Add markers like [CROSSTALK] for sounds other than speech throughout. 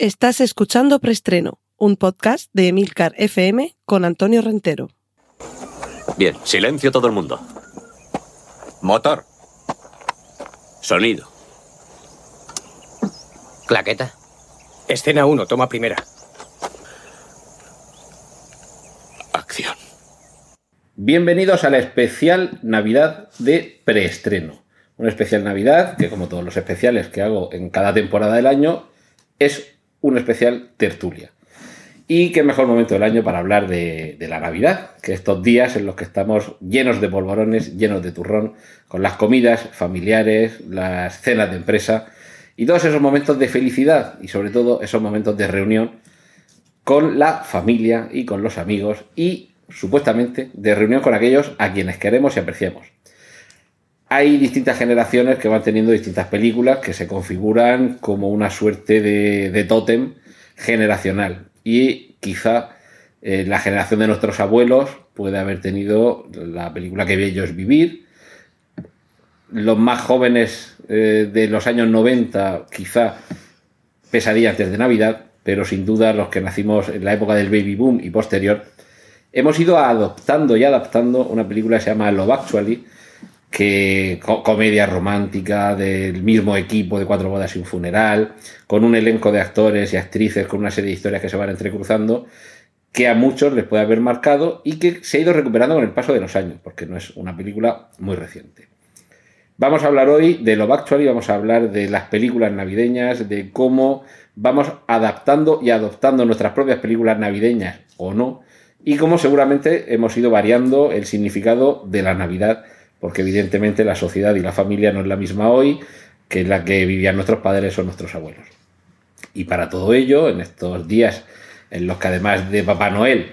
Estás escuchando Preestreno, un podcast de Emilcar FM con Antonio Rentero. Bien, silencio todo el mundo. Motor. Sonido. Claqueta. Escena 1, toma primera. Acción. Bienvenidos a la especial Navidad de preestreno. Un especial Navidad que, como todos los especiales que hago en cada temporada del año, es un especial tertulia. Y qué mejor momento del año para hablar de, de, la Navidad, que estos días en los que estamos llenos de polvorones, llenos de turrón, con las comidas familiares, las cenas de empresa y todos esos momentos de felicidad y sobre todo esos momentos de reunión con la familia y con los amigos y supuestamente de reunión con aquellos a quienes queremos y apreciamos. Hay distintas generaciones que van teniendo distintas películas que se configuran como una suerte de, tótem generacional. Y quizá eh, la generación de nuestros abuelos puede haber tenido la película que bello es vivir. Los más jóvenes eh, de los años 90, quizá Pesadilla antes de Navidad, pero sin duda los que nacimos en la época del baby boom y posterior, hemos ido adoptando y adaptando una película que se llama Love Actually, que co comedia romántica del mismo equipo de Cuatro bodas y un funeral, con un elenco de actores y actrices, con una serie de historias que se van entrecruzando, que a muchos les puede haber marcado y que se ha ido recuperando con el paso de los años, porque no es una película muy reciente. Vamos a hablar hoy de Love Actually, vamos a hablar de las películas navideñas, de cómo vamos adaptando y adoptando nuestras propias películas navideñas o no, y cómo seguramente hemos ido variando el significado de la Navidad porque evidentemente la sociedad y la familia no es la misma hoy que la que vivían nuestros padres o nuestros abuelos. Y para todo ello, en estos días en los que además de Papá Noel,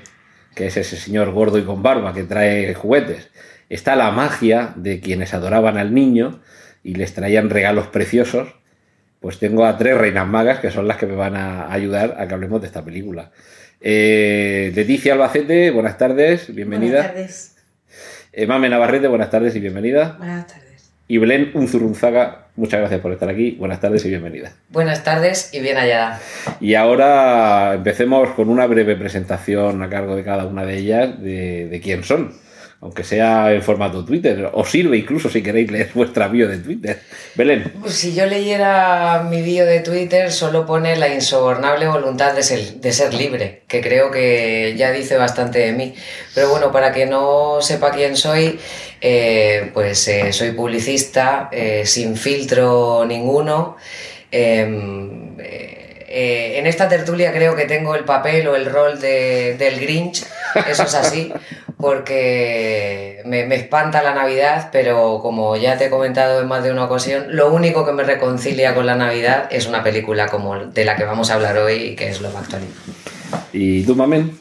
que es ese señor gordo y con barba que trae juguetes, está la magia de quienes adoraban al niño y les traían regalos preciosos, pues tengo a tres reinas magas que son las que me van a ayudar a que hablemos de esta película. Eh, Leticia Albacete, buenas tardes, bienvenida. Buenas tardes. Mame Navarrete, buenas tardes y bienvenida. Buenas tardes. Y Belén Unzurunzaga, muchas gracias por estar aquí. Buenas tardes y bienvenida. Buenas tardes y bien hallada. Y ahora empecemos con una breve presentación a cargo de cada una de ellas de, de quién son aunque sea en formato Twitter. Os sirve incluso si queréis leer [LAUGHS] vuestra bio de Twitter. Belén. Pues si yo leyera mi bio de Twitter, solo pone la insobornable voluntad de ser, de ser, libre, que creo que ya dice bastante de mí. Pero bueno, para que no sepa quién soy, eh, pues eh, soy publicista, eh, sin filtro ninguno. Eh, en esta tertulia creo que tengo el papel o el rol de, del Grinch, eso es así, [LAUGHS] porque me, me, espanta la Navidad, pero como ya te he comentado en más de una ocasión, lo único que me reconcilia con la Navidad es una película como de la que vamos a hablar hoy, que es Love Actually. ¿Y tú, Mamen?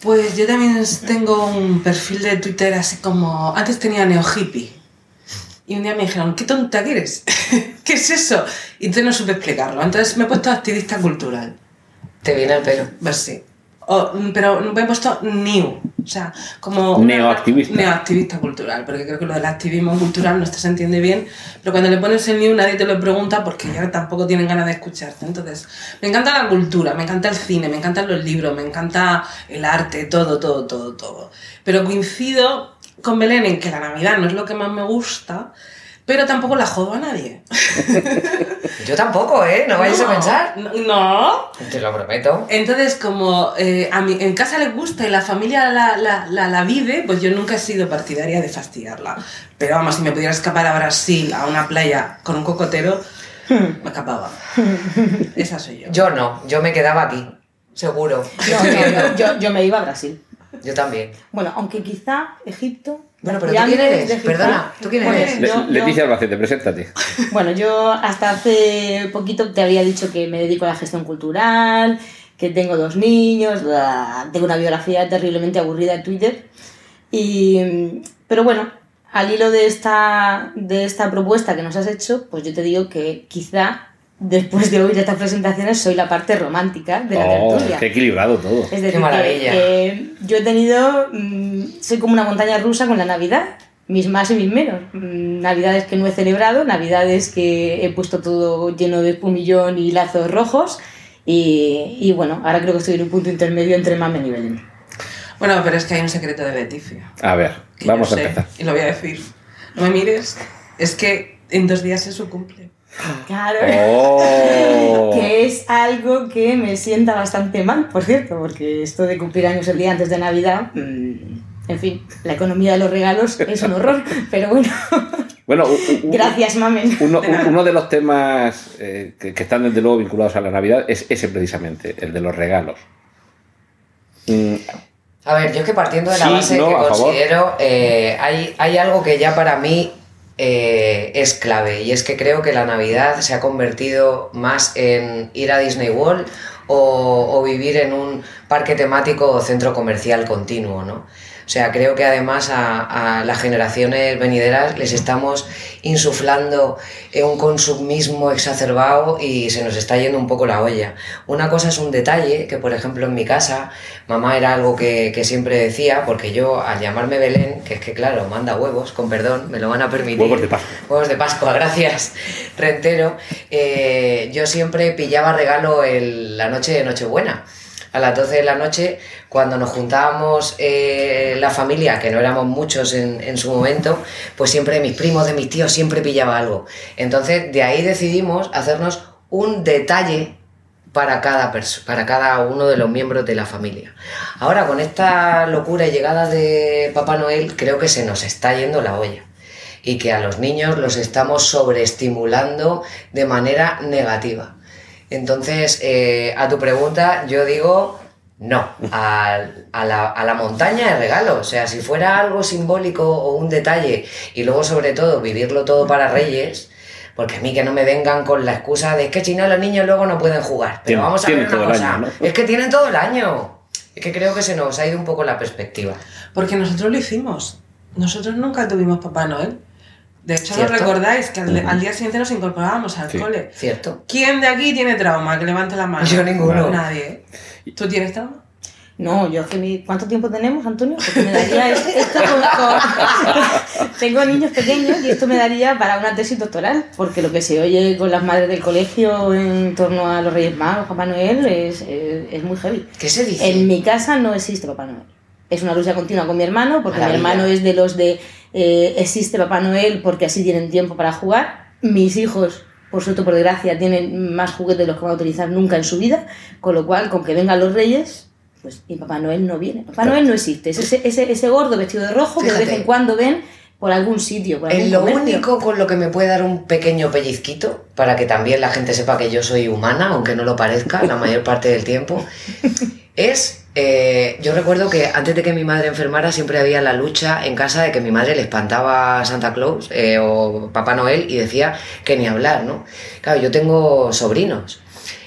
Pues yo también tengo un perfil de Twitter así como... Antes tenía Neo Hippie. Y un día me dijeron, ¿qué tonta que eres? [LAUGHS] ¿Qué es eso? Y entonces no supe explicarlo. Entonces me he puesto activista cultural. ¿Te viene el pelo? Pues sí. O, pero me he puesto new, o sea, como... Neoactivista. Neoactivista cultural, porque creo que lo del activismo cultural no se entiende bien, pero cuando le pones el new nadie te lo pregunta porque ya tampoco tienen ganas de escucharte. Entonces, me encanta la cultura, me encanta el cine, me encantan los libros, me encanta el arte, todo, todo, todo, todo. Pero coincido con Belén en que la Navidad no es lo que más me gusta, pero tampoco la jodo a nadie. [LAUGHS] Yo tampoco, ¿eh? No vayas no, a pensar. No. Te lo prometo. Entonces, como eh, a mí en casa les gusta y la familia la, la, la, la, vive, pues yo nunca he sido partidaria de fastidiarla. Pero vamos, si me pudiera escapar a Brasil, a una playa con un cocotero, [LAUGHS] me escapaba. Esa soy yo. Yo no, yo me quedaba aquí, seguro. No, no, yo, yo me iba a Brasil. Yo también. Bueno, aunque quizá Egipto. Bueno, pero ¿tú quién eres? Perdona, ¿tú quién eres? Yo, Leticia Albacete, preséntate. [LAUGHS] Bueno, yo hasta hace poquito te había dicho que me dedico a la gestión cultural, que tengo dos niños, tengo una biografía terriblemente aburrida en Twitter. Y, pero bueno, al hilo de esta, de esta propuesta que nos has hecho, pues yo te digo que quizá después de oír estas presentaciones, soy la parte romántica de la oh, tertulia. ¡Qué equilibrado todo! Es decir, ¡Qué maravilla! Que, eh, yo he tenido. Mmm, soy como una montaña rusa con la Navidad, mis más y mis menos. Mm, navidades que no he celebrado, Navidades que he puesto todo lleno de pumillón y lazos rojos. Y, y bueno, ahora creo que estoy en un punto intermedio entre Mamen y Belén. Bueno, pero es que hay un secreto de Leticia. A ver, vamos a sé, empezar. Y lo voy a decir. No me mires. Es que en dos días es su cumple. Claro. Oh. Que es algo que me sienta bastante mal, por cierto, porque esto de cumplir años el día antes de Navidad, mm, en fin, la economía de los regalos es un horror, [LAUGHS] pero bueno, Bueno, u- u- gracias, mamen. Uno, uno de los temas eh, que, que están desde luego vinculados a la Navidad es ese precisamente, el de los regalos. Mm, A ver, yo es que partiendo de la Sí, base no, que considero, eh, hay, hay algo que ya para mí eh, es clave y es que creo que la Navidad se ha convertido más en ir a Disney World o, o vivir en un parque temático o centro comercial continuo, ¿no? O sea, creo que además a, a las generaciones venideras les estamos insuflando eh, un consumismo exacerbado y se nos está yendo un poco la olla. Una cosa es un detalle, que por ejemplo en mi casa, mamá era algo que, que siempre decía, porque yo al llamarme Belén, que es que claro, manda huevos, con perdón, me lo van a permitir. Huevos de Pascua. Huevos de Pascua, [LAUGHS] gracias, Rentero. Eh, yo siempre pillaba regalo el- la noche de Nochebuena. A las 12 de la noche, cuando nos juntábamos eh, la familia, que no éramos muchos en, su momento, pues siempre de mis primos, de mis tíos, siempre pillaba algo. Entonces, de ahí decidimos hacernos un detalle para cada, para cada uno de los miembros de la familia. Ahora, con esta locura y llegada de Papá Noel, creo que se nos está yendo la olla y que a los niños los estamos sobreestimulando de manera negativa. Entonces, eh, a tu pregunta, yo digo no, a, a la, a la montaña de regalo. O sea, si fuera algo simbólico o un detalle y luego sobre todo vivirlo todo para Reyes, porque a mí que no me vengan con la excusa de es que si no los niños luego no pueden jugar. Pero Tienen- vamos a ver una cosa, año, ¿no? es que tienen todo el año. Es que creo que se nos ha ido un poco la perspectiva. Porque nosotros lo hicimos. Nosotros nunca tuvimos Papá Noel. De hecho, ¿no ¿Cierto? recordáis que al, al día siguiente nos incorporábamos al Sí. cole? ¿Cierto? ¿Quién de aquí tiene trauma? Que levante la mano. Yo ninguno. Nadie. ¿Tú tienes trauma? No, yo que mi... ¿Cuánto tiempo tenemos, Antonio? Porque me daría esto, esto con- [LAUGHS] Tengo niños pequeños y esto me daría para una tesis doctoral, porque lo que se oye con las madres del colegio en torno a los Reyes Magos, Papá Noel, es, es, es muy heavy. ¿Qué se dice? En mi casa no existe Papá Noel. Es una lucha continua con mi hermano, porque Maravilla. mi hermano es de los de eh, existe Papá Noel porque así tienen tiempo para jugar. Mis hijos, por suerte por desgracia, tienen más juguetes de los que van a utilizar nunca en su vida, con lo cual, con que vengan los reyes, pues y Papá Noel no viene. Papá Noel no existe. Es ese, ese, ese gordo vestido de rojo que de vez en cuando ven por algún sitio. Por algún Es lo comercio. único con lo que me puede dar un pequeño pellizquito, para que también la gente sepa que yo soy humana, aunque no lo parezca la mayor parte del tiempo, [LAUGHS] es, eh, yo recuerdo que antes de que mi madre enfermara siempre había la lucha en casa de que mi madre le espantaba a Santa Claus eh, o Papá Noel y decía que ni hablar, ¿no? Claro, yo tengo sobrinos.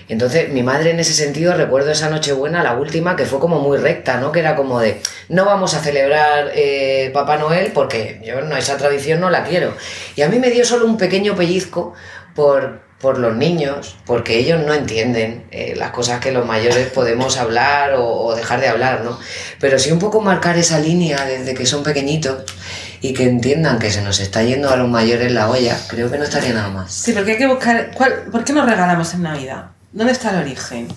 Entonces, mi madre en ese sentido, recuerdo esa Nochebuena, la última, que fue como muy recta, ¿no? Que era como de, no vamos a celebrar eh, Papá Noel porque yo no, esa tradición no la quiero. Y a mí me dio solo un pequeño pellizco por, por los niños, porque ellos no entienden eh, las cosas que los mayores [LAUGHS] podemos hablar o, o dejar de hablar, ¿no? Pero sí un poco marcar esa línea desde que son pequeñitos y que entiendan que se nos está yendo a los mayores la olla, creo que no estaría nada más. Sí, porque hay que buscar. ¿cuál- ¿Por qué nos regalamos en Navidad? ¿Dónde está el origen?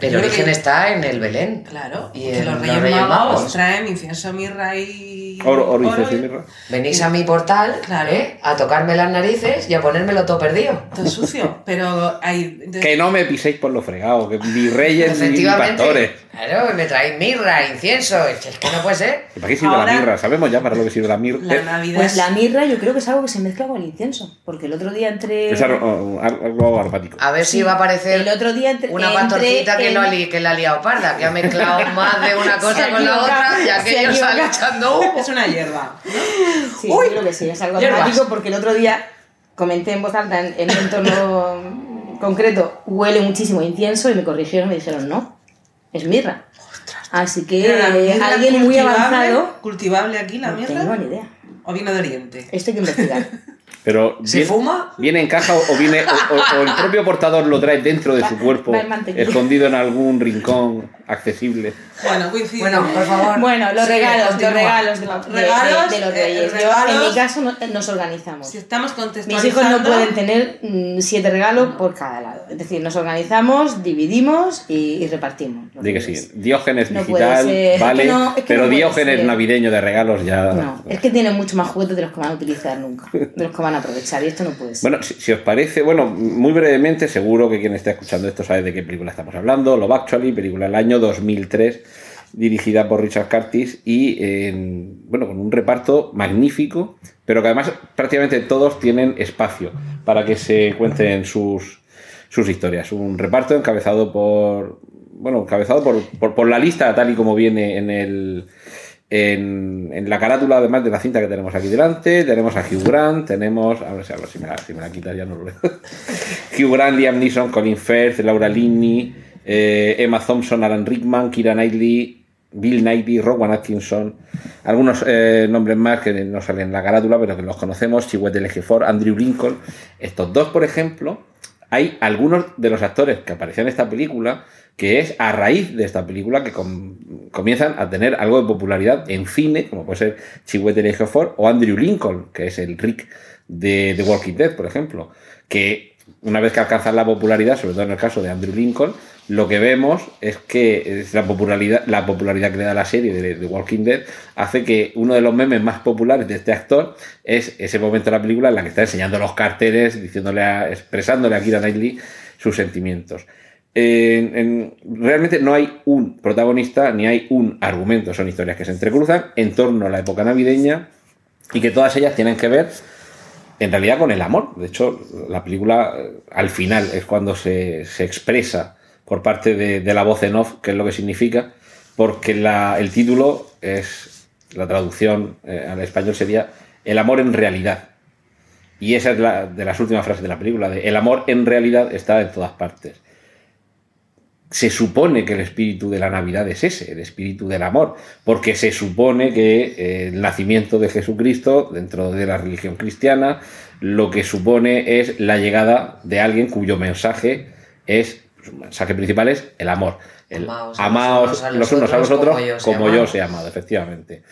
El origen que- está en el Belén. Claro, Y en los Reyes, Reyes Magos, Magos. traen incienso, mirra y. Oro, oro, incienso y y- mirra. Venís a mi portal Claro. ¿eh? a tocarme las narices y a ponérmelo todo perdido. Todo sucio, pero hay. Que no me piséis por lo fregado, que ni reyes ni Efectivamente. pastores. Claro, me traéis mirra, incienso. Es que no puede ser. ¿Para qué sirve Ahora- la mirra? Sabemos ya para lo que sirve la mirra. La Eh, Navidad Pues es- la mirra yo creo que es algo que se mezcla con el incienso, porque el otro día entre... Es algo, algo aromático. A ver si va a aparecer El otro día entre- una entre pastorcita que, el- lo ha li- que la ha liado parda, que ha mezclado [LAUGHS] más de una cosa con la otra y aquello sale echando humo. es una hierba. Sí, Uy, yo creo que sí, es algo dramático porque el otro día comenté en voz alta en, en un entorno concreto, huele muchísimo incienso y me corrigieron y me dijeron, no, es mirra. Así que eh, alguien muy avanzado, ¿Cultivable aquí la no mirra? tengo ni idea. ¿O viene de Oriente? Esto hay que investigar. [LAUGHS] Pero ¿Se viene, fuma? viene en caja o, viene o, o- o el propio portador lo trae dentro de su cuerpo, escondido en algún rincón accesible. Bueno, coincidimos. Bueno, por favor. Bueno, los sigue, regalos, los continúa. regalos de, de- Regalos, de- de los eh, reyes. Yo, regalos. en mi caso, no- nos organizamos. Si estamos Mis hijos no pueden tener mm, siete regalos por cada lado. Es decir, nos organizamos, dividimos y, y repartimos. los Di que sí. Diógenes No puede digital, ser, es que vale, no- es que pero no puede Diógenes ser. navideño de regalos ya. No, es que tienen mucho más juguetes de los que van a utilizar nunca, de los que van a aprovechar, y esto no puede ser. Bueno, si, os parece, bueno, muy brevemente, seguro que quien esté escuchando esto sabe de qué película estamos hablando. Love Actually, película del año 2003, dirigida por Richard Curtis y, en- bueno, con un reparto magnífico, pero que además prácticamente todos tienen espacio para que se cuenten sus, sus historias. Un reparto encabezado por, bueno, encabezado por, por la lista tal y como viene en el... En, la carátula, además de la cinta que tenemos aquí delante, tenemos a Hugh Grant, tenemos. A ver si, me, la, me la quitas, ya no lo veo. [LAUGHS] Hugh Grant, Liam Neeson, Colin Firth, Laura Linney, eh, Emma Thompson, Alan Rickman, Kira Knightley, Bill Knightley, Rowan Atkinson, algunos eh, nombres más que no salen en la carátula, pero que los conocemos, Chiwetel Ejiofor, Andrew Lincoln. Estos dos, por ejemplo, hay algunos de los actores que aparecían en esta película que es a raíz de esta película que com- comienzan a tener algo de popularidad en cine, como puede ser Chiwetel Ejiofor o Andrew Lincoln, que es el Rick de The Walking Dead, por ejemplo, que una vez que alcanzan la popularidad, sobre todo en el caso de Andrew Lincoln, lo que vemos es que la popularidad, la popularidad que le da la serie de The Walking Dead hace que uno de los memes más populares de este actor es ese momento de la película en la que está enseñando los carteles, diciéndole a- expresándole a Kira Knightley sus sentimientos. En- en- realmente no hay un protagonista ni hay un argumento, son historias que se entrecruzan en torno a la época navideña y que todas ellas tienen que ver en realidad con el amor. De hecho, la película eh, al final es cuando se, expresa por parte de, la voz en off qué es lo que significa, porque la- el título es, la traducción eh, al español sería El amor en realidad. Y esa es la, de las últimas frases de la película, de el amor en realidad está en todas partes. Se supone que el espíritu de la Navidad es ese, el espíritu del amor, porque se supone que eh, el nacimiento de Jesucristo dentro de la religión cristiana lo que supone es la llegada de alguien cuyo mensaje es, su mensaje principal es el amor. El Amaos amaos los unos a los otros como yo os he amado, efectivamente.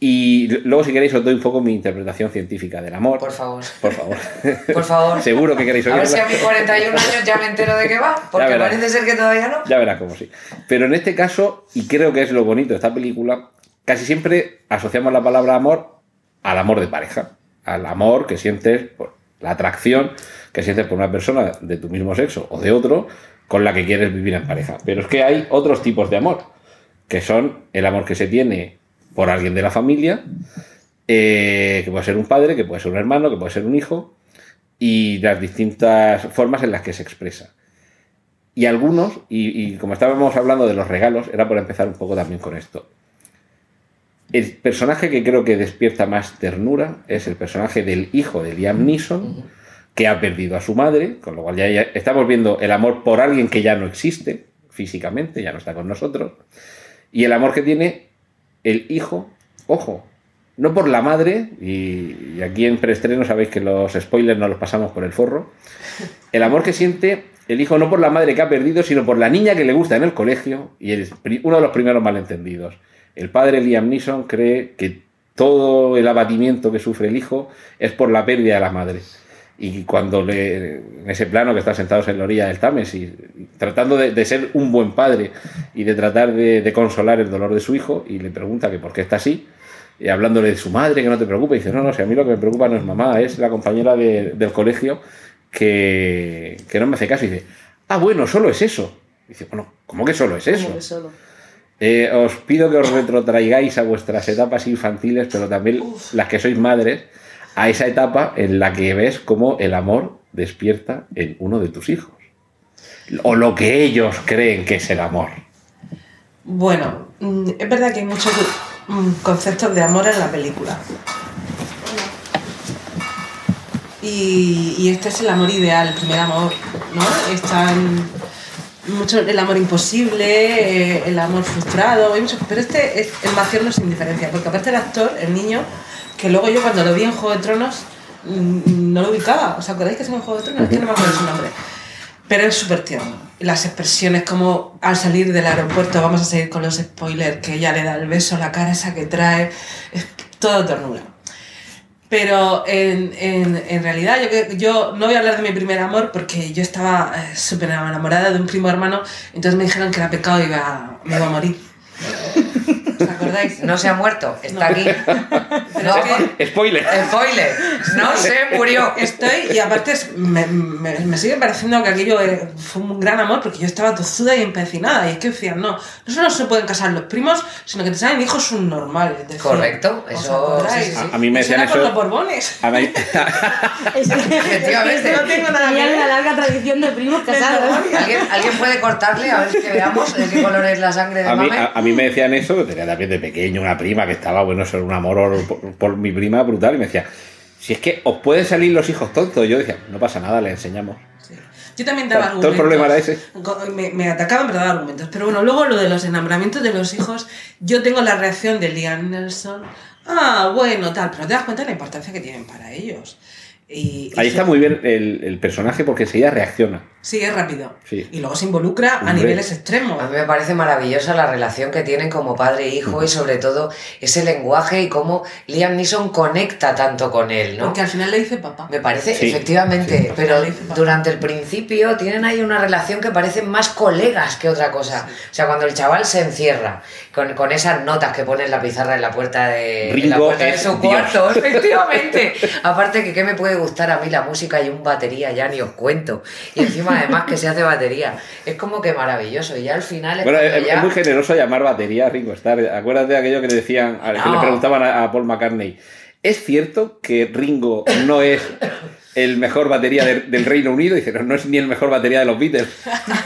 Y luego, si queréis, os doy un poco mi interpretación científica del amor. Por favor. Por favor. [LAUGHS] Por favor. [LAUGHS] Seguro que queréis A ver si oírla. a mis 41 años ya me entero de qué va, porque parece ser que todavía no. Ya verás cómo sí. Pero en este caso, y creo que es lo bonito de esta película, casi siempre asociamos la palabra amor al amor de pareja. Al amor que sientes, por la atracción que sientes por una persona de tu mismo sexo o de otro con la que quieres vivir en pareja. Pero es que hay otros tipos de amor, que son el amor que se tiene por alguien de la familia, eh, que puede ser un padre, que puede ser un hermano, que puede ser un hijo, y las distintas formas en las que se expresa. Y algunos, y, como estábamos hablando de los regalos, era por empezar un poco también con esto. El personaje que creo que despierta más ternura es el personaje del hijo de Liam Neeson, que ha perdido a su madre, con lo cual ya estamos viendo el amor por alguien que ya no existe físicamente, ya no está con nosotros, y el amor que tiene el hijo, ojo, no por la madre, y, aquí en preestreno sabéis que los spoilers no los pasamos por el forro, el amor que siente el hijo no por la madre que ha perdido, sino por la niña que le gusta en el colegio, y es uno de los primeros malentendidos. El padre Liam Neeson cree que todo el abatimiento que sufre el hijo es por la pérdida de la madre. Y cuando le, en ese plano que está sentados en la orilla del Tames y, y tratando de, de ser un buen padre y de tratar de, de consolar el dolor de su hijo, y le pregunta que por qué está así, y hablándole de su madre, que no te preocupe, y dice, no, no, si a mí lo que me preocupa no es mamá, es la compañera de- del colegio que, que no me hace caso. Y dice, ah, bueno, solo es eso. Y dice, bueno, ¿cómo que solo es eso? Que solo. Eh, os pido que os retrotraigáis a vuestras etapas infantiles, pero también las que sois madres, a esa etapa en la que ves cómo el amor despierta en uno de tus hijos. O lo que ellos creen que es el amor. Bueno, mm, es verdad que hay muchos mm, conceptos de amor en la película. Y, y este es el amor ideal, el primer amor, ¿no? Están mucho el amor imposible, eh, el amor frustrado, muchos- pero este es el más tierno sin diferencia, porque aparte el actor, el niño, que luego yo cuando lo vi en Juego de Tronos mm, no lo ubicaba. ¿Os acordáis que es un Juego de Tronos? Es que no me acuerdo su nombre. Pero es súper tierno. Las expresiones como al salir del aeropuerto, vamos a seguir con los spoilers, que ella le da el beso, la cara esa que trae, es todo ternura. Pero en, en, en realidad yo, yo no voy a hablar de mi primer amor porque yo estaba eh, súper enamorada de un primo hermano, entonces me dijeron que era pecado y iba, me iba a morir. ¿Os acordáis? No se ha muerto, está aquí. No, Spoiler. spoiler, no se murió. estoy, y aparte es- me, me, me sigue pareciendo que aquello fue un gran amor porque yo estaba tozuda y empecinada. Y es que decían, no, no solo se pueden casar los primos, sino que te salen hijos subnormales. decían. Correcto, ¿Os eso, sí, sí, sí. A mí me decían eso- los borbones. A mí- [LAUGHS] Es que, Efectivamente. No tengo nada que una larga tradición de primos casados. ¿Alguien, ¿Alguien puede cortarle a ver que veamos de qué color es la sangre de A mí, mame? a, a mí me decían eso, que tenía también de pequeño una prima que estaba, bueno, eso era un amor por, por mi prima brutal, y me decía, si es que os pueden salir los hijos tontos, yo decía, no pasa nada, le enseñamos. Sí. Yo también daba Todo el argumentos. problema era ese. Co- Me, me atacaban, pero daba argumentos. Pero bueno, luego lo de los enamoramientos de los hijos, yo tengo la reacción de Liam Nelson. Ah, bueno, tal, pero te das cuenta de la importancia que tienen para ellos. Y, y Ahí se- está muy bien el, el personaje porque enseguida reacciona. Sí, es rápido. Sí. Y luego se involucra a Hombre. niveles extremos. A mí me parece maravillosa la relación que tienen como padre e hijo y sobre todo ese lenguaje y cómo Liam Neeson conecta tanto con él, ¿no? Porque al final le dice papá. Me parece, Sí, efectivamente, sí. pero durante el principio tienen ahí una relación que parecen más colegas que otra cosa. O sea, cuando el chaval se encierra con, con esas notas que pone en la pizarra en la puerta de, en la puerta de su Dios. cuarto, efectivamente. [LAUGHS] Aparte que qué me puede gustar a mí la música y un batería, ya ni os cuento. Y encima además que se hace batería. Es como que maravilloso. Y ya al final es Bueno, cuando es, ya- es muy generoso llamar batería a Ringo Starr. Acuérdate de aquello que le decían, que le preguntaban a, a Paul McCartney. ¿Es cierto que Ringo no es el mejor batería de- del Reino Unido? Y dice, no, no es ni el mejor batería de los Beatles.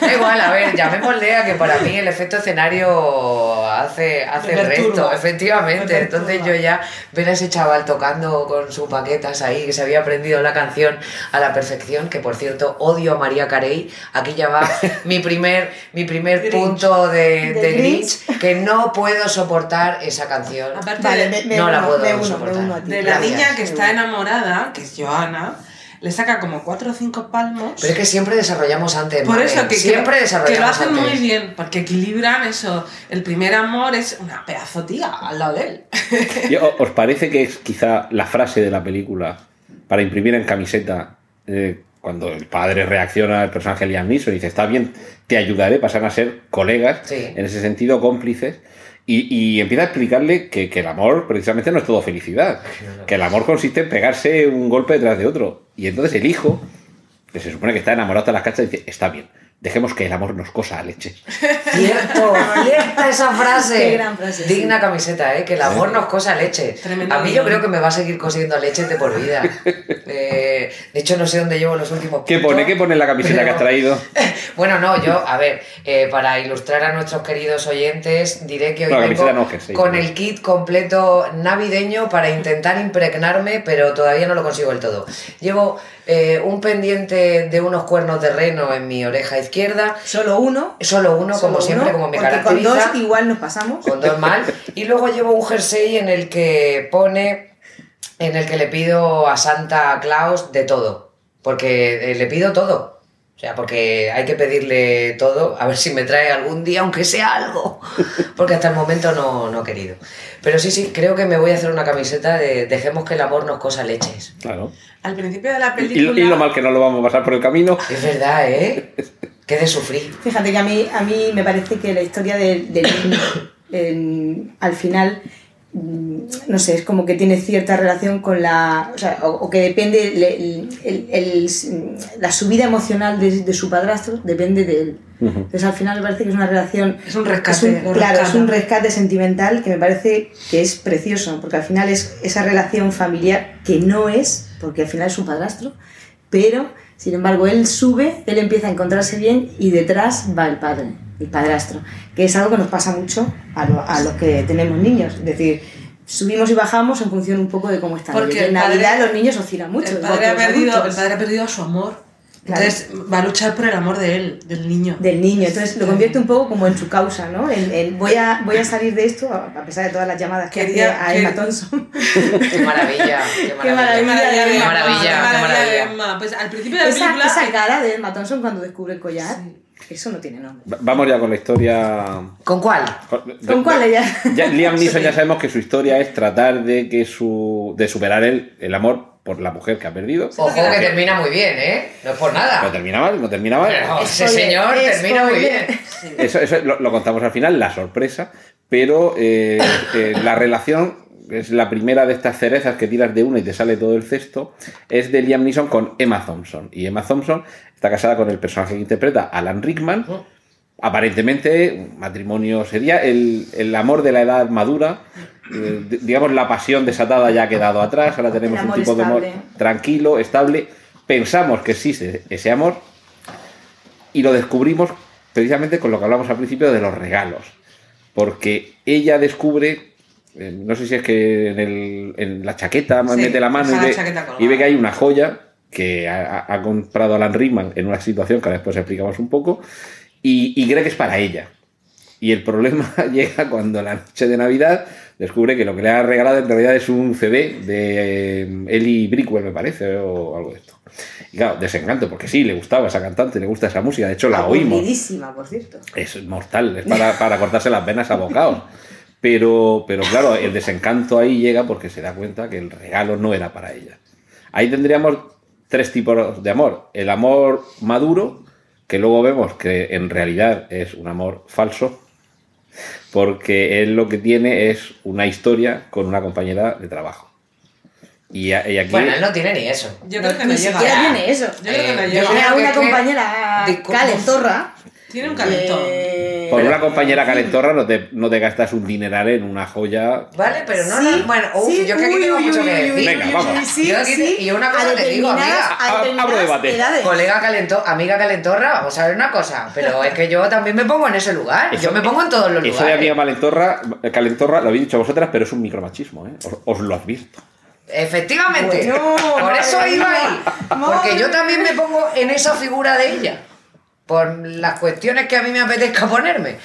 Da igual, a ver, llamémosle a que para mí el efecto escenario hace, hace el resto, efectivamente. Me Entonces yo ya ver a ese chaval tocando con sus paquetas ahí, que se había aprendido la canción a la perfección, que por cierto odio a María Carey. Aquí ya va [LAUGHS] mi primer, mi primer Grinch. punto de, De de Grinch. Grinch, que no puedo soportar esa canción. Aparte Vale, de, me, me No la puedo me uno, soportar. de la Gracias. niña que está enamorada, que es Joana, le saca como cuatro o cinco palmos. Pero es que siempre desarrollamos antes. Por eso que, siempre que, desarrollamos que lo hacen antes. muy bien, porque equilibran eso. El primer amor es una pedazo tía al lado de él. [LAUGHS] ¿Y o- ¿Os parece que es quizá la frase de la película para imprimir en camiseta eh, cuando el padre reacciona al personaje Liam Neeson y dice, está bien, te ayudaré, pasan a ser colegas, Sí. en ese sentido cómplices, y, y empieza a explicarle que, que el amor precisamente no es todo felicidad, que el amor consiste en pegarse un golpe detrás de otro. Y entonces el hijo, que se supone que está enamorado hasta las cachas, dice, está bien, dejemos que el amor nos cosa a leche. Cierto, [LAUGHS] cierta esa frase. Qué gran frase, Digna camiseta, ¿eh? Que el amor nos cosa leche. Tremendo a mí yo creo que me va a seguir cosiendo leche de por vida. [LAUGHS] Eh, de hecho, no sé dónde llevo los últimos ¿Qué puntos, pone? ¿Qué pone en la camiseta pero- que has traído? [LAUGHS] Bueno, no, yo, a ver, eh, para ilustrar a nuestros queridos oyentes, diré que hoy No, vengo con el kit completo navideño para intentar impregnarme, pero todavía no lo consigo del todo. Llevo eh, un pendiente de unos cuernos de reno en mi oreja izquierda, Solo uno. solo uno, solo como siempre, como me caracteriza. con dos igual nos pasamos. con dos mal. [LAUGHS] Y luego llevo un jersey en el que pone, en el que le pido a Santa Claus de todo. Porque eh, le pido todo. O sea, porque hay que pedirle todo, a ver si me trae algún día, aunque sea algo. [LAUGHS] Porque hasta el momento no, no he querido. Pero sí, sí, creo que me voy a hacer una camiseta de dejemos que el amor nos cosa leches. Claro. Al principio de la Y, película. y lo mal que no lo vamos a pasar por el camino. Es verdad, ¿eh? [LAUGHS] Qué de sufrir. Fíjate que a mí, a mí me parece que la historia del, del niño, [COUGHS] en- al final, mm, no sé, es como que tiene cierta relación con la. O, sea, o, o que depende. el- el- el- la subida emocional de, de su padrastro depende de él. Entonces al final me parece que es una relación. Es un rescate, es un- claro, es un rescate sentimental que me parece que es precioso, porque al final es esa relación familiar que no es, porque al final es su padrastro, pero sin embargo él sube, él empieza a encontrarse bien y detrás va el padre, el padrastro, que es algo que nos pasa mucho a, lo- a los que tenemos niños, es decir, subimos y bajamos en función un poco de cómo están. Porque en padre- Navidad los niños oscilan mucho. el padre, ha perdido, el padre ha perdido a su amor. Claro. Entonces va a luchar por el amor de él, del niño. del niño. Entonces lo convierte un poco como en su causa, ¿no? El, el voy, a, voy a salir de esto, a pesar de todas las llamadas que Quería- hacía a Emma que- Thompson. [LAUGHS] Qué maravilla, qué Qué maravilla. maravilla. Qué Emma, maravilla, qué qué maravilla. Emma. Pues al principio de la esa, película. esa cara de Emma Thompson cuando descubre el collar, eso no tiene nombre. Va- Vamos ya con la historia. ¿Con cuál? ¿Con cuál ella? Ya, Liam [LAUGHS] Neeson ya sabemos que su historia es tratar de que su de superar el, el amor por la mujer que ha perdido. Ojo que termina muy bien, ¿eh? No es por No nada. termina mal, no termina mal. Pero ese Spoiler, señor termina muy spoiler. bien. Eso, eso lo, lo contamos al final, la sorpresa, pero eh, [LAUGHS] eh, la relación es la primera de estas cerezas que tiras de una y te sale todo el cesto, es de Liam Neeson con Emma Thompson. Y Emma Thompson está casada con el personaje que interpreta Alan Rickman. Aparentemente, un matrimonio sería el, el amor de la edad madura. eh, digamos, la pasión desatada ya ha quedado atrás. Ahora tenemos un tipo de amor tranquilo, estable. Pensamos que existe ese amor y lo descubrimos precisamente con lo que hablamos al principio de los regalos. Porque ella descubre, eh, no sé si es que en, el- en la chaqueta Sí, mete la mano ve, y ve que hay una joya que ha, ha- comprado Alan Rickman en una situación que ahora después explicamos un poco y, y cree que es para ella. Y el problema [LAUGHS] llega cuando la noche de Navidad descubre que lo que le ha regalado en realidad es un CD de eh, Ellie Brickwell, me parece, o algo de esto. Y claro, desencanto, porque sí, le gustaba esa cantante, le gusta esa música, de hecho la oímos. Por cierto. Es mortal, es para, para cortarse las venas a bocados. Pero, pero claro, el desencanto ahí llega porque se da cuenta que el regalo no era para ella. Ahí tendríamos tres tipos de amor. El amor maduro, que luego vemos que en realidad es un amor falso, porque él lo que tiene es una historia con una compañera de trabajo. Y, a- y aquí... Bueno, él no tiene ni eso. Yo creo que Ni no llega. siquiera tiene eso. Yo creo que no Eh, llega. yo Tiene creo a que una compañera calentorra. Tiene un calentón. eh, por una compañera calentorra no te, no te gastas un dineral en una joya Vale, pero no, Sí, no- bueno, uf, sí, yo que aquí uy, tengo uy, mucho uy, que uy, decir. uy, Venga, uy, vamos. uy, sí, Yo aquí- sí. y una cosa A te digo, determinadas- amiga. a Abro debate. edades. Colega calento, amiga calentorra, vamos a ver una cosa, pero es que yo también me pongo en ese lugar, yo me pongo en todos los Eso de amiga lugares. calentorra, calentorra, lo habéis dicho vosotras, pero es un micromachismo, ¿eh? Os, os lo advierto. Efectivamente, Bueno, por eso madre iba mía, ahí, porque madre yo también me pongo en esa figura de ella, por las cuestiones que a mí me apetezca ponerme.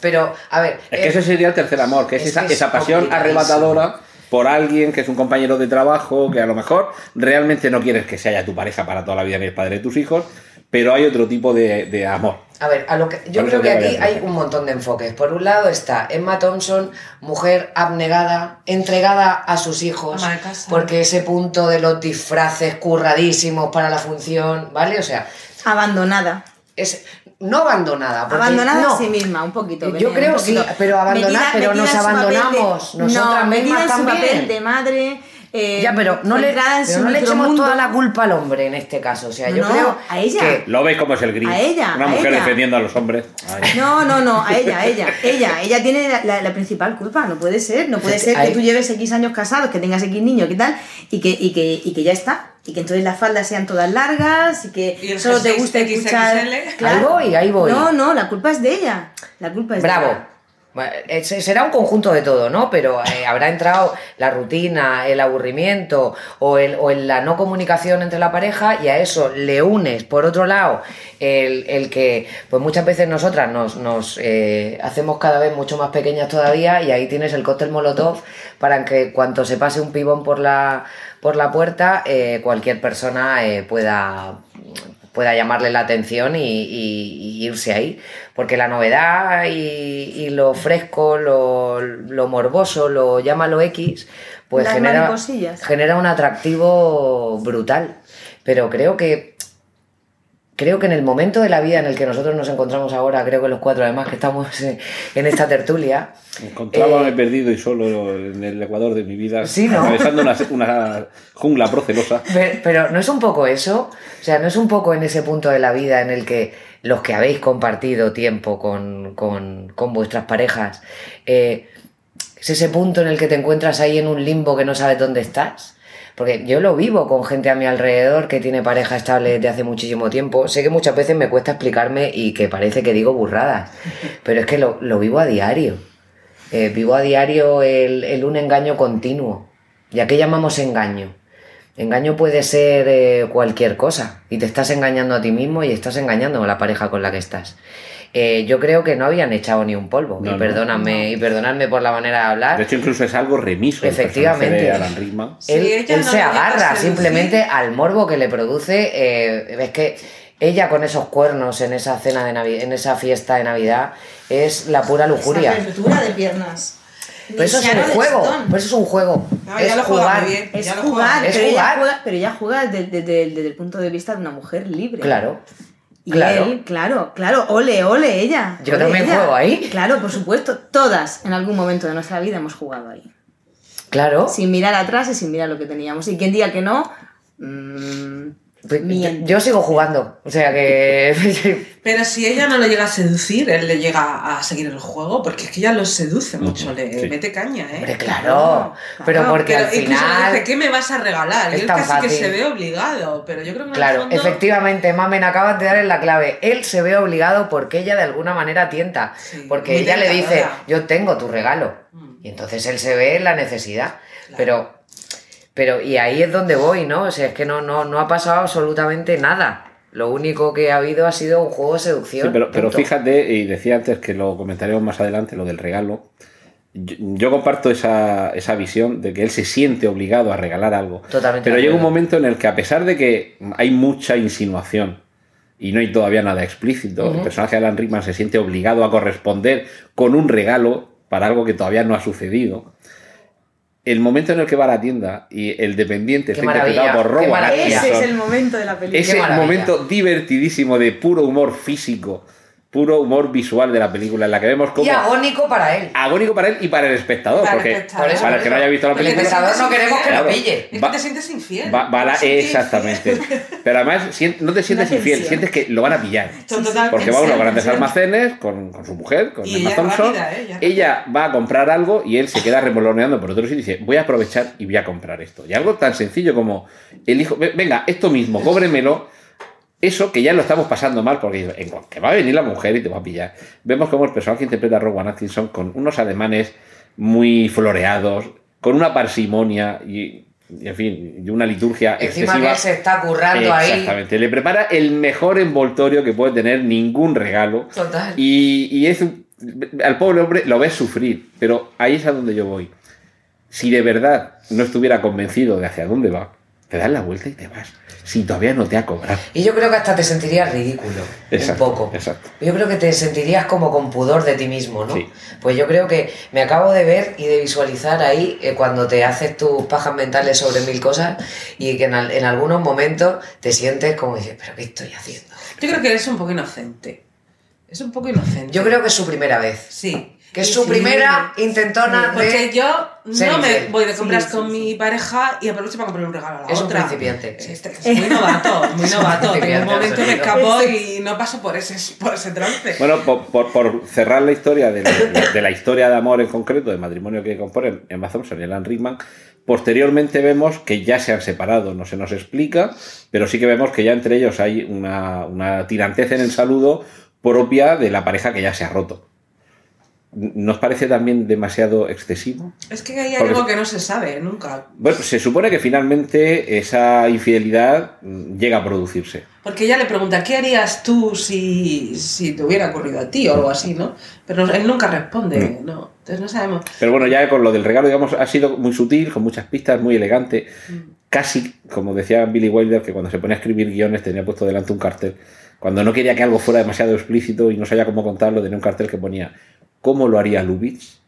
Pero, a ver, Es que eh, ese sería el tercer amor, que es, es esa, que es esa pasión arrebatadora por alguien que es un compañero de trabajo, que a lo mejor realmente no quieres que sea tu pareja para toda la vida ni el padre de tus hijos, pero hay otro tipo de, de amor. A ver, a lo que, yo creo que aquí hay un montón de enfoques. Por un lado está Emma Thompson, mujer abnegada, entregada a sus hijos, porque ese punto de los disfraces curradísimos para la función, ¿vale? O sea, Abandonada. Es no abandonada. porque- Abandonada no. a sí misma, un poquito. Yo creo poquito. sí, pero abandonada- pero nos de- abandonamos nosotras no, mismas en su también. papel de madre. Eh, Ya, pero no le, pero no le echemos micromundo. toda la culpa al hombre en este caso. O sea, yo No, creo a ella. que ¿Lo veis como es el gris? A ella, Una a mujer ella. defendiendo a los hombres. Ay. No, no, no, a ella, a ella, ella, ella tiene la, la- la principal culpa, no puede ser, no puede ser que tú lleves X años casados, que tengas X niños, ¿qué tal? Y que, y que, y que ya está, y que entonces las faldas sean todas largas y que Y solo te guste XXL. escuchar... Ahí voy, ahí voy. No, no, la culpa es de ella, la culpa es de Bravo. ella. Bueno, eh, se- Será un conjunto de todo, ¿no? Pero eh, [LAUGHS] habrá entrado la rutina, el aburrimiento o, el, o el- la no comunicación entre la pareja y a eso le unes, por otro lado, el, el que pues muchas veces nosotras nos, nos eh, hacemos cada vez mucho más pequeñas todavía y ahí tienes el cóctel molotov para que cuando se pase un pibón por la, por la puerta, eh, cualquier persona pueda pueda llamarle la atención y, y- y irse ahí. Porque la novedad y, y lo fresco, lo, lo morboso, lo llámalo X, pues Las genera, genera un atractivo brutal. Pero creo que creo que en el momento de la vida en el que nosotros nos encontramos ahora, creo que los cuatro además que estamos en, esta tertulia, Encontrábame Eh, perdido y solo en el ecuador de mi vida, Sí, ¿no? atravesando una, una jungla procelosa. Pero, pero no es un poco eso, o sea, no es un poco en ese punto de la vida en el que los que habéis compartido tiempo con, con- con vuestras parejas, eh, es ese punto en el que te encuentras ahí en un limbo que no sabes dónde estás. Porque yo lo vivo con gente a mi alrededor que tiene pareja estable desde hace muchísimo tiempo. Sé que muchas veces me cuesta explicarme y que parece que digo burradas, [LAUGHS] pero es que lo, lo vivo a diario. Eh, vivo a diario el, el un engaño continuo. ¿Y a qué llamamos engaño? Engaño puede ser eh, cualquier cosa y te estás engañando a ti mismo y estás engañando a la pareja con la que estás. Eh, yo creo que no habían echado ni un polvo. No, y no. perdóname, y perdonadme por la manera de hablar. De hecho, incluso es algo remiso. Efectivamente. Alan Rickman. Sí, él ella él no se agarra simplemente al morbo que le produce. eh, es que ella con esos cuernos en esa cena de Navidad, en esa fiesta de Navidad, es la pura lujuria. Apertura de piernas. Pero eso es un juego. Pero eso es un juego. No, es ya lo juega jugar. bien. Es ya lo jugar, juega. Es pero, jugar. Ella juega, pero ella juega desde, desde- desde el punto de vista de una mujer libre. Claro. Y Claro. él, claro, claro, ole, ole ella. Yo ole también ella. juego ahí. Claro, por supuesto, todas en algún momento de nuestra vida hemos jugado ahí. Claro. Sin mirar atrás y sin mirar lo que teníamos. Y quien diga que no, mm, miente. Yo sigo jugando. O sea que. [LAUGHS] Pero si ella no le llega a seducir, él le llega a seguir el juego, porque es que ella lo seduce mucho, le sí. mete caña, ¿eh? Hombre, claro. Pero Claro, porque Pero al final. dice, ¿qué me vas a regalar? es y él tan casi que fácil. se ve obligado, pero yo creo que Claro, fondo- efectivamente, Mamen, acabas de dar en la clave. Él se ve obligado porque ella de alguna manera tienta. Sí, porque ella le dice, yo tengo tu regalo. Mm. Y entonces él se ve en la necesidad. Pero, pero, y ahí es donde voy, ¿no? O sea, es que no, no, no ha pasado absolutamente nada. Lo único que ha habido ha sido un juego de seducción. Sí, pero, fíjate, y decía antes que lo comentaremos más adelante, lo del regalo. Yo, yo comparto esa, esa visión de que él se siente obligado a regalar algo. Totalmente Pero llega un momento en el que, a pesar de que hay mucha insinuación y no hay todavía nada explícito, el personaje de Alan Rickman se siente obligado a corresponder con un regalo para algo que todavía no ha sucedido. El momento en el que va a la tienda y el dependiente está interpretado por Rowan maravilla. Ese es Atkinson, el momento de la película. ese momento divertidísimo de puro humor físico, puro humor visual de la película, en la que vemos como Y agónico para él. agónico para él y para el espectador, Para el porque espectador. para el que no haya visto la El película, te espectador no queremos que lo pille. Es Va- que te sientes infiel. va, va la- exactamente. Pero además no te sientes infiel, sientes que lo van a pillar. Total- Porque va a unos grandes almacenes con, con su mujer, con Y Emma ella Thompson. rápida, ¿eh? Ella Ella va a comprar algo y él se queda remoloneando por otro sitio y dice, voy a aprovechar y voy a comprar esto. Y algo tan sencillo como el hijo, "Ve- venga, esto mismo, cóbremelo. Eso que ya lo estamos pasando mal porque en que va a venir la mujer y te va a pillar. Vemos como el personaje interpreta a Rowan Atkinson con unos ademanes muy floreados, con una parsimonia y, y, en fin, y una liturgia Encima excesiva. que se está currando ahí. Exactamente. Le prepara el mejor envoltorio que puede tener ningún regalo. Total. Y, y es un- al pobre hombre lo ves sufrir, pero ahí es a donde yo voy. Si de verdad no estuviera convencido de hacia dónde va, te das la vuelta y te vas. Si todavía no te ha cobrado. Y yo creo que hasta te sentirías ridículo. Exacto, un poco. exacto. Yo creo que te sentirías como con pudor de ti mismo, ¿no? Sí. Pues yo creo que me acabo de ver y de visualizar ahí eh, cuando te haces tus pajas mentales sobre mil cosas y que en, al- en algunos momentos te sientes como dices, pero ¿qué estoy haciendo? Yo creo que eres un poco inocente. Es un poco inocente. Yo creo que es su primera vez. Sí. Que es su sí, primera intentona Porque de... yo no me infiel. voy de compras Sí, sí, con sí. mi pareja y aprovecho para comprar un regalo a la Es un otra. principiante. Sí, este- es muy novato, muy novato. Principiante un momento me escapo y no paso por ese, por ese trance. Bueno, por, por- por cerrar la historia de la, de la historia de amor en concreto, de matrimonio que componen Emma Thompson y Alan Rickman, posteriormente vemos que ya se han separado, no se nos explica, pero sí que vemos que ya entre ellos hay una, una tirantez en el saludo propia de la pareja que ya se ha roto. ¿Nos parece también demasiado excesivo? Es que hay Porque- algo que no se sabe nunca. Bueno, se supone que finalmente esa infidelidad mm, llega a producirse. Porque ella le pregunta, ¿qué harías tú si, si te hubiera ocurrido a ti o algo así, no? Pero él nunca responde, ¿no? Entonces no sabemos. Pero bueno, ya con lo del regalo, digamos, ha sido muy sutil, con muchas pistas, muy elegante. Casi, como decía Billy Wilder, que cuando se ponía a escribir guiones tenía puesto delante un cartel. Cuando no quería que algo fuera demasiado explícito y no sabía cómo contarlo, tenía un cartel que ponía ¿Cómo lo haría Lubitsch?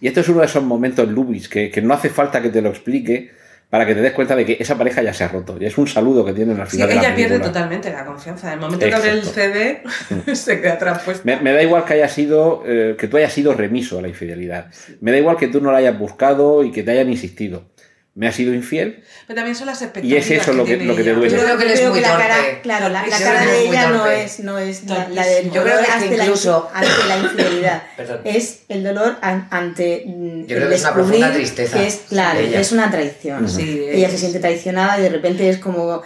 Y esto es uno de esos momentos Lubitsch que, que no hace falta que te lo explique para que te des cuenta de que esa pareja ya se ha roto. Y es un saludo que tienen al Sí, final de la ella pierde película. totalmente la confianza. En el momento que abre el Exacto. CD, [LAUGHS] se queda traspuesta. Me, me da igual que haya sido eh, que tú hayas sido remiso a la infidelidad. Me da igual que tú no la hayas buscado y que te hayan insistido. Me has sido infiel Pero también son las expectativas. Y es eso lo que- lo que te ella. duele. Yo creo que es Creo muy que la torpe. cara, claro, la, la cara de que ella no es, no es la, la del Yo creo dolor que que incluso- ante la infidelidad. [LAUGHS] Es el dolor an- ante mm, Yo creo que es una descubrir profunda tristeza que es claro, ella. es una traición. Sí, ella es- se siente traicionada y de repente es como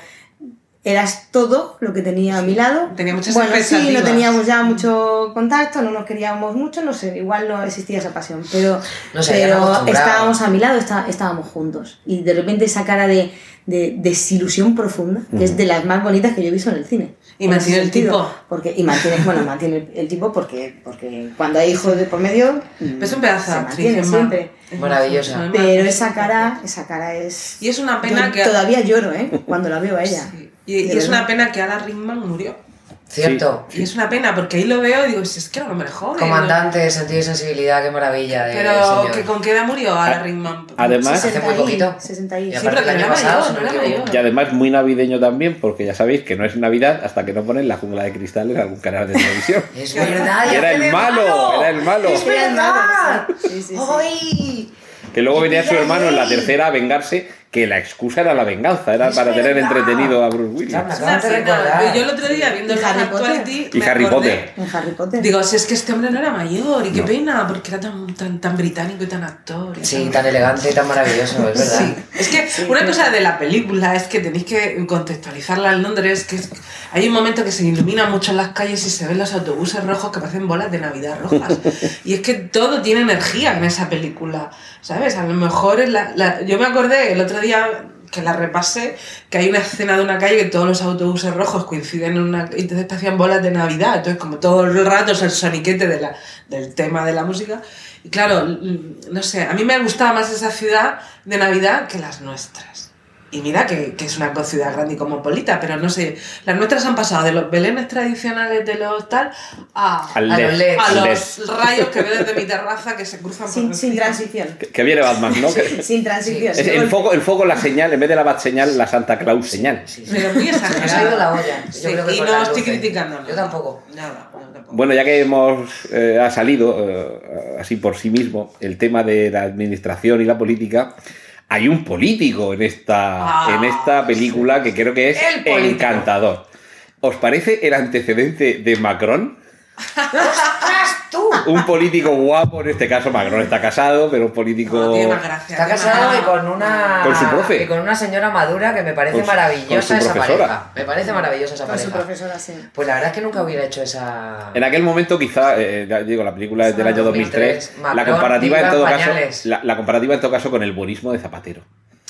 eras todo lo que tenía a mi lado. Tenía muchas Bueno, sí, no teníamos ya mucho contacto, no nos queríamos mucho, no sé, igual no existía esa pasión, pero, No pero estábamos a mi lado, está- estábamos juntos. Y de repente esa cara de, de desilusión profunda, que es de las más bonitas que yo he visto en el cine. Y En mantiene el sentido, tipo. Porque, y mantiene, bueno, mantiene el, el tipo porque, porque cuando hay hijos de por medio, mm, Es un pedazo se de actriz. mantiene siempre. Es Maravillosa. Pero esa cara, esa cara es... Y es una pena Yo que. Todavía lloro, ¿eh? Cuando la veo a ella. Sí. Y, es una pena que Alan Rickman murió. ¿Cierto? Y es una pena porque ahí lo veo y digo, si es que era hombre joven. Comandante de sentido y sensibilidad, qué maravilla de Pero señor. que con qué edad murió Alan Rickman. además- Hace 60 muy y- poquito. 60 y- Y Sí, aparte pero que el no año era pasado, mayor, si no no era me equivoco. mayor. Y además muy navideño también, porque ya sabéis que no es Navidad hasta que no ponen la jungla de cristal en algún canal de televisión. [LAUGHS] Es verdad, Y ya era el malo, era el malo. ¡Es verdad! Sí, sí, sí. ¡Ay! Que luego ¡Qué venía su hermano en la tercera a vengarse, que la excusa era la venganza, era Es para tener verdad. entretenido a Bruce Willis. De pena. recordar. Yo el otro día viendo Y el Harry Actuality Y me Harry acordé. Potter. Harry Potter. Digo, si es que este hombre no era mayor y qué pena, porque era tan, tan, tan británico y tan actor. y Sí, tan elegante y tan maravilloso, es verdad. Sí, es que una cosa de la película es que tenéis que contextualizarla en Londres, que es- hay un momento que se ilumina mucho en las calles y se ven los autobuses rojos que parecen bolas de Navidad rojas. [LAUGHS] y es que todo tiene energía en esa película, ¿sabes? A lo mejor es la, la- yo me acordé el otro día que la repasé, que hay una escena de una calle que todos los autobuses rojos coinciden en una... parecían bolas de Navidad, entonces como todo el rato es el soniquete de la, del tema de la música. Y claro, no sé, a mí me gustaba más esa ciudad de Navidad que las nuestras. Y mira que, que es una ciudad grande y cosmopolita, pero no sé, las nuestras han pasado de los belenes tradicionales de los tal a, A LED, los LED. a al los LED. rayos que veo desde mi terraza que se cruzan por Sin, sin transición. Que, que viene Batman, ¿no? [LAUGHS] Que- Sin transición. es el, foco, el foco, la señal, en vez de la bat señal, la Santa Claus señal. Sí, sí. Pero muy ha exagerado. ido la olla. Yo Sí, creo que y no estoy criticando nada. Yo tampoco. Nada, no, tampoco. Bueno, ya que hemos eh, ha salido eh, así por sí mismo el tema de la administración y la política, hay un político en esta, Ah, en esta película que creo que es encantador. ¿Os parece el antecedente de Macron? [LAUGHS] Un político guapo, en este caso Macron está casado, pero un político... No, tiene más gracia. Está tiene casado más- y con una. Con su profe. Y con una señora madura que me parece Con su- con maravillosa su esa profesora. pareja. Me parece maravillosa esa Con su pareja. profesora, sí. Pues la verdad es que nunca hubiera hecho esa. En aquel momento quizá, eh, digo, la película es del año 2003, 2003, la comparativa en Macron, todo pañales. caso, la, la comparativa en todo caso con el buenismo de Zapatero,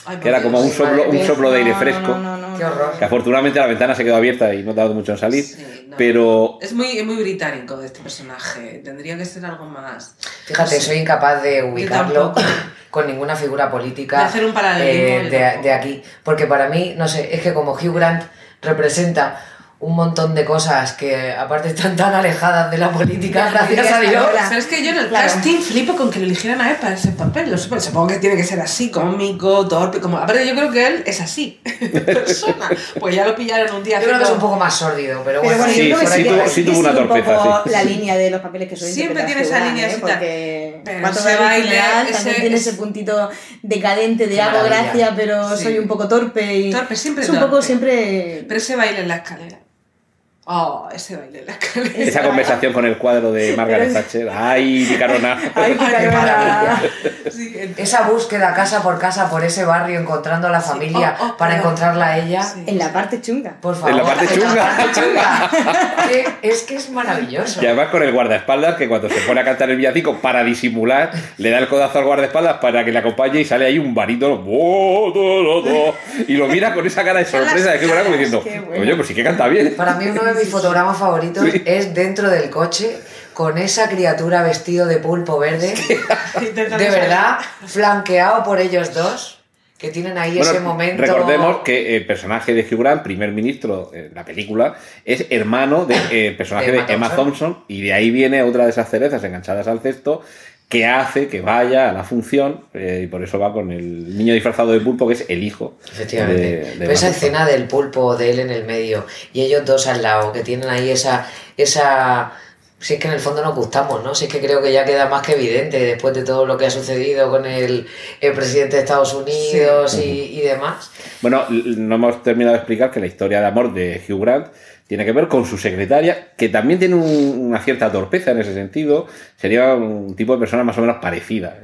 Ay, que era como un soplo, un soplo de aire fresco. No, no, no, Qué horror. que afortunadamente la ventana se quedó abierta y no ha dado mucho en salir, Sí, no. pero Es muy, es muy británico este personaje. Tendría que ser algo más. Fíjate, no sé. soy incapaz de ubicarlo [LAUGHS] con ninguna figura política De hacer un paralelismo, eh, de aquí. Porque para mí, no sé, es que como Hugh Grant representa un montón de cosas que aparte están tan alejadas de la política, gracias a Dios. Pero es que yo en el Claro. casting flipo con que lo eligieran a él para ese papel. Lo Supongo que tiene que ser así, cómico, torpe, como. Aparte, yo creo que él es así, [LAUGHS] persona. Pues ya lo pillaron un día Yo creo que es un poco más sórdido, pero Pero bueno, bueno, Sí, tuvo- sí una un torpeza, poco la línea de los papeles que suele Siempre tiene esa línea tal. Porque Pero cuando ese ve el baile, ese también tiene es- ese puntito decadente de hago gracia, pero Sí. soy un poco torpe y Torpe, siempre es un poco siempre Pero ese baile en la escalera. Oh, ese baile en la escalera. esa conversación con el cuadro de Margaret Thatcher, ay, picarona. Ay, qué Sí, Esa búsqueda casa por casa por ese barrio encontrando a la familia Oh, oh, para pero- encontrarla a ella. Sí. en la parte chunga. Por favor. En la parte chunga. parte [LAUGHS] chunga. Que es que es maravilloso. Y además con el guardaespaldas que cuando se pone a cantar el villancico para disimular, le da el codazo al guardaespaldas para que le acompañe y sale ahí un barítono y lo mira con esa cara de sorpresa de que como [LAUGHS] diciendo, Qué bueno. oye, pues sí que canta bien. Para mí uno de mis fotogramas favoritos Sí. es dentro del coche con esa criatura vestido de pulpo verde, [LAUGHS] de verdad, flanqueado por ellos dos, que tienen ahí Bueno, ese momento. Recordemos que el personaje de Hugh Grant, primer ministro en la película, es hermano del personaje De de Emma Emma Thompson. Thompson y de ahí viene otra de esas cerezas enganchadas al cesto que hace que vaya a la función eh, y por eso va con el niño disfrazado de pulpo que es el hijo. Efectivamente. de- de Pero esa escena del pulpo de él en el medio y ellos dos al lado, que tienen ahí esa. esa si es que en el fondo nos gustamos, ¿no? Si es que creo que ya queda más que evidente después de todo lo que ha sucedido con el, el presidente de Estados Unidos y, y demás. Bueno, no hemos terminado de explicar que la historia de amor de Hugh Grant tiene que ver con su secretaria, que también tiene un- una cierta torpeza en ese sentido. Sería un tipo de persona más o menos parecida.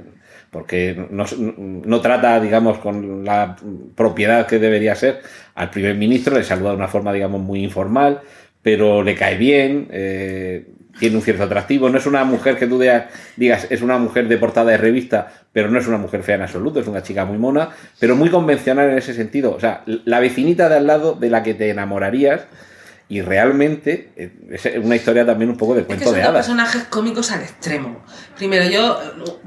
porque no, no trata, digamos, con la propiedad que debería ser al primer ministro, le saluda de una forma, digamos, muy informal, pero le cae bien, eh, tiene un cierto atractivo. No es una mujer que tú digas, es una mujer de portada de revista, pero no es una mujer fea en absoluto, es una chica muy mona, pero muy convencional en ese sentido. O sea, la vecinita de al lado de la que te enamorarías. Y realmente eh, es una historia también un poco de Es que cuento son de hadas. personajes cómicos al extremo. Primero, yo,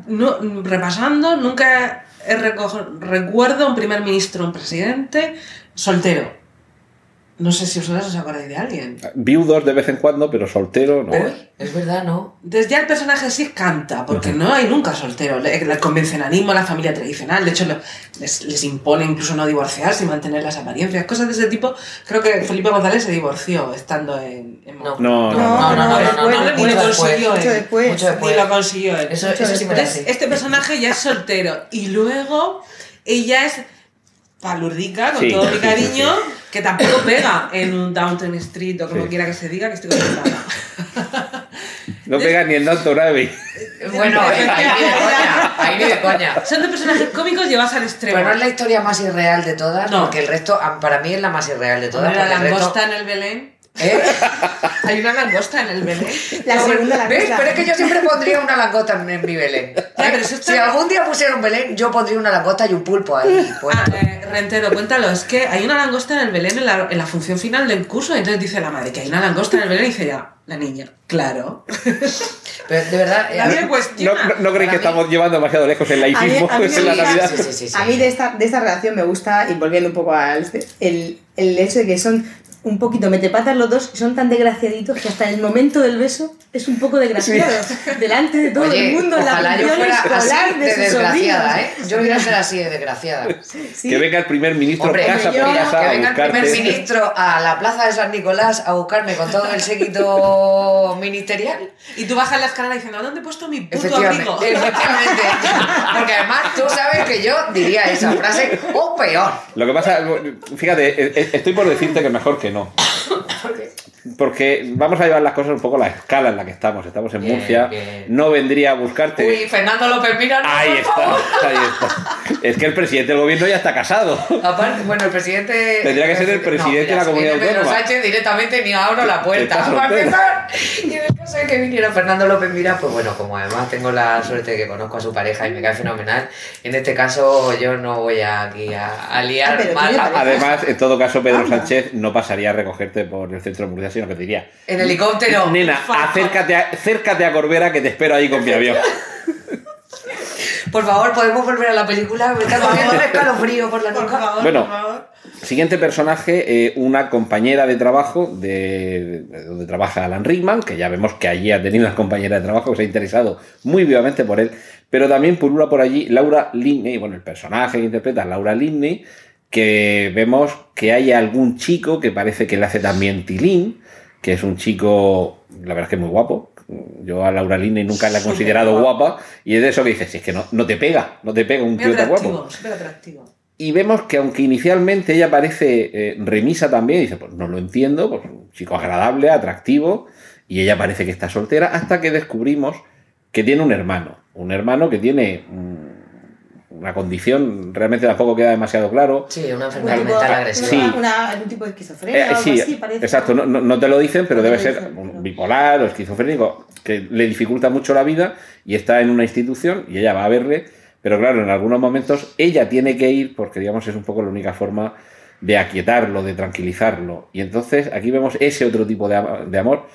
no, repasando, nunca he recuerdo un primer ministro, un presidente soltero. No sé si vosotros os acordáis de alguien. Viudos de vez en cuando, pero soltero no. Uy, es verdad, ¿no? Desde ya el personaje sí canta, porque no hay nunca soltero. Le- El convencionalismo, la familia tradicional, de hecho lo- les, les impone incluso no divorciarse y mantener las apariencias, cosas de ese tipo. Creo que Felipe González se divorció estando en... en No. No, no, no, no, no, no, ni mucho lo consiguió Mucho él. después. Mucho Ni lo consiguió él. Eso, eso sí me la Entonces, sé. este personaje ya es soltero y luego ella es palurdica, con Sí, todo sí, mi sí, cariño, que tampoco pega en un Downton Street o como Sí. quiera que se diga, que estoy conectada. No pega ni el Doctor Abbey. Bueno, ahí, ahí ni de coña, ahí ni de coña. Son de personajes cómicos llevados al extremo. Pero no es la historia más irreal de todas, No. porque el resto, para mí es la más irreal de todas. La porque el resto- langosta en el Belén. ¿Eh? Hay una langosta en el Belén. La segunda la ¿Ves? Pero es que yo siempre pondría una langosta en, en mi Belén. pero eso está- Si algún día pusiera un Belén, yo pondría una langosta y un pulpo ahí. Pues, Ah, eh, Rentero, cuéntalo, es que hay una langosta en el Belén en la, en la función final del curso, entonces dice la madre que hay una langosta en el Belén y dice ya, la niña, claro. pero de verdad, eh, Nadie No, cuestiona. no, no creéis que mí- estamos llevando demasiado lejos el A mí- laicismo a mí en la Navidad. Sí, sí, sí, sí. A mí de esta, de esta relación me gusta, y volviendo un poco al el, el hecho de que son un poquito metepatas los dos, y son tan desgraciaditos que hasta el momento del beso es un poco desgraciado. [LAUGHS] Delante de todo Oye, el mundo la yo fuera escolar así de, de sus desgraciada, sobrinos. ¿eh? Yo quiero ser así de desgraciada. Sí. Que venga el primer ministro Hombre, casa yo- por casa que a venga el primer ministro a la plaza de San Nicolás a buscarme con todo el séquito [LAUGHS] ministerial. Y tú bajas la escalera diciendo, ¿dónde he puesto mi puto Efectivamente, abrigo? efectivamente. Porque además tú sabes que yo diría esa frase o peor. Lo que pasa, fíjate, eh, eh, estoy por decirte que mejor que no. [COUGHS] Porque vamos a llevar las cosas un poco a la escala en la que estamos. Estamos en Bien, Murcia. bien. No vendría a buscarte. Uy, Fernando López, mira, no, ahí está, favor. ahí está. Es que el presidente del gobierno ya está casado. Aparte, bueno, el presidente. Tendría que ser el presidente de la comunidad viene Pedro autónoma. Sánchez directamente ni abro la puerta. [LAUGHS] Y el caso de que viniera Fernando López Mira, pues bueno, como además tengo la suerte de que conozco a su pareja y me cae fenomenal, en este caso yo no voy aquí a, a liar Ah, mal. Además, en todo caso, Pedro Sánchez no pasaría a recogerte por el centro de Murcia, sino que te diría: en helicóptero. Nena, acércate a, acércate a Corbera que te espero ahí con mi avión. [LAUGHS] Por favor, podemos volver a la película. Me está cogiendo un [LAUGHS] escalofrío por la Por nuca. favor, Bueno. por favor. Siguiente personaje, eh, una compañera de trabajo de, de donde trabaja Alan Rickman, que ya vemos que allí ha tenido una compañera de trabajo que se ha interesado muy vivamente por él, pero también pulula por allí Laura Linney, bueno, el personaje que interpreta Laura Linney, que vemos que hay algún chico que parece que le hace también Tilín, que es un chico, la verdad es que muy guapo. Yo a Laura Linney nunca la he considerado guapa, y es de eso que dices, si es que no, no te pega, no te pega un tío tan guapo. Y vemos que aunque inicialmente ella parece eh, remisa también, dice, pues no lo entiendo, pues un chico agradable, atractivo, y ella parece que está soltera, hasta que descubrimos que tiene un hermano, un hermano que tiene mm, una condición, realmente tampoco queda demasiado claro. Sí, una Un enfermedad tipo- mental agresiva. Sí. una- algún tipo de esquizofrenia Eh, o algo sí, así, parece. exacto, no, no- no te lo dicen, pero No debe ser dicen, un pero- bipolar o esquizofrénico, que le dificulta mucho la vida y está en una institución y ella va a verle, pero claro, en algunos momentos ella tiene que ir porque, digamos, es un poco la única forma de aquietarlo, de tranquilizarlo. Y entonces aquí vemos ese otro tipo de, de amor,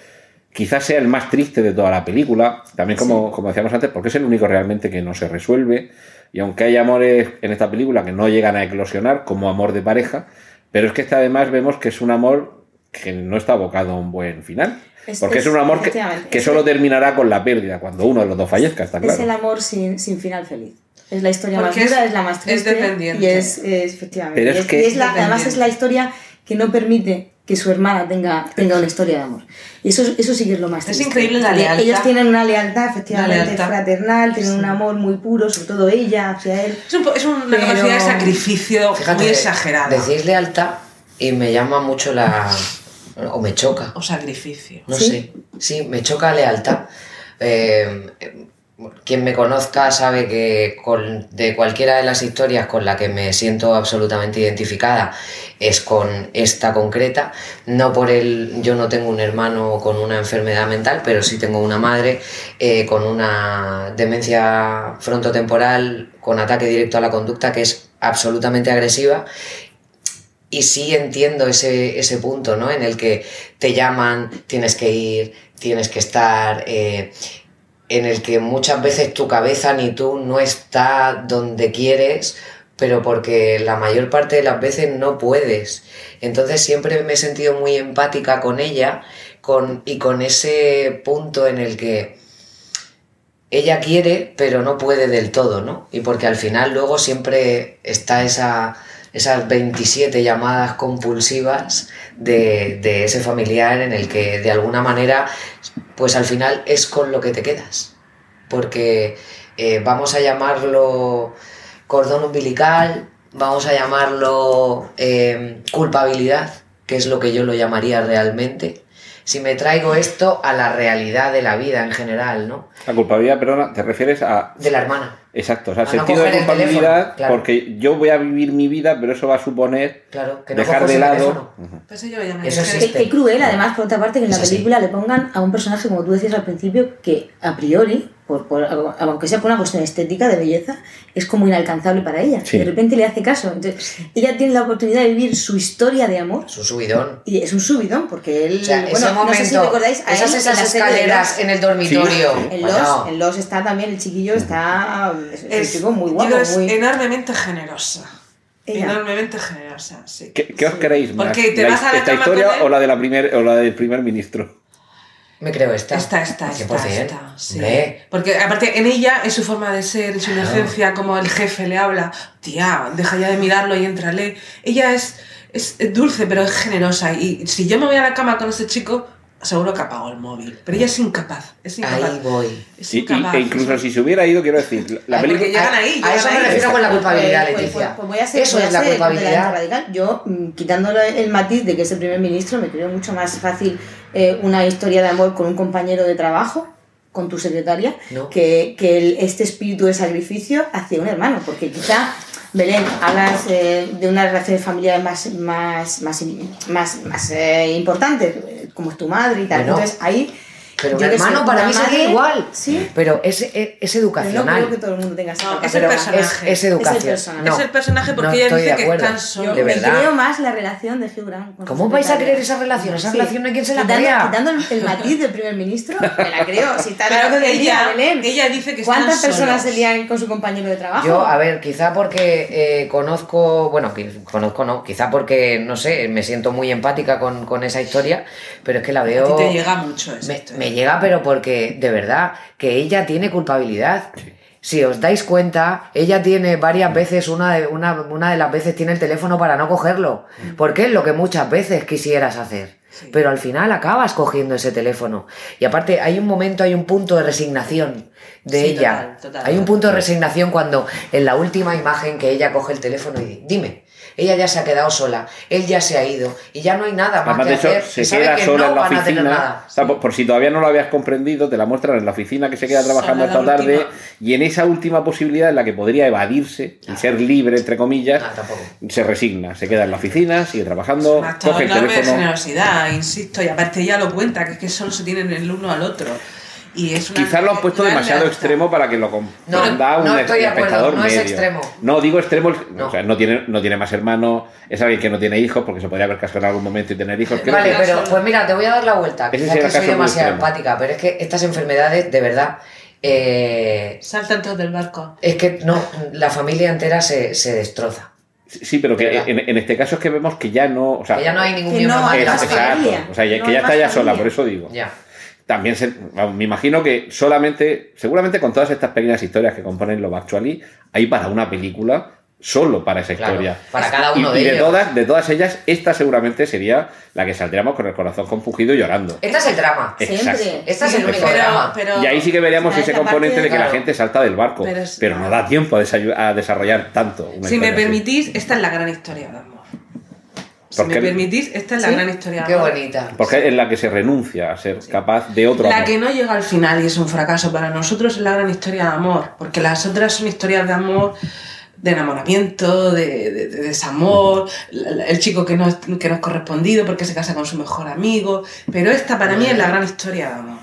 quizás sea el más triste de toda la película, también como, como decíamos antes, porque es el único realmente que no se resuelve. Y aunque hay amores en esta película que no llegan a eclosionar como amor de pareja, pero es que este además vemos que es un amor que no está abocado a un buen final. Es- porque es, es- un amor que, efectivamente, solo terminará con la pérdida, cuando uno de los dos fallezca, está Es el amor sin, sin final feliz. Es la historia Porque más dura, es- es, la más es triste. dependiente. Y es, es- efectivamente. Pero y es es, que- y es la- además Dependiente. es la historia que no permite que su hermana tenga, tenga una historia de amor. Y eso, eso sí que es lo más Es triste. increíble la lealtad. Ellos tienen una lealtad, efectivamente, La lealtad. fraternal, tienen Sí. un amor muy puro, sobre todo ella hacia él. Es, un es una Pero- capacidad de sacrificio Fíjate, muy exagerada. Decís lealtad y me llama mucho la. o me choca. O sacrificio. No ¿Sí? sé. Sí, me choca lealtad. Eh, quien me conozca sabe que de cualquiera de las historias con la que me siento absolutamente identificada es con esta concreta. No por el, yo no tengo un hermano con una enfermedad mental, pero sí tengo una madre eh, con una demencia frontotemporal con ataque directo a la conducta que es absolutamente agresiva y sí entiendo ese, ese punto, ¿no? En el que te llaman, tienes que ir, tienes que estar, eh, en el que muchas veces tu cabeza ni tú no está donde quieres, pero porque la mayor parte de las veces no puedes. Entonces siempre me he sentido muy empática con ella con, y con ese punto en el que ella quiere, pero no puede del todo, ¿no? Y porque al final luego siempre está esa, esas 27 llamadas compulsivas de, de ese familiar en el que de alguna manera, pues al final es con lo que te quedas. Porque eh, vamos a llamarlo cordón umbilical, vamos a llamarlo eh, culpabilidad, que es lo que yo lo llamaría realmente. Si me traigo esto a la realidad de la vida en general, ¿no? La culpabilidad, perdona, te refieres a... De la hermana. Exacto, o sea, A no sentido de el culpabilidad, teléfono, claro. porque yo voy a vivir mi vida, pero eso va a suponer Claro, que no dejar de lado... Pues eso yo que- Qué, cruel, además, por otra parte, que en la Es así. película le pongan a un personaje, como tú decías al principio, que a priori, por, por- aunque sea por una cuestión estética, de belleza, es como inalcanzable para ella. Sí. De repente le hace caso. Entonces, ella tiene la oportunidad de vivir su historia de amor. Es un subidón. Y es un subidón, porque él. O sea, bueno, ese momento, no sé si recordáis. A esas, él, esas en escaleras en el dormitorio. Sí, En Bueno, Los, en Los está también el chiquillo, está. Es, Es, un chico muy digo, guapo. es muy... enormemente generosa. Ella. Enormemente generosa, sí. ¿Qué, qué os queréis más? Porque te ¿La- vas a la ¿Esta cama historia o la, de la primer, o la del primer ministro? Me creo esta. Esta, esta, esta, 100%. esta, sí. Porque aparte en ella, en su forma de ser, en su Claro. inocencia, como el jefe le habla, tía, deja ya de mirarlo y entrale. Ella es, es dulce, pero es generosa. Y si yo me voy a la cama con ese chico, seguro que apago el móvil. Pero ella es incapaz, es incapaz. ahí voy. Es Y- y- incapaz. e incluso si se hubiera ido, quiero decir, la Ay, película... porque llegan ahí, a, a eso me refiero con la culpabilidad, Pues- pues- Leticia. pues voy a ser- eso voy a es la culpabilidad. radical. Yo, mm, quitándole el matiz de que es el primer ministro, me creo mucho más fácil eh, una historia de amor con un compañero de trabajo, con tu secretaria, No. que, que el- este espíritu de sacrificio hacia un hermano. Porque quizá, Belén, hablas eh, de unas relaciones familiares más, más, más, más, más eh, importantes, eh, como es tu madre y tal. Bueno. Entonces ahí. Pero un yo hermano para mí sería igual. Sí. Pero es, es, es Pero no educacional. creo que todo el mundo tenga esa No, es el personaje. Es, es educación. Es el personaje. No, es el personaje porque no ella dice que están solos. De me verdad. creo más la relación de Hugh Grant ¿Cómo vais a creer esa relación? Esa Sí. relación no hay quien se la crea. quitando el, el matiz del primer ministro, me la creo. Si está claro que ella, Belén. ella dice que están ¿Cuántas personas solos. se lían con su compañero de trabajo? Yo, a ver, quizá porque eh, conozco, bueno, conozco no, quizá porque, no sé, me siento muy empática con, con esa historia, pero es que la A veo... ti te llega mucho eso. Me, me llega, pero porque, de verdad, que ella tiene culpabilidad. Si os dais cuenta, ella tiene varias veces, una de, una, una de las veces tiene el teléfono para no cogerlo. Porque es lo que muchas veces quisieras hacer. Pero al final acabas cogiendo ese teléfono. Y aparte, hay un momento, hay un punto de resignación de Sí, ella. total, total, hay un total. punto de resignación cuando en la última imagen que ella coge el teléfono y di- dime. Ella ya se ha quedado sola, él ya se ha ido y ya no hay nada más Además, que de hecho, hacer. se y sabe queda que sola no en la oficina. nada. O sea, por, por si todavía no lo habías comprendido, te la muestran en la oficina que se queda trabajando esta tarde. última. Y en esa última posibilidad en la que podría evadirse y ser libre, entre comillas, Ah, se resigna. Se queda en la oficina, sigue trabajando, coge el teléfono. generosidad, insisto, y aparte ella lo cuenta, que es que solo se tienen el uno al otro. Y es una Quizás lo han puesto demasiado extremo para que lo comprenda No, no un estoy de acuerdo, espectador no es medio. extremo. No, digo extremo, No. o sea, no tiene, no tiene más hermano, es alguien que no tiene hijos, porque se podría haber casado en algún momento y tener hijos. Creo Vale, que- pero pues mira, te voy a dar la vuelta. Ese Quizás que soy demasiado empática, pero es que estas enfermedades, de verdad, eh, Saltan todos del barco. es que no, la familia entera se, se destroza. Sí, pero que en, en este caso es que vemos que ya no. O sea, Que ya no hay ningún miembro no más de la es- familia. exacto. O sea, No que ya está ya sola, por eso digo. Ya. También se, vamos, me imagino que solamente, seguramente con todas estas pequeñas historias que componen Love Actually, hay para una película solo para esa Claro, historia. para cada Y- uno y, de de ellos. todas, de todas ellas, esta seguramente sería la que saldríamos con el corazón compungido y llorando. Este es el drama. Exacto. Siempre. Este es el único pero, drama. pero- Y ahí sí que veríamos Esta ese componente de que la gente salta del barco, Pero pero, no da tiempo a, a desarrollar tanto. una Si me así. permitís, esta es la gran historia de amor. Si Porque- me permitís, esta es la Sí. gran historia de Qué bonita. Porque es la que se renuncia a ser capaz de otro La amor. que no llega al final y es un fracaso para nosotros es la gran historia de amor, porque las otras son historias de amor, de enamoramiento, de, de- de desamor, el chico que no, es, que no es correspondido porque se casa con su mejor amigo, pero esta para mí es la gran historia de amor.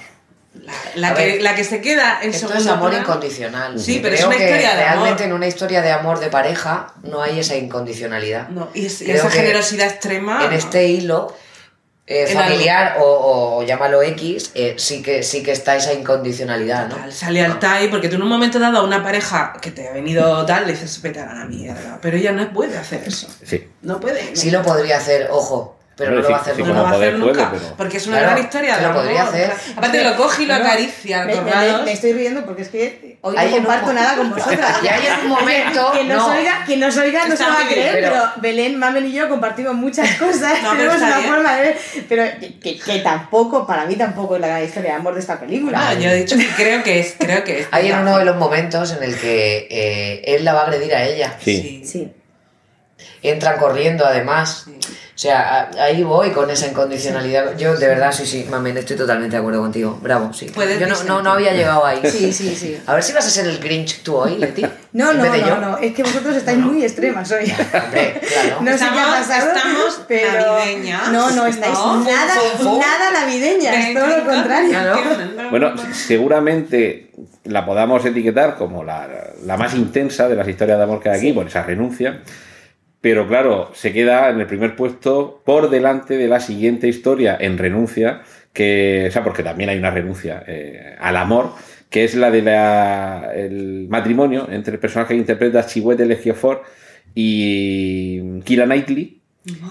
La, que, ver, la que se queda en Esto es amor plano. incondicional. Sí, pero Creo es una que historia de realmente amor. en una historia de amor de pareja no hay esa incondicionalidad. No, y, es- y esa generosidad extrema. en este hilo eh, familiar o, o llámalo X, eh, sí, que, sí que está esa incondicionalidad, ¿no? Total, sale al TAI porque tú en un momento dado a una pareja que te ha venido tal le dices vete a la mierda, pero ella no puede hacer eso. Sí. No puede. Sí lo podría hacer, ojo, pero Hombre, no lo va a sí, hacer sí, no nunca. lo va a poder hacer puede, nunca, pero- porque es una Claro, gran historia que lo podría amor. hacer. Aparte lo coge y lo No, acaricia me, me- me estoy riendo porque es que hoy Hay no un comparto nada con vosotras. [LAUGHS] Y hay en un momento, Quien nos, no. oiga, quien nos oiga no se va a creer, pero, pero- Belén, Mamen y yo compartimos muchas [LAUGHS] cosas. No, pero tenemos una bien. forma de ver. Pero que, que tampoco, para mí tampoco es la gran historia de amor de esta película. Ah, yo he dicho que creo que es, creo que es. Hay en uno de los momentos en el que eh, él la va a agredir a ella. Sí. Sí. Entran corriendo además. O sea, a- ahí voy con esa incondicionalidad. Yo de verdad, sí, sí, mamen, estoy totalmente de acuerdo contigo. Bravo, sí. Puedes Yo no, no, no había llegado ahí. Sí, sí, sí. A ver si vas a ser el Grinch tú hoy, Leti. No, no, no, yo. no, es que vosotros estáis muy extremas hoy. Hombre, claro. No sé qué ha Estamos- pasado, estamos pero navideñas, no, no estáis ¿no? nada, nada navideñas, Ven, todo lo contrario. Claro. Bueno, seguramente la podamos etiquetar como la, la más intensa de las historias de amor que hay aquí, por esa renuncia. Pero claro, se queda en el primer puesto por delante de la siguiente historia en renuncia, que, o sea, porque también hay una renuncia eh, al amor, que es la del matrimonio entre el personaje que interpreta Chiwetel Ejiofor y Kira Knightley,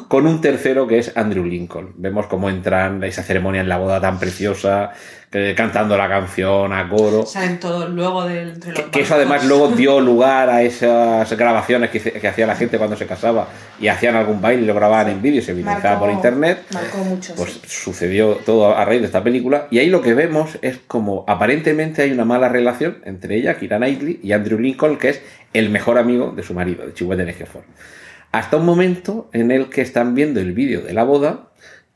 con un tercero que es Andrew Lincoln. Vemos cómo entran esa ceremonia en la boda tan preciosa, cantando la canción a coro. Salen todos luego del, entre los Que, que eso además luego dio lugar a esas grabaciones que, que hacía la gente cuando se casaba y hacían algún baile y lo grababan en vídeo y se viralizaba por internet. Marcó mucho. Pues sí. sucedió todo a raíz de esta película. Y ahí lo que vemos es como aparentemente hay una mala relación entre ella, Kira Knightley, y Andrew Lincoln, que es el mejor amigo de su marido, de Chiwetel Ejiofor. Hasta un momento en el que están viendo el vídeo de la boda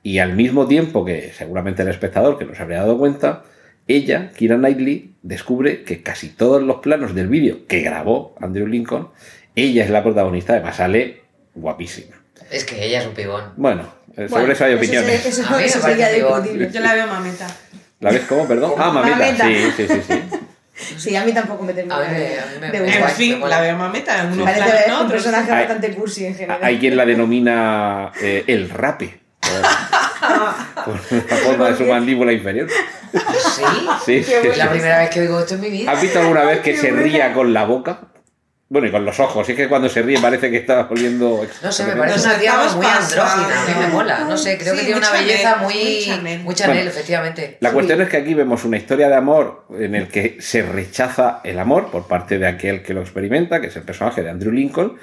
y al mismo tiempo que seguramente el espectador que no se habría dado cuenta, ella, Kira Knightley, descubre que casi todos los planos del vídeo que grabó Andrew Lincoln, ella es la protagonista, además sale guapísima. Es que ella es un pibón. Bueno, eh, sobre Bueno, eso hay opiniones. eso, A mí me eso parece sería discutible. Yo la veo mameta. ¿La ves cómo? Perdón. Ah, mamita. Mamita. Sí, sí, sí, sí. Sí, a mí tampoco me termina de, a mí me- de me En gustar. guay, fin, la veo mameta. En unos Parece planos, no, un personaje Hay- bastante cursi en general. Hay quien la denomina eh, el rape. Por, por la forma de su mandíbula inferior. ¿Sí? Sí, sí, Es la primera vez que oigo esto en mi vida. ¿Has visto alguna vez que se buena. ría con la boca? Bueno, y con los ojos. Es que cuando se ríe parece que está oliendo. No sé, me parece una tía muy andrógina. A mí me mola. No sé, creo Sí, que tiene una Chanel, belleza muy muy. Chanel. Bueno. efectivamente. La cuestión es que aquí vemos una historia de amor en el que se rechaza el amor por parte de aquel que lo experimenta, que es el personaje de Andrew Lincoln,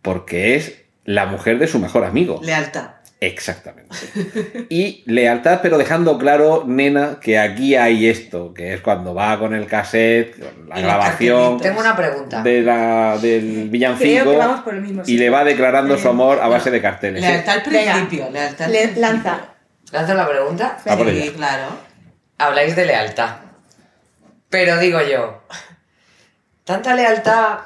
porque es la mujer de su mejor amigo. Lealtad. Exactamente. [LAUGHS] Y lealtad, pero dejando claro, nena, que aquí hay esto, que es cuando va con el cassette, con la grabación. Tengo una pregunta. de la, del Creo villancico que vamos por el mismo y le va declarando su Sí. amor a base de carteles. Lealtad al principio. Lealtad al Le- principio. lanza. ¿Lanzo la pregunta? Sí, ella. claro. Habláis de lealtad. Pero digo yo, ¿tanta lealtad?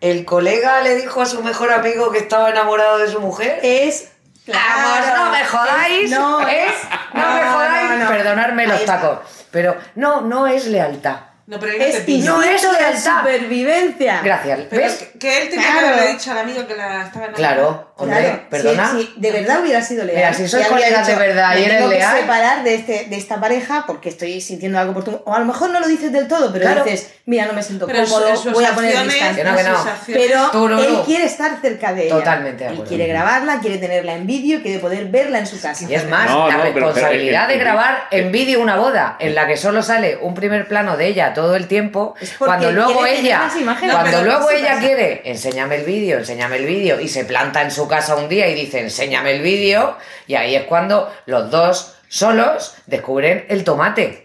¿El colega le dijo a su mejor amigo que estaba enamorado de su mujer? Es. Vamos, no me jodáis. No, ¿eh? No, me jodáis. no. Perdonadme los tacos. Pero no, no es lealtad. No, pero Es. No es de supervivencia. Gracias. Pero ¿Ves? que, que él tenía que haberle dicho al amigo que la estaba enamorando. Claro, hombre, Claro, perdona. Si, si de verdad hubiera sido leal. Mira, si sois colegas de verdad y "Me eres tengo que leal". separar de, este, de esta pareja porque estoy sintiendo algo por tu. O a lo mejor no lo dices del todo, pero Claro. dices, mira, no me siento Pero en su- cómodo, en voy a poner distancia. Que no, que en no. Pero Tú, no, él no. quiere estar cerca de ella. Totalmente Él quiere grabarla, quiere tenerla en vídeo, quiere poder verla en su casa. Y es más, No, la no, pero- pero- responsabilidad el- de el- grabar en vídeo una boda en la que solo sale un primer plano de ella todo el tiempo, porque cuando luego ella, cuando No, luego ella casa. quiere, enséñame el vídeo, enséñame el vídeo, y se planta en su casa un día y dice, enséñame el vídeo, y ahí es cuando los dos solos descubren el tomate.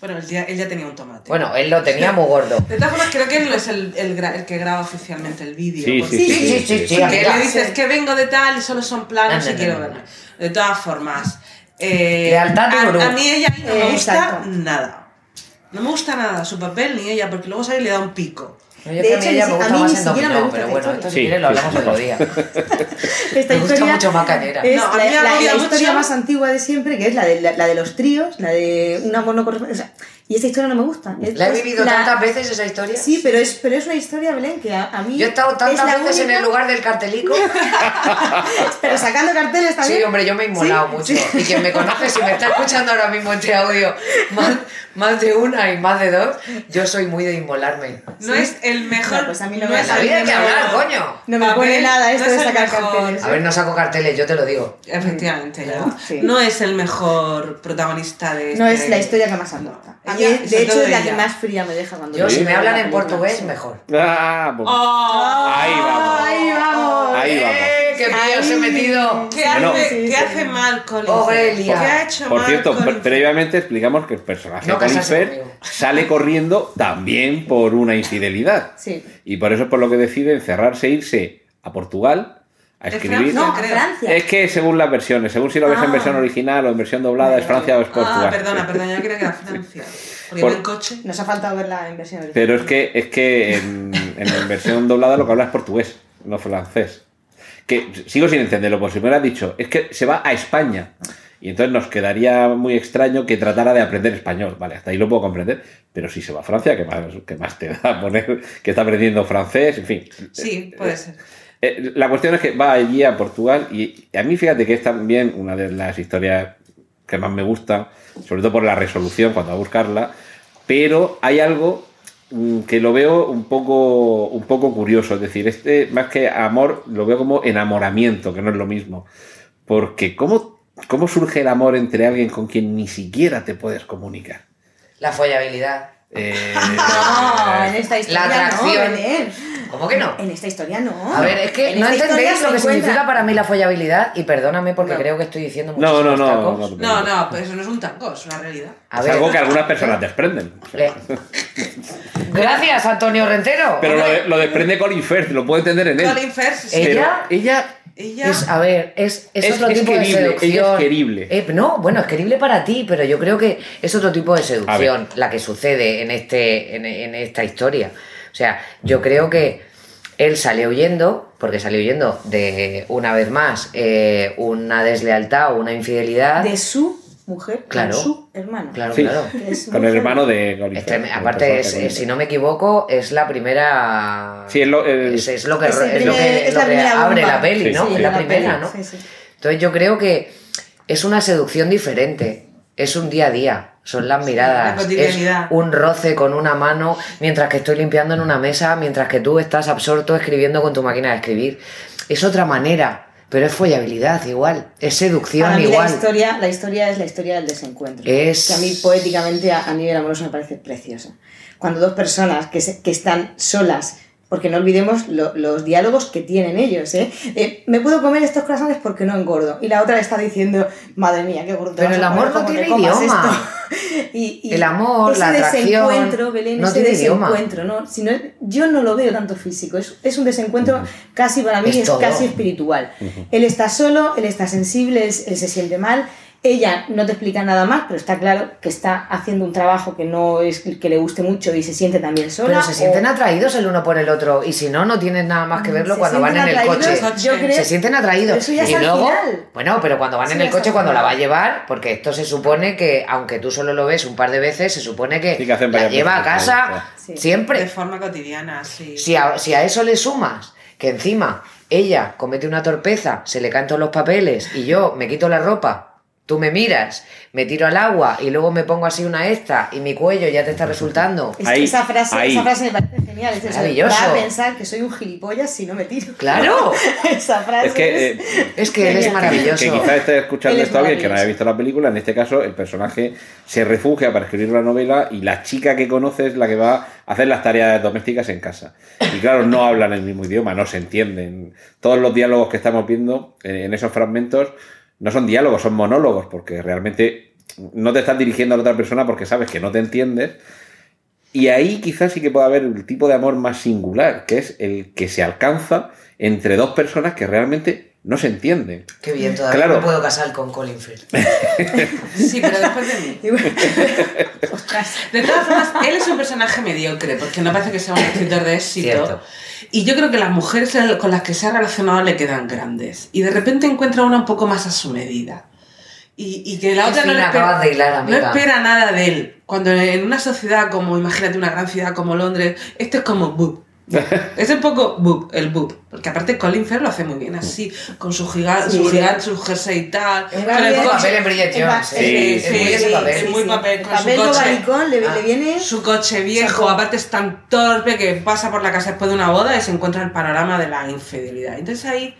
Bueno, él ya, él ya tenía un tomate. Bueno, él lo tenía muy gordo. De todas formas, creo que él no es el, el, gra- el que graba oficialmente el vídeo. Sí, porque- sí, Sí, sí, sí, sí, Que amiga. le dices que vengo de tal y solo son planos No, y no, quiero no, no. verme. De todas formas, eh, Lealtad a, a mí ella no me Eh, gusta exacto. nada. No me gusta nada su papel ni ella, porque luego sale y le da un pico. No, yo De que a hecho, mí ella me a gusta mí más ni en siquiera me dominó, gusta pero bueno, esto si Sí, quieres lo hablamos sí. otro día. [LAUGHS] Esta Me gusta historia mucho más cañera. Es No, a la, la- la historia mucho. más antigua de siempre, que es la de, la, la de los tríos, la de un amor no correspondido. O sea, y esa historia no me gusta. Es- La he vivido la- tantas veces esa historia. Sí, pero es, pero es una historia, Belén, que a, a mí. Yo he estado es tantas veces en el lugar del cartelico. [LAUGHS] Pero sacando carteles también. Sí, hombre, yo me he inmolado Sí, mucho. sí. Y quien me conoce, si me está escuchando ahora mismo este audio, más, más de una y más de dos, yo soy muy de inmolarme. No es el mejor. No, pues a mí no no me- es La el vida hay que mejor- hablar, coño. No me pone nada esto no de es el sacar mejor. carteles. A ver, no saco carteles, yo te lo digo. Efectivamente, ya. Sí. No es el mejor protagonista de No este- es la historia que más aporta. De hecho, es la que más fría me deja cuando Yo, si me la hablan en portugués, mejor. Ah, pues- ¡Oh! Ahí vamos. ¡Ahí vamos! Ahí vamos. ¡Eh, ¡Qué mío se he metido! ¿Qué, Bueno. hace, Sí, ¿qué sí. hace mal Colin Aurelia. Firth? ¿Qué ha hecho Por mal cierto, previamente explicamos que el personaje No de sale corriendo también por una infidelidad. Sí. Y por eso es por lo que decide encerrarse e irse a Portugal a De escribir. Francia, No, a creo. Francia. Es que según las versiones, según si lo ves en Ah. versión original o en versión doblada, es Francia o es Portugal. Ah, perdona, perdona, yo creía que era Francia. Porque Por- en coche. Nos ha faltado verla en versión original. Pero es que, es que en, en la versión doblada lo que habla es portugués, no francés. Que sigo sin entenderlo, por si me hubieras dicho, es que se va a España. Y entonces nos quedaría muy extraño que tratara de aprender español. Vale, hasta ahí lo puedo comprender. Pero si se va a Francia, ¿qué más, qué más te da poner [LAUGHS] que está aprendiendo francés? En fin. Sí, puede ser. Eh, la cuestión es que va allí a Portugal y a mí fíjate que es también una de las historias que más me gusta, sobre todo por la resolución cuando va a buscarla, pero hay algo mm, que lo veo un poco, un poco curioso, es decir, este más que amor lo veo como enamoramiento, que no es lo mismo, porque ¿cómo, cómo surge el amor entre alguien con quien ni siquiera te puedes comunicar? La follabilidad. Eh, [LAUGHS] No, en esta historia La atracción. no. ¿Cómo que no? En esta historia no. A ver, es que En no entendéis lo que significa para mí la follabilidad y perdóname porque No. creo que estoy diciendo no, muchísimos no, no, tacos. no, No, no, pues eso no es un tango, es una realidad. A es ver, algo que algunas personas desprenden. le- Gracias, Antonio Rentero. Pero lo, Hombre, de- lo desprende Colin Firth, lo puedo entender en él. Colin Firth, sí. Ella- Pero ella Ella. Es, a ver, es, es, Es- otro es tipo de querible, seducción. ella es querible. Eh, no, bueno, es querible para ti, pero yo creo que es otro tipo de seducción la que sucede en, este, en, en esta historia. O sea, yo creo que él sale huyendo, porque sale huyendo de, una vez más, eh, una deslealtad o una infidelidad. De su mujer Claro. con su hermano. Claro, Sí. claro. Con el hermano de Este, aparte, es, de- si no me equivoco, es la primera. Sí, es lo- el- es, es lo que, Es el es lo primer- que, es lo la que primera abre bomba. la peli, Sí, ¿no? sí, es la la primera, peli, ¿no? sí, sí. Entonces yo creo que es una seducción diferente, es un día a día, son las miradas, la cotidianidad. es un roce con una mano mientras que estoy limpiando en una mesa, mientras que tú estás absorto escribiendo con tu máquina de escribir. Es otra manera, pero es follabilidad igual, es seducción Para mí igual. la historia, la historia es la historia del desencuentro. Es- Que a mí poéticamente, a, a nivel amoroso, me parece preciosa. Cuando dos personas que, se- que están solas, porque no olvidemos lo- los diálogos que tienen ellos, ¿eh? Eh, Me puedo comer estos croissants porque no engordo. Y la otra le está diciendo, madre mía, qué gordo. Pero el amor no tiene idioma. esto". [LAUGHS] Y- y El amor, ese la atracción, desencuentro, Belén, no ese tiene idioma. ¿no? Si no yo no lo veo tanto físico, es, es un desencuentro casi para mí Es casi espiritual. Él está solo, él está sensible, él, él se siente mal. Ella no te explica nada más, pero está claro que está haciendo un trabajo que no es que le guste mucho y se siente también sola. Pero se sienten o- atraídos el uno por el otro y si no, no tienes nada más que verlo se cuando van en el coche. atraídos, yo creo- Se sienten atraídos. Pero eso ya es y luego, final. bueno, pero cuando van Eso en el coche, cuando la va a llevar, porque esto se supone que, aunque tú solo lo ves un par de veces, se supone que, Sí, que hacen la lleva a casa sí. De siempre. forma cotidiana, sí. Si a, si a eso le sumas que encima ella comete una torpeza, se le caen todos los papeles y yo me quito la ropa. Tú me miras, me tiro al agua y luego me pongo así una esta y mi cuello ya te está resultando. Es- Ahí, esa, frase, ahí. esa frase me parece genial. Es Maravilloso. Va a pensar que soy un gilipollas si no me tiro. ¡Claro! [LAUGHS] esa frase Es que, eh, Es que él es Genial. maravilloso. que quizás esté escuchando esto alguien que no haya visto la película. En este caso, el personaje se refugia para escribir la novela y la chica que conoce es la que va a hacer las tareas domésticas en casa. Y claro, no hablan el mismo idioma, no se entienden. Todos los diálogos que estamos viendo en, en esos fragmentos no son diálogos, son monólogos, porque realmente no te estás dirigiendo a la otra persona porque sabes que no te entiendes. Y ahí quizás sí que puede haber el tipo de amor más singular, que es el que se alcanza entre dos personas que realmente no se entienden. Qué bien, todavía Claro. me puedo casar con Colin Firth. [LAUGHS] Sí, pero después de mí. [LAUGHS] Ostras. De todas formas, él es un personaje mediocre, porque no parece que sea un escritor de éxito. Cierto. Y yo creo que las mujeres con las que se ha relacionado le quedan grandes. Y de repente encuentra una un poco más a su medida. Y, y que la Qué otra no, le espera, de hilar, no espera nada de él. Cuando en una sociedad como, imagínate, una gran ciudad como Londres, esto es como. [LAUGHS] Es un poco boop, el boop. Porque aparte Colin Firth lo hace muy bien así, con su gigante, Sí, su, gigante, su jersey y tal. Es el coche- papel en Bridget. Sí, ¿eh? sí, es muy sí, ese sí, papel. sí. muy papel, El con su papel coche. le, Ah. le viene. Su coche viejo, Saco. aparte es tan torpe que pasa por la casa después de una boda y se encuentra el panorama de la infidelidad. Entonces ahí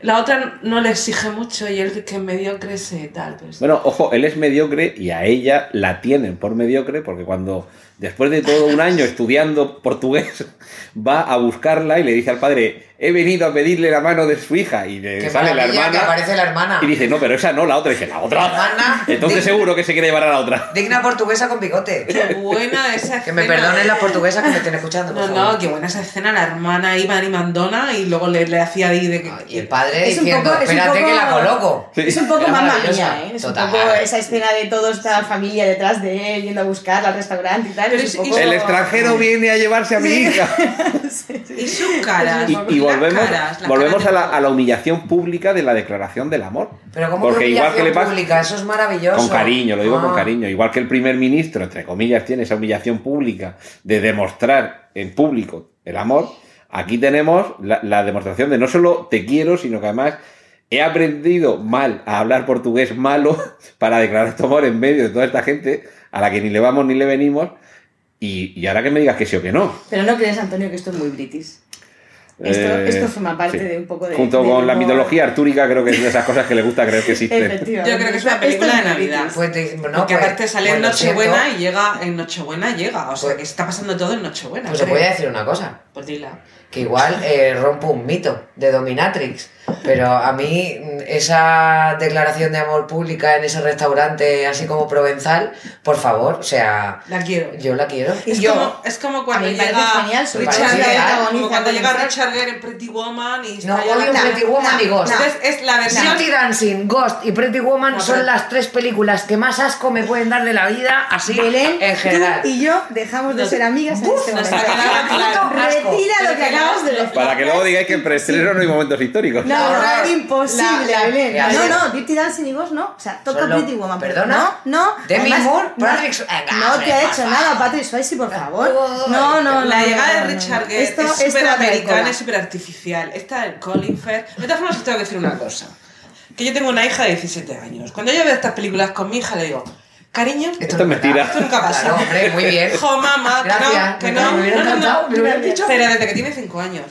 la otra no le exige mucho y él que es mediocre se tal. Pero sí. Bueno, ojo, él es mediocre y a ella la tienen por mediocre porque cuando después de todo un año estudiando portugués [LAUGHS] va a buscarla y le dice al padre, he venido a pedirle la mano de su hija y le Qué sale la maravilla que hermana aparece la hermana. y dice, no, pero esa no, la otra. Y dice, la otra. Hermana. [LAUGHS] Entonces Dig- seguro que se quiere llevar a la otra. Digna portuguesa con bigote. Qué buena esa Que me escena. perdonen las portuguesas que me estén escuchando. por No, favor. no, qué buena esa escena, la hermana iba y mandona y luego le, le hacía ahí de que... Y el padre Es un diciendo, poco- es un espérate poco- que la coloco. Sí. Es un poco maravillosa. mía, ¿eh? Es Total. un poco esa escena de toda esta familia detrás de él, yendo a buscarla al restaurante y tal. Pero es un es- poco... El extranjero viene a llevarse a mi hija. [LAUGHS] Y sus caras. Y, y volvemos, caras, las volvemos caras a la, a la humillación pública de la declaración del amor. Pero como Porque igual que le pasa pública, eso es maravilloso. con cariño, lo digo con Ah. cariño, igual que el primer ministro, entre comillas, tiene esa humillación pública de demostrar en público el amor, aquí tenemos la, la demostración de no solo te quiero, sino que además he aprendido mal a hablar portugués malo [LAUGHS] para declarar tu amor en medio de toda esta gente a la que ni le vamos ni le venimos. Y, y ahora que me digas que sí o que no. Pero no crees, Antonio, que esto es muy british. Esto, Eh, esto forma parte sí. de un poco de... Junto de con la mitología artúrica, creo que es de esas cosas que le gusta creer que existen. Efectivamente. Yo creo que es una Esto película de Navidad. Pues no, Porque pues- aparte sale en pues. Nochebuena y llega en Nochebuena llega. O sea, Pues- que está pasando todo en Nochebuena. Pues te creo. voy a decir una cosa. Pues dila. Que igual eh, rompo un mito de Dominatrix. Pero a mí esa declaración de amor pública en ese restaurante así como provenzal, por favor, o sea, La quiero. yo la quiero. Es, yo- como, es como cuando llega genial, Richard Gere, como cuando llega. Richard Gere en Pretty Woman y No, odio la- Pretty Woman y Ghost. Entonces es la versión Dirty Dancing, Ghost y Pretty Woman No, son pero- las tres películas que más asco me pueden dar de la vida, así Belén, en general. tú y yo dejamos de ser amigas en este momento. Retira lo que acabas de no- decir. Para que luego digáis que en preestreno no hay momentos históricos. No, No, no, no. imposible, La- la- Belén. la- No, no, Dirty Dancing y Ghost no. O sea, toca Solo- Pretty Woman. ¿Perdona? No, no. Demi Además, Moore, no- Patrick Swayze. No te ha hecho nada, Patrick Swayze, por favor. No, no, La llegada no, de Richard no. Gere Esto- es súper americana y súper artificial. Esta de Colin Firth. De todas formas, os tengo que decir una cosa. Que yo tengo una hija de 17 años. Cuando yo veo estas películas con mi hija, le digo, cariño, Esto Esto es mentira. esto nunca pasa. Claro, hombre, muy bien. [LAUGHS] Jo, mamá, que no, que no. me hubiera no, no, encantado, no. me dicho. Pero desde que tiene 5 años.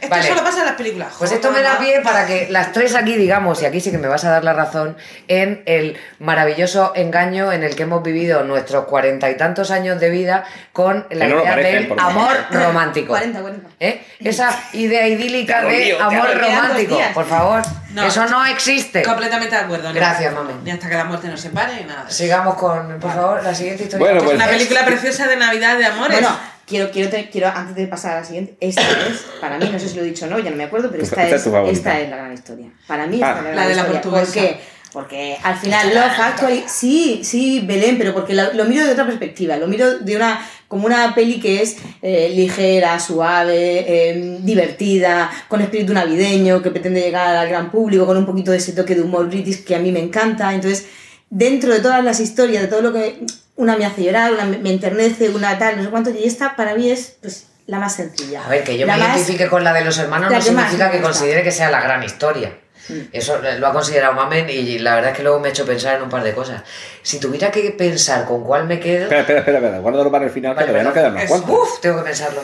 Esto Vale. solo pasa en las películas. Pues Jo, esto me da pie para que las tres aquí digamos, y aquí sí que me vas a dar la razón, en el maravilloso engaño en el que hemos vivido nuestros cuarenta y tantos años de vida con la no idea parecen, del amor romántico. 40, 40. ¿Eh? Esa idea idílica de amor romántico, por favor. No. Eso no existe. Completamente de acuerdo. ¿no? Gracias, mami. Y hasta que la muerte nos separe y nada. Sigamos con, por favor, la siguiente historia. Bueno, Es pues- una película preciosa de Navidad de amores. Bueno, quiero, quiero, quiero, antes de pasar a la siguiente, esta es, para mí, no sé si lo he dicho o no, ya no me acuerdo, pero Esta- esta, es, es tu favorita. esta es la gran historia. Para mí, esta Ah. es la gran La de la historia. portuguesa. ¿Por qué? Porque al final Love Actually, sí, sí, Belén, pero porque lo, lo miro de otra perspectiva, lo miro de una, como una peli que es eh, ligera, suave, eh, divertida, con espíritu navideño, que pretende llegar al gran público, con un poquito de ese toque de humor british que a mí me encanta. Entonces, dentro de todas las historias, de todo lo que una me hace llorar, una me enternece, una tal, no sé cuánto, y esta para mí es pues, la más sencilla. A ver, que yo La me más- identifique con la de los hermanos no que significa que considere que sea la gran historia. Mm. Eso lo ha considerado Mamen y la verdad es que luego me ha hecho pensar en un par de cosas. Si tuviera que pensar con cuál me quedo... Espera, espera, espera, espera. Guárdalo para el final, que Vale, todavía no quedan unos cuantos. Uf, tengo que pensarlo.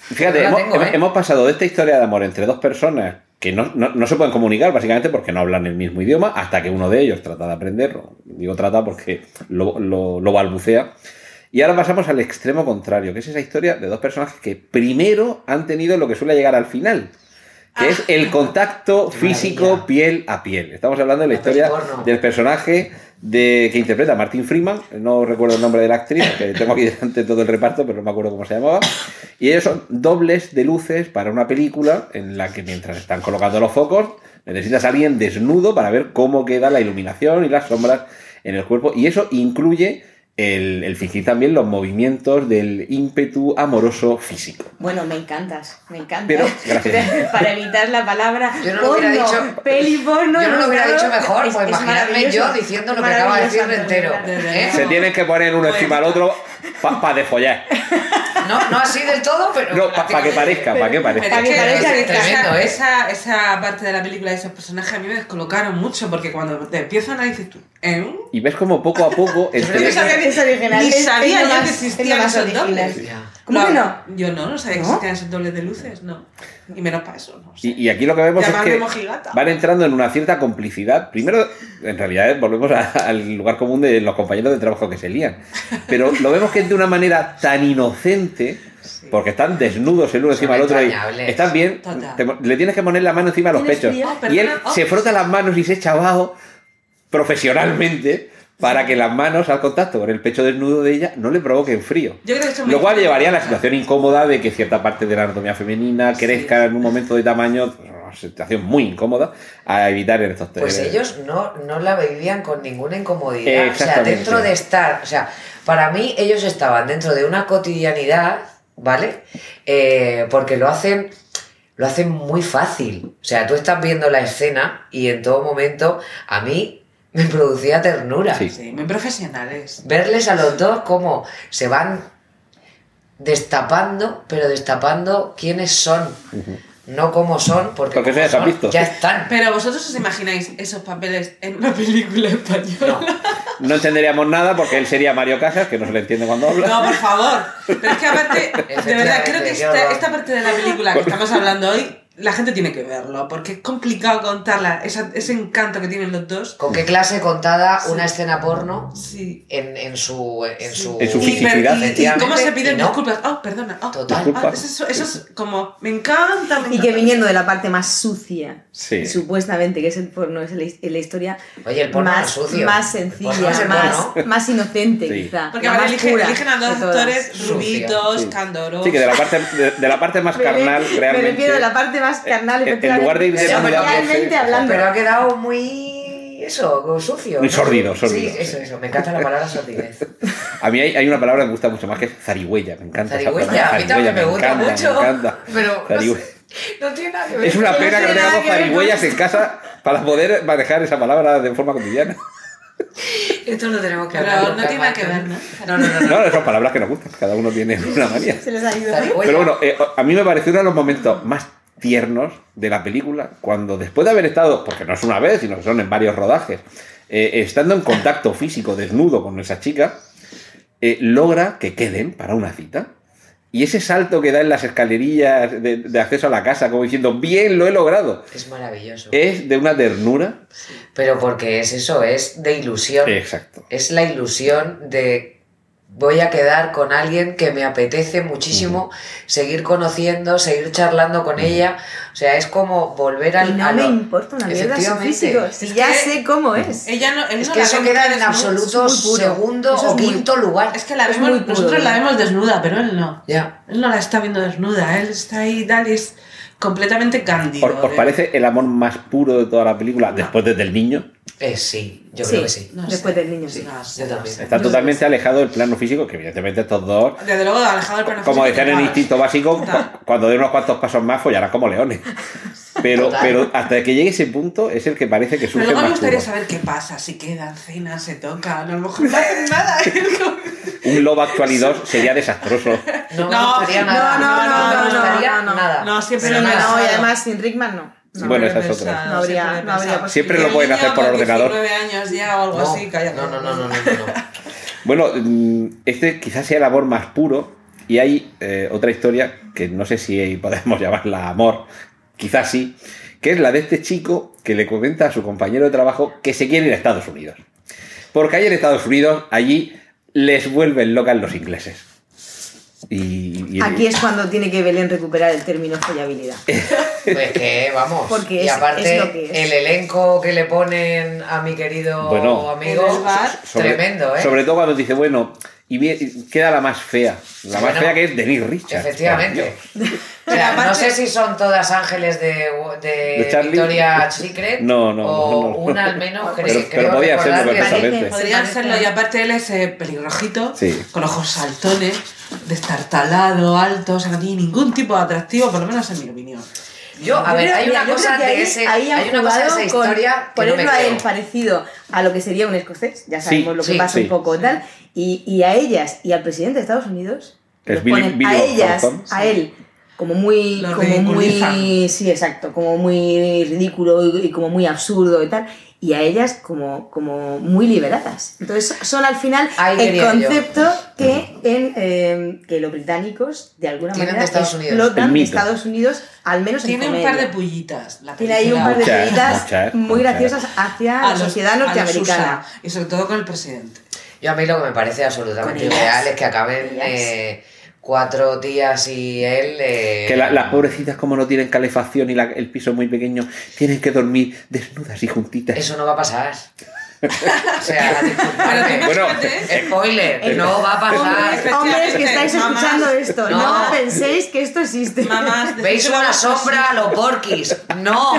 Fíjate, No la hemos, tengo, hemos- ¿eh? hemos pasado de esta historia de amor entre dos personas que no, no- no se pueden comunicar, básicamente porque no hablan el mismo idioma, hasta que uno de ellos trata de aprenderlo. Digo trata porque lo, lo- lo balbucea. Y ahora pasamos al extremo contrario, que es esa historia de dos personajes que primero han tenido lo que suele llegar al final, que es el contacto físico maravilla. piel a piel. Estamos hablando de la historia del personaje de, que interpreta a Martin Freeman, no recuerdo el nombre de la actriz, que tengo aquí delante todo el reparto, pero no me acuerdo cómo se llamaba. Y ellos son dobles de luces para una película en la que mientras están colocando los focos, necesitas alguien desnudo para ver cómo queda la iluminación y las sombras en el cuerpo. Y eso incluye el, el fingir también los movimientos del ímpetu amoroso físico. Bueno, me encantas, me encanta. Pero, [LAUGHS] gracias. [LAUGHS] Para evitar la palabra Yo no lo hubiera dicho- peli porno. Yo no lo hubiera dicho mejor, es- pues es yo diciendo lo que acaba de decir. Antonio, ¿eh? Se tienen que poner uno encima del otro para defollar. No, no así del todo, pero. No, para que parezca, para que parezca. Pero que es que parezca esa- que tremendo, esa, ¿eh? esa, esa parte de la película de esos personajes a mí me descolocaron mucho porque cuando te empiezan a decir tú, ¿eh? Y ves como poco a poco entre- Yo sabía que- Es original. Ni es- sabía es yo más- que es existían esos dobles. ¿Cómo que no? Yo no, no sabía que ¿No? existían esos dobles de luces, no. Y menos para eso, no sé. Y, y aquí lo que vemos es que mojigata. van entrando en una cierta complicidad. Primero, en realidad, eh, volvemos a- al lugar común de los compañeros de trabajo que se lían. Pero lo vemos que es de una manera tan inocente, porque están desnudos el uno Son encima del otro y están bien. Te- le tienes que poner la mano encima de los ¿Tienes pechos. frío? Oh, y él oh. se frota las manos y se echa abajo profesionalmente para que las manos al contacto con el pecho desnudo de ella no le provoquen frío. Yo creo que esto es muy Lo cual llevaría a la situación incómoda de que cierta parte de la anatomía femenina crezca en un momento de tamaño, pues, una situación muy incómoda, a evitar en estos Pues eh, ellos no, no la vivían con ninguna incomodidad. O sea, dentro de estar. O sea, para mí ellos estaban dentro de una cotidianidad, ¿vale? Eh, porque lo hacen. Lo hacen muy fácil. O sea, tú estás viendo la escena y en todo momento a mí [LAUGHS] me producía ternura. Sí. Sí, muy profesionales. Verles a los dos como se van destapando, pero destapando quiénes son. No cómo son, porque, Porque como eso ya se ha son, visto. ya están. Pero vosotros os imagináis esos papeles en una película española. No. No entenderíamos nada porque él sería Mario Casas, que no se le entiende cuando habla. No, por favor. Pero es que aparte, de verdad, creo que esta, esta parte de la película que estamos hablando hoy, la gente tiene que verlo, porque es complicado contarla, esa- ese encanto que tienen los dos. ¿Con qué clase contada una escena porno Sí. en, en su en su, En su Y, fisicidad. y- y cómo se piden y no. disculpas. Oh, perdona. Oh, Total. ah, eso, eso es como, me encanta, me Y encanta. que viniendo de la parte más sucia, Sí. supuestamente, que es el porno, es la, la historia Oye, el porno no más, sucio. más porno sencilla, más, más inocente, Sí. quizá. Porque ahora eligen, a dos de actores rubitos, Sí. candorosos. Sí, que de la parte, de, de la parte más Me- carnal, me, realmente. refiero a la parte más carnal, en- en lugar de ir efectivamente, desnudándose- realmente hablando. Pero ha quedado muy eso, sucio. Muy ¿no? sordido, sordido, Sí, eso, eso. Me encanta la palabra sordidez. A mí hay, hay una palabra que me gusta mucho más que es zarigüeya. Me encanta. esa Zarigüeya, palabra, a mí también me gusta encanta, mucho. Me encanta. Pero no, sé, no tiene nada que ver. Es una No pena que no tengamos zarigüeyas en casa para poder manejar esa palabra de forma cotidiana. Esto lo tenemos que hablar. no tiene nada que ver, ¿no? No, no, no. no. No, son palabras que nos gustan. Cada uno tiene una manía. Se les ha ido. Pero bueno, eh, a mí me pareció uno de los momentos más tiernos de la película, cuando después de haber estado, porque no es una vez, sino que son en varios rodajes, eh, estando en contacto físico desnudo con esa chica, eh, logra que queden para una cita. Y ese salto que da en las escalerillas de, de acceso a la casa, como diciendo, bien, lo he logrado, Es maravilloso. es de una ternura. Pero porque es eso, es de ilusión. Exacto. Es la ilusión de voy a quedar con alguien que me apetece muchísimo seguir conociendo, seguir charlando con ella. O sea, es como volver al. Y no a me lo- importa una mierda su Efectivamente. físico, si Es ya que sé cómo es. Ella no, Es no que eso queda en absoluto segundo Eso o muy- quinto lugar. Es que la vemos, puro, nosotros la vemos desnuda, pero él no. Ya. Él no la está viendo desnuda, él está ahí y tal, y es completamente cándido. ¿Os, os de- parece el amor más puro de toda la película, después desde el niño? Eh, sí, yo Sí, creo que sí. No después sé. del niño, sí. No sé, Yo no también. sé. Está Yo- totalmente alejado del plano físico, que evidentemente estos dos Desde luego, alejado del plano como físico, decían en total. Instinto Básico, Total. cuando den unos cuantos pasos más follarán como leones. [LAUGHS] Pero, Total. pero hasta que llegue ese punto es el que parece que Pero surge luego me más gustaría puro. saber qué pasa, si quedan, cenan, se tocan, a lo mejor no hacen nada. [LAUGHS] [LAUGHS] Un Love Actually [LAUGHS] 2 sería desastroso. No, No, gustaría no, nada. no, no, no, gustaría no, no. nada. No, siempre nada. no, y además sin Rickman no. No. Bueno, esa es otra. No habría- no habría. Siempre lo pueden hacer por ordenador. 19 años ya o algo No, así, calla. no, no, no, no, no, no. [LAUGHS] Bueno, mm, este quizás sea el amor más puro. Y hay eh, otra historia que no sé si podemos [LAUGHS] llamarla amor, quizás sí, que es la de este chico que le comenta a su compañero de trabajo que se quiere ir a Estados Unidos. Porque ahí en Estados Unidos, allí les vuelven locas los ingleses. Y, y- Aquí es cuando tiene que Belén recuperar el término follabilidad. [LAUGHS] Pues que vamos. Porque y es- aparte, es lo que es. el elenco que le ponen a mi querido Bueno. amigo, bar. sobre, tremendo, ¿eh? Sobre todo cuando dice, bueno, y queda la más fea. La más Bueno, fea que es Denise Richards. Efectivamente. [LAUGHS] O sea, Pero no sé si son todas ángeles de, de, ¿De? Victoria's Secret No, no, o no, no. una al menos Pero- pero creo podía serlo perfectamente. Podrían serlo, y aparte él es eh, pelirrojito, Sí. con ojos saltones, destartalado, alto, o sea, no tiene ningún tipo de atractivo, por lo menos en mi opinión. Yo, a Yo ver, creo- hay mira, una yo cosa de ahí, ese, ahí han hay una cosa de esa jugado con historia no me ponerlo a él creo. parecido a lo que sería un escocés, ya sabemos Sí, lo que sí, pasa sí. un poco tal, y, y a ellas y al presidente de Estados Unidos, es Billy- ponen Billy a ellas, a él, como muy, Lo como muy, sí, exacto, como muy ridículo y, y como muy absurdo y tal, y a ellas como, como muy liberadas. Entonces son al final Ahí el yo. concepto que, en, eh, que los británicos de alguna Tienen manera de Estados explotan. Estados Unidos, al menos en Tiene un comedia. par de pullitas. La Tiene ahí un par de pullitas muy graciosas hacia A la sociedad los norteamericana. Y sobre todo con el presidente. Yo a mí lo que me parece absolutamente irreal es que acaben eh, cuatro tías y él... eh, Que la- las pobrecitas, como no tienen calefacción y la- el piso es muy pequeño, tienen que dormir desnudas y juntitas. Eso no va a pasar. [LAUGHS] o sea, disculpadme. Bueno, Spoiler, no va a pasar. Hombre, Hombres que estáis Mamás, escuchando esto, no. no. penséis que esto existe. Mamás, ¿Veis una sombra a los porquis? No.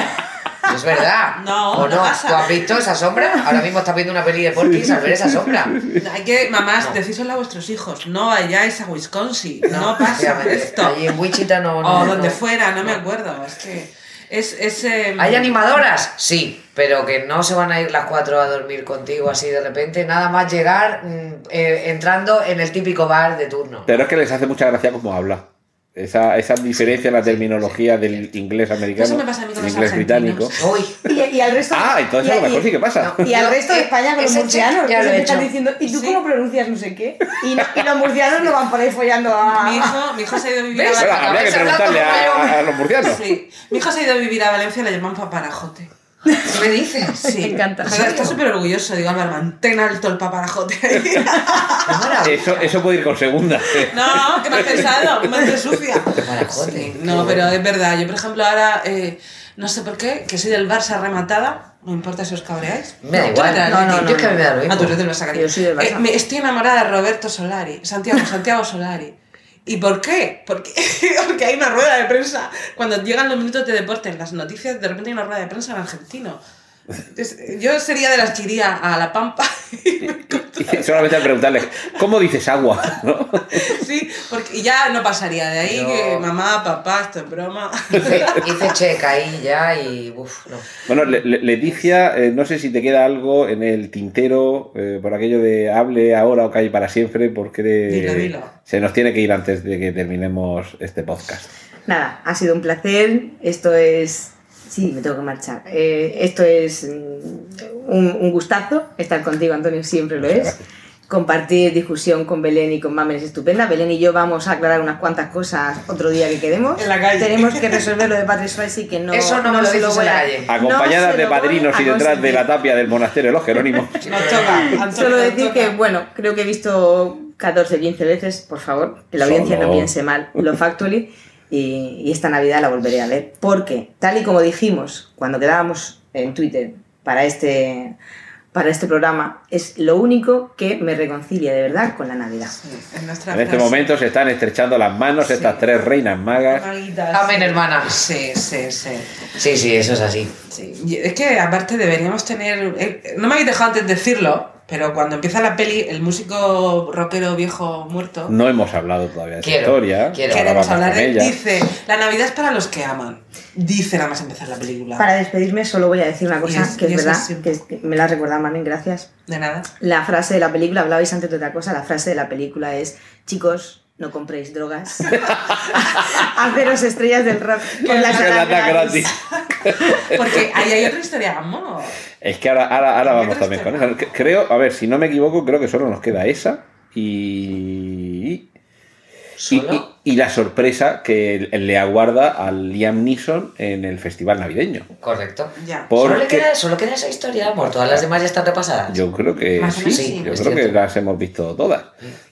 Es verdad. [LAUGHS] No, ¿O no no? pasa. ¿Tú has visto esa sombra? Ahora mismo estás viendo una peli de porquis al ver esa sombra. [LAUGHS] Hay que, mamás, No. decíselo a vuestros hijos, no vayáis a Wisconsin, no, pasa esto. Allí en Wichita no... no o donde no. fuera, no me acuerdo. Es que es, es eh, ¿Hay animadoras? Sí, pero que no se van a ir las cuatro a dormir contigo así de repente, nada más llegar mm, eh, entrando en el típico bar de turno. Pero es que les hace mucha gracia cómo habla. Esa, esa diferencia en la terminología del inglés americano Eso me pasa a mí con el los inglés británico. Y, y al resto. Ah, entonces y- a lo mejor y- sí que pasa. No. Y al resto de eh, España con los murcianos, que lo he están diciendo, ¿y tú Sí. cómo pronuncias no sé qué? Y, no- [LAUGHS] y los murcianos no van por ahí follando a. Mi hijo, mi hijo se ha ido a vivir ¿Ves? a Bueno, Valencia. habría que preguntarle a, a los murcianos. Sí. Mi hijo se ha ido a vivir a Valencia y le llaman paparajote. [LAUGHS] ¿qué me dices? Sí. Me encanta. O sea, está súper orgulloso. Digo, Álvaro, mantén alto el paparajote ahí. [LAUGHS] Eso, eso puede ir con segunda. [LAUGHS] No, ¿qué me has pensado? Mente sucia. Paparajote. Sí, no, pero es verdad. Yo, por ejemplo, ahora, eh, no sé por qué, que soy del Barça rematada. No importa si os cabreáis. Me da igual. No, no, Atleti. Yo es que me da lo Ah, tú eres mismo. del Barça, cariño. Yo soy del Barça. Eh, me- estoy enamorada de Roberto Solari. Santiago, Santiago Solari. ¿Y por qué? Porque, [LAUGHS] porque hay una rueda de prensa. Cuando llegan los minutos de deporte en las noticias, de repente hay una rueda de prensa en argentino. Entonces, yo sería de las que iría a La Pampa. Y solamente al preguntarle, ¿cómo dices agua? ¿No? [LAUGHS] sí, porque ya no pasaría de ahí que mamá, papá, esto es broma. Hice, [LAUGHS] hice check ahí ya y uff, no. Bueno, Le- Le- Leticia, eh, no sé si te queda algo en el tintero eh, por aquello de hable ahora o calle para siempre, porque de- Dilo, dilo. se nos tiene que ir antes de que terminemos este podcast. Nada, ha sido un placer. Esto es. Sí, me tengo que marchar. Eh, esto es mm, un, un gustazo estar contigo, Antonio, siempre lo es. Compartir discusión con Belén y con Mamen es estupenda. Belén y yo vamos a aclarar unas cuantas cosas otro día que quedemos. En la calle. Tenemos que resolver lo de Patrick Swayze que no. Eso no me lo en voy la a- calle. Acompañadas no de lo padrinos y detrás de la tapia del monasterio de los Jerónimos. Nos toca. Antonio, Solo nos decir toca. que, bueno, creo que he visto 14, 15 veces, por favor, que la audiencia Solo. no piense mal, lo Factually, y, y esta Navidad la volveré a ver, porque, tal y como dijimos cuando quedábamos en Twitter para este, para este programa, es lo único que me reconcilia de verdad con la Navidad. Sí, en este frase. momento se están estrechando las manos estas tres reinas magas. Amén, sí. hermana. Sí, sí, sí. Sí, sí, eso es así. Es que aparte deberíamos tener. eh, No me habéis dejado antes decirlo, pero cuando empieza la peli, el músico rockero viejo muerto. No hemos hablado todavía de esa Quiero, historia. quiero. Queremos hablar ella. Dice: La Navidad es para los que aman. Dice nada más empezar la película. Para despedirme solo voy a decir una cosa es- que es verdad, que, es- que me la recordado, Mamen, gracias. De nada. La frase de la película, hablabais antes de otra cosa, la frase de la película es, chicos, no compréis drogas. [LAUGHS] Haceros estrellas del rock con la Que cara la gratis. [LAUGHS] Porque ahí hay otra historia de amor. Es que ahora, ahora, ahora ¿Qué vamos también con esa. Creo, a ver, si no me equivoco, creo que solo nos queda esa y. Y, ¿Solo? y- y la sorpresa que le aguarda al Liam Neeson en el festival navideño. Correcto. Ya. Solo, le queda, solo queda esa historia, amor. Todas las demás ya están repasadas. Yo creo que Más sí, sí, yo creo que las hemos visto todas.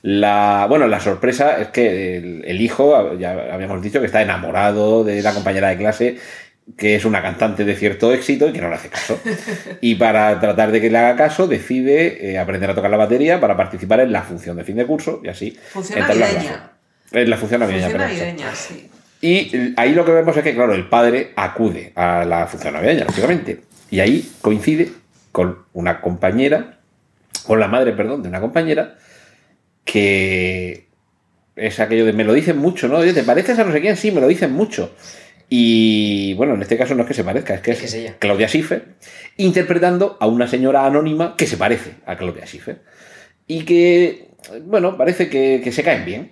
La, bueno, la sorpresa es que el, el hijo, ya habíamos dicho que está enamorado de la compañera de clase, que es una cantante de cierto éxito y que no le hace caso. [LAUGHS] Y para tratar de que le haga caso, decide eh, aprender a tocar la batería para participar en la función de fin de curso y así. Función navideña. Lazos. En la función navideña, Función navideña, sí. Y ahí lo que vemos es que, claro, el padre acude a la función navideña, lógicamente. Y ahí coincide con una compañera, con la madre, perdón, de una compañera, que es aquello de me lo dicen mucho, ¿no? Oye, ¿te pareces a no sé quién? Sí, me lo dicen mucho. Y bueno, en este caso no es que se parezca, es que es, es. Claudia Schiffer interpretando a una señora anónima que se parece a Claudia Schiffer. Y que, bueno, parece que, que se caen bien.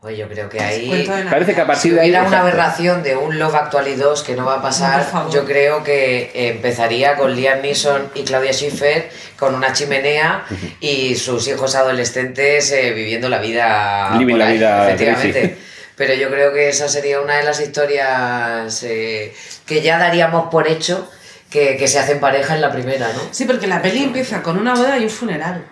Oye, yo creo que ahí. Parece que a partir Si de ahí. una aberración de un Love Actually 2 que no va a pasar, No, yo creo que empezaría con Liam Neeson y Claudia Schiffer con una chimenea y sus hijos adolescentes eh, viviendo la vida. Living la ahí, vida, Efectivamente. sí. Pero yo creo que esa sería una de las historias eh, que ya daríamos por hecho que, que se hacen pareja en la primera, ¿no? Sí, porque la peli empieza con una boda y un funeral.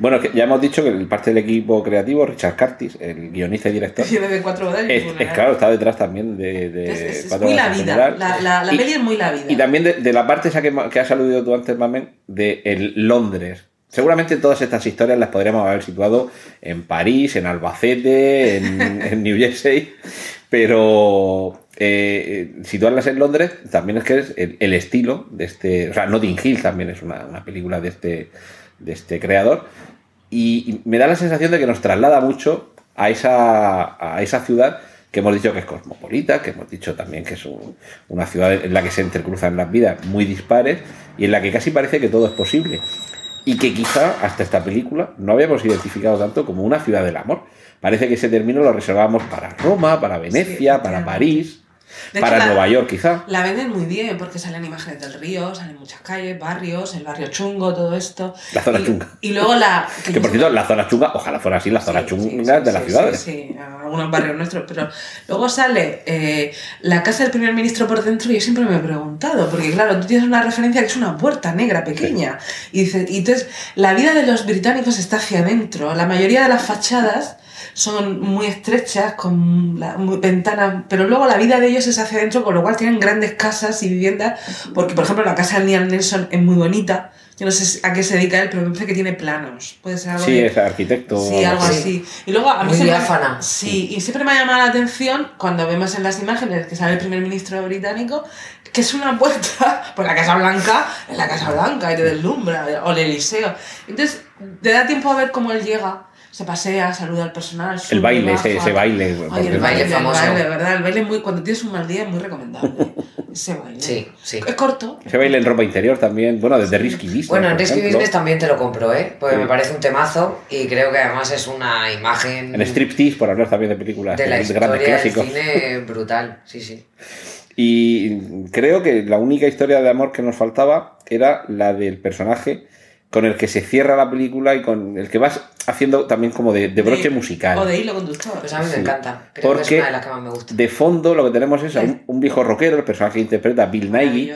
Bueno, que ya hemos dicho que el parte del equipo creativo, Richard Curtis, el guionista y director, Viene de cuatro un es, es claro, está detrás también de, de Es, es- Cuatro muy la Horas vida. La, la, la Y- peli es muy la vida. Y también de, de la parte esa que, que has aludido tú antes, Mamen, de el Londres. Seguramente todas estas historias las podríamos haber situado en París, en Albacete, en, [LAUGHS] en New Jersey, pero eh, eh, situarlas en Londres también es que es el, el estilo de este. O sea, Notting Hill también es una, una película de este, de este creador. Y, y me da la sensación de que nos traslada mucho a esa, a esa ciudad que hemos dicho que es cosmopolita, que hemos dicho también que es un- una ciudad en la que se intercruzan las vidas muy dispares y en la que casi parece que todo es posible. Y que quizá hasta esta película no habíamos identificado tanto como una ciudad del amor. Parece que ese término lo reservamos para Roma, para Venecia, para. París, De para la- Nueva York quizá. La venden muy bien porque salen imágenes del río, salen muchas calles, barrios, el barrio chungo, todo esto. La zona y, chunga. Y luego la. [LAUGHS] Que yo por cierto, la zona chunga, ojalá fuera así la zona Sí, chunga sí, de sí, las sí, ciudades. Sí, algunos barrios nuestros, pero luego sale eh, la casa del primer ministro por dentro y yo siempre me he preguntado, porque claro, tú tienes una referencia que es una puerta negra pequeña y, y entonces la vida de los británicos está hacia adentro, la mayoría de las fachadas son muy estrechas, con la- muy- ventanas, pero luego la vida de ellos es hacia adentro, con lo cual tienen grandes casas y viviendas, porque por ejemplo la casa de Liam Nelson es muy bonita, yo no sé a qué se dedica él, pero me parece que tiene planos, puede ser algo Sí, de- es arquitecto. Sí, algo así. así. Y luego a mí Muy se diáfana. Sí, y siempre me ha llamado la atención cuando vemos en las imágenes que sale el primer ministro británico, que es una puerta [LAUGHS] por la Casa Blanca, en la Casa Blanca y te deslumbra, o el Eliseo. Entonces, te da tiempo a ver cómo él llega, se pasea, saluda al personal. sube, El baile, ese, baja. ese baile. Ay, el baile, baile famoso. El baile, ¿verdad? El baile, muy, cuando tienes un mal día, es muy recomendable. [LAUGHS] Ese baile. Sí, sí. Es corto. Ese baile en ropa interior también, bueno, desde Risky Business. Bueno, en Risky ejemplo. Business también te lo compro, ¿eh? Porque Sí. me parece un temazo y creo que además es una imagen En Striptease, por hablar también de películas de la historia grandes del clásicos. cine brutal. Sí, sí. Y creo que la única historia de amor que nos faltaba era la del personaje con el que se cierra la película y con el que vas haciendo también como de, de broche De- musical. O de hilo conductor. Pues a mí Sí. me encanta. Creo que Porque es una de las que más me gusta. de fondo lo que tenemos es a un, un viejo rockero, el personaje que interpreta Bill Nighy.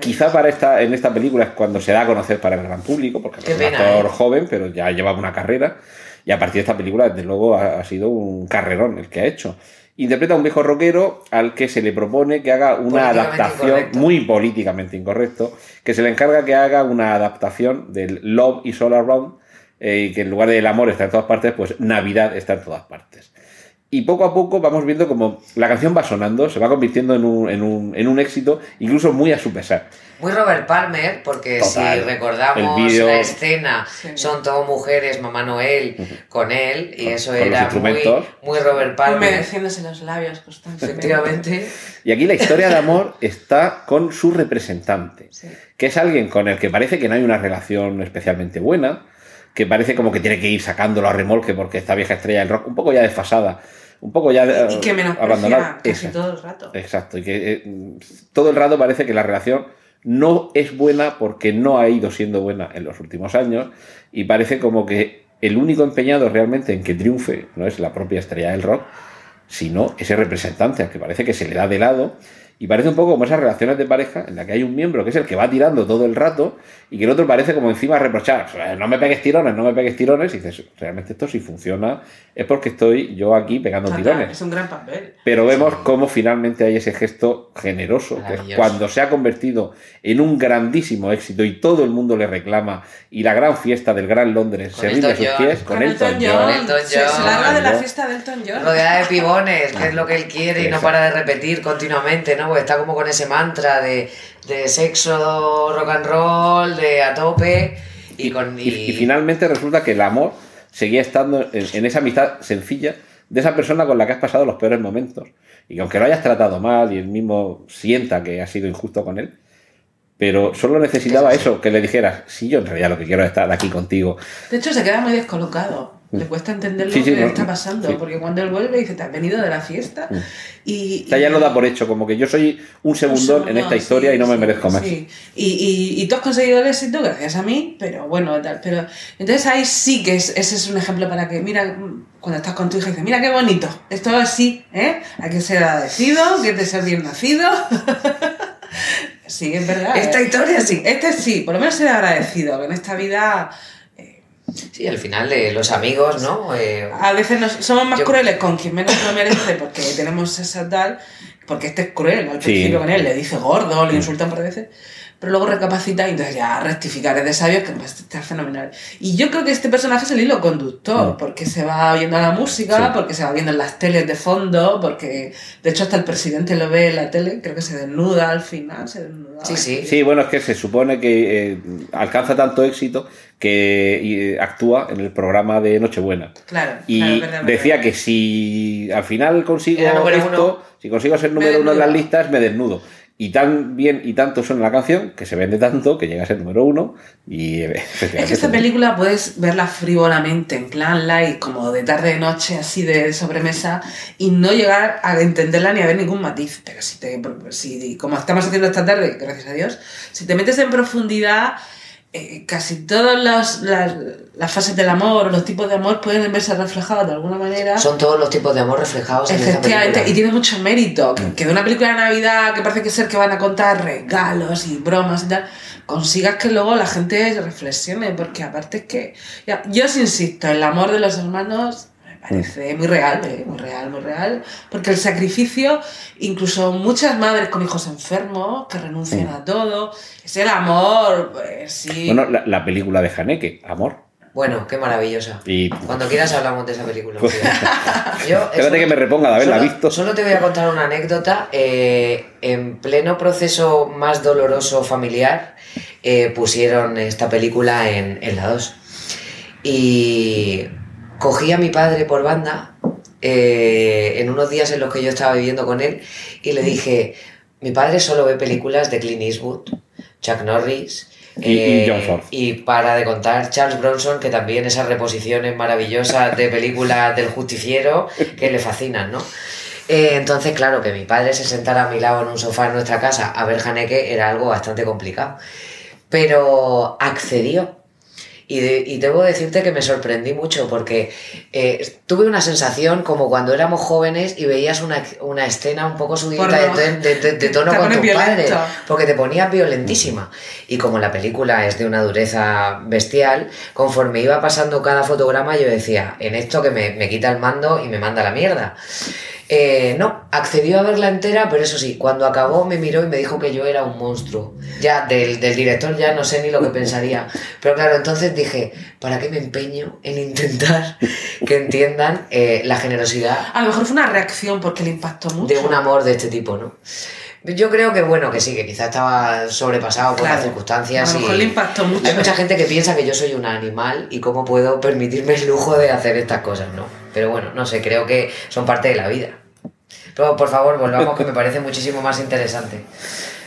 Quizá para esta, en esta película es cuando se da a conocer para el gran público, porque Qué es un actor ¿eh? joven, pero ya llevaba una carrera. Y a partir de esta película, desde luego, ha, ha sido un carrerón el que ha hecho. Interpreta a un viejo rockero al que se le propone que haga una adaptación incorrecto. muy políticamente incorrecto, que se le encarga que haga una adaptación del Love is All Around, eh, y que en lugar de el amor está en todas partes, pues Navidad está en todas partes. Y poco a poco vamos viendo como la canción va sonando, se va convirtiendo en un, en un, en un éxito, incluso muy a su pesar. Muy Robert Palmer, porque Total. si recordamos la escena, Sí. son todo mujeres, Mamá Noel, con él, y Con- eso con era muy, muy Robert Palmer. Humedeciéndose los labios constantemente. Efectivamente. Y aquí la historia de amor está con su representante, Sí. que es alguien con el que parece que no hay una relación especialmente buena, que parece como que tiene que ir sacándolo a remolque porque esta vieja estrella del rock, un poco ya desfasada, un poco ya eh, Y que menosprecia abandonada. casi Exacto. todo el rato. Exacto, y que eh, todo el rato parece que la relación no es buena porque no ha ido siendo buena en los últimos años y parece como que el único empeñado realmente en que triunfe no es la propia estrella del rock, sino ese representante al que parece que se le da de lado y parece un poco como esas relaciones de pareja en la que hay un miembro que es el que va tirando todo el rato y que el otro parece como encima reprochar, no me pegues tirones, no me pegues tirones, y dices, realmente esto si funciona es porque estoy yo aquí pegando tirones. Es un gran papel. Pero vemos cómo finalmente hay ese gesto generoso, que es cuando se ha convertido en un grandísimo éxito y todo el mundo le reclama y la gran fiesta del Gran Londres Con se rinde a sus John. pies con, Elton, Elton John. Con Elton Se, se John. larga de la fiesta de Elton John. Rodeada de pibones, que es lo que él quiere y no para de repetir continuamente, ¿no? Porque está como con ese mantra de, de sexo, rock and roll, de a tope y con... Y, y finalmente resulta que el amor seguía estando en, en esa amistad sencilla de esa persona con la que has pasado los peores momentos. Y que aunque lo hayas tratado mal y él mismo sienta que has sido injusto con él, pero solo necesitaba eso, que le dijeras, sí, yo en realidad lo que quiero es estar aquí contigo. De hecho, se queda muy descolocado. Le cuesta entender lo Sí, sí, que no, está pasando. sí. Porque cuando él vuelve dice, ¿te has venido de la fiesta? Y, O sea, ya lo da por hecho, como que yo soy un segundón en esta historia y no me merezco más. Sí. Y, y, y tú has conseguido el éxito gracias a mí, pero bueno, tal. Pero, entonces ahí sí que es, ese es un ejemplo para que, mira, cuando estás con tu hija dices, mira qué bonito, esto es así, ¿eh? Hay que ser agradecido, que ser bien nacido. [LAUGHS] sí, es verdad. Esta ¿eh? historia sí. Este sí, por lo menos ser agradecido, que en esta vida Sí, al final de los amigos, ¿no? Eh, a veces nos, somos más Yo- crueles con quien menos lo merece porque tenemos esa tal, porque este es cruel al Sí. principio con él, le dice gordo, le insultan por veces, pero luego recapacita y entonces ya rectificar es de sabios que está fenomenal. Y yo creo que este personaje es el hilo conductor, Mm. porque se va oyendo la música, Sí. porque se va viendo en las teles de fondo, porque de hecho hasta el presidente lo ve en la tele, creo que se desnuda al final, se desnuda. sí, sí. Sí, bueno, es que se supone que eh, alcanza tanto éxito que eh, actúa en el programa de Nochebuena. Claro, Y claro, verdad, decía verdad. que si al final consigo esto, uno. si consigo ser Me número uno en las listas, me desnudo. Y tan bien y tanto suena la canción que se vende tanto que llega a ser número uno y [LAUGHS] Es que esta película puedes verla frivolamente, en plan light, como de tarde de noche, así de sobremesa, y no llegar a entenderla ni a ver ningún matiz. Pero si te, si, como estamos haciendo esta tarde, gracias a Dios, si te metes en profundidad, eh, casi todas las, las, las fases del amor, los tipos de amor pueden verse reflejados de alguna manera. Son todos los tipos de amor reflejados en Efectivamente, y tiene mucho mérito. Mm. Que, que de una película de Navidad que parece que ser que van a contar regalos y bromas y tal, consigas que luego la gente reflexione, porque aparte es que. ya, yo os insisto, el amor de los hermanos parece muy real, eh, muy real, muy real, porque el sacrificio, incluso muchas madres con hijos enfermos que renuncian a todo, es el amor, pues sí. Bueno, la, la película de Haneke, Amor. Bueno, qué maravillosa. Y Cuando quieras hablamos de esa película. Pues- Yo, [LAUGHS] Espérate [LAUGHS] que me reponga de haberla solo- visto. Solo te voy a contar una anécdota. Eh, en pleno proceso más doloroso familiar, eh, pusieron esta película en, en la 2. Y cogí a mi padre por banda eh, en unos días en los que yo estaba viviendo con él y le dije, mi padre solo ve películas de Clint Eastwood, Chuck Norris. Y- y eh, John Ford. y para de contar Charles Bronson, que también esas reposiciones maravillosas de películas del justiciero que le fascinan, ¿no? Eh, entonces, claro, que mi padre se sentara a mi lado en un sofá en nuestra casa a ver Haneke era algo bastante complicado. Pero accedió. Y, de- y debo decirte que me sorprendí mucho porque eh, tuve una sensación como cuando éramos jóvenes y veías una, una escena un poco subida de, Porno. de- de- de tono Te con tu padre, violento. porque te ponías violentísima. Y como la película es de una dureza bestial, conforme iba pasando cada fotograma yo decía, en esto que me, me quita el mando y me manda la mierda. Eh, no, accedió a verla entera, pero eso sí, cuando acabó me miró y me dijo que yo era un monstruo. Ya, del, del director ya no sé ni lo que pensaría. Pero claro, entonces dije, ¿para qué me empeño en intentar [LAUGHS] que entiendan eh, la generosidad A lo mejor fue una reacción porque le impactó mucho. de un amor de este tipo, ¿no? Yo creo que bueno, que sí, que quizás estaba sobrepasado por Claro. las circunstancias. A lo y mejor le impactó mucho. Hay mucha gente que piensa que yo soy un animal y cómo puedo permitirme el lujo de hacer estas cosas, ¿no? Pero bueno, no sé, creo que son parte de la vida. Pero por favor, volvamos, que me parece muchísimo más interesante.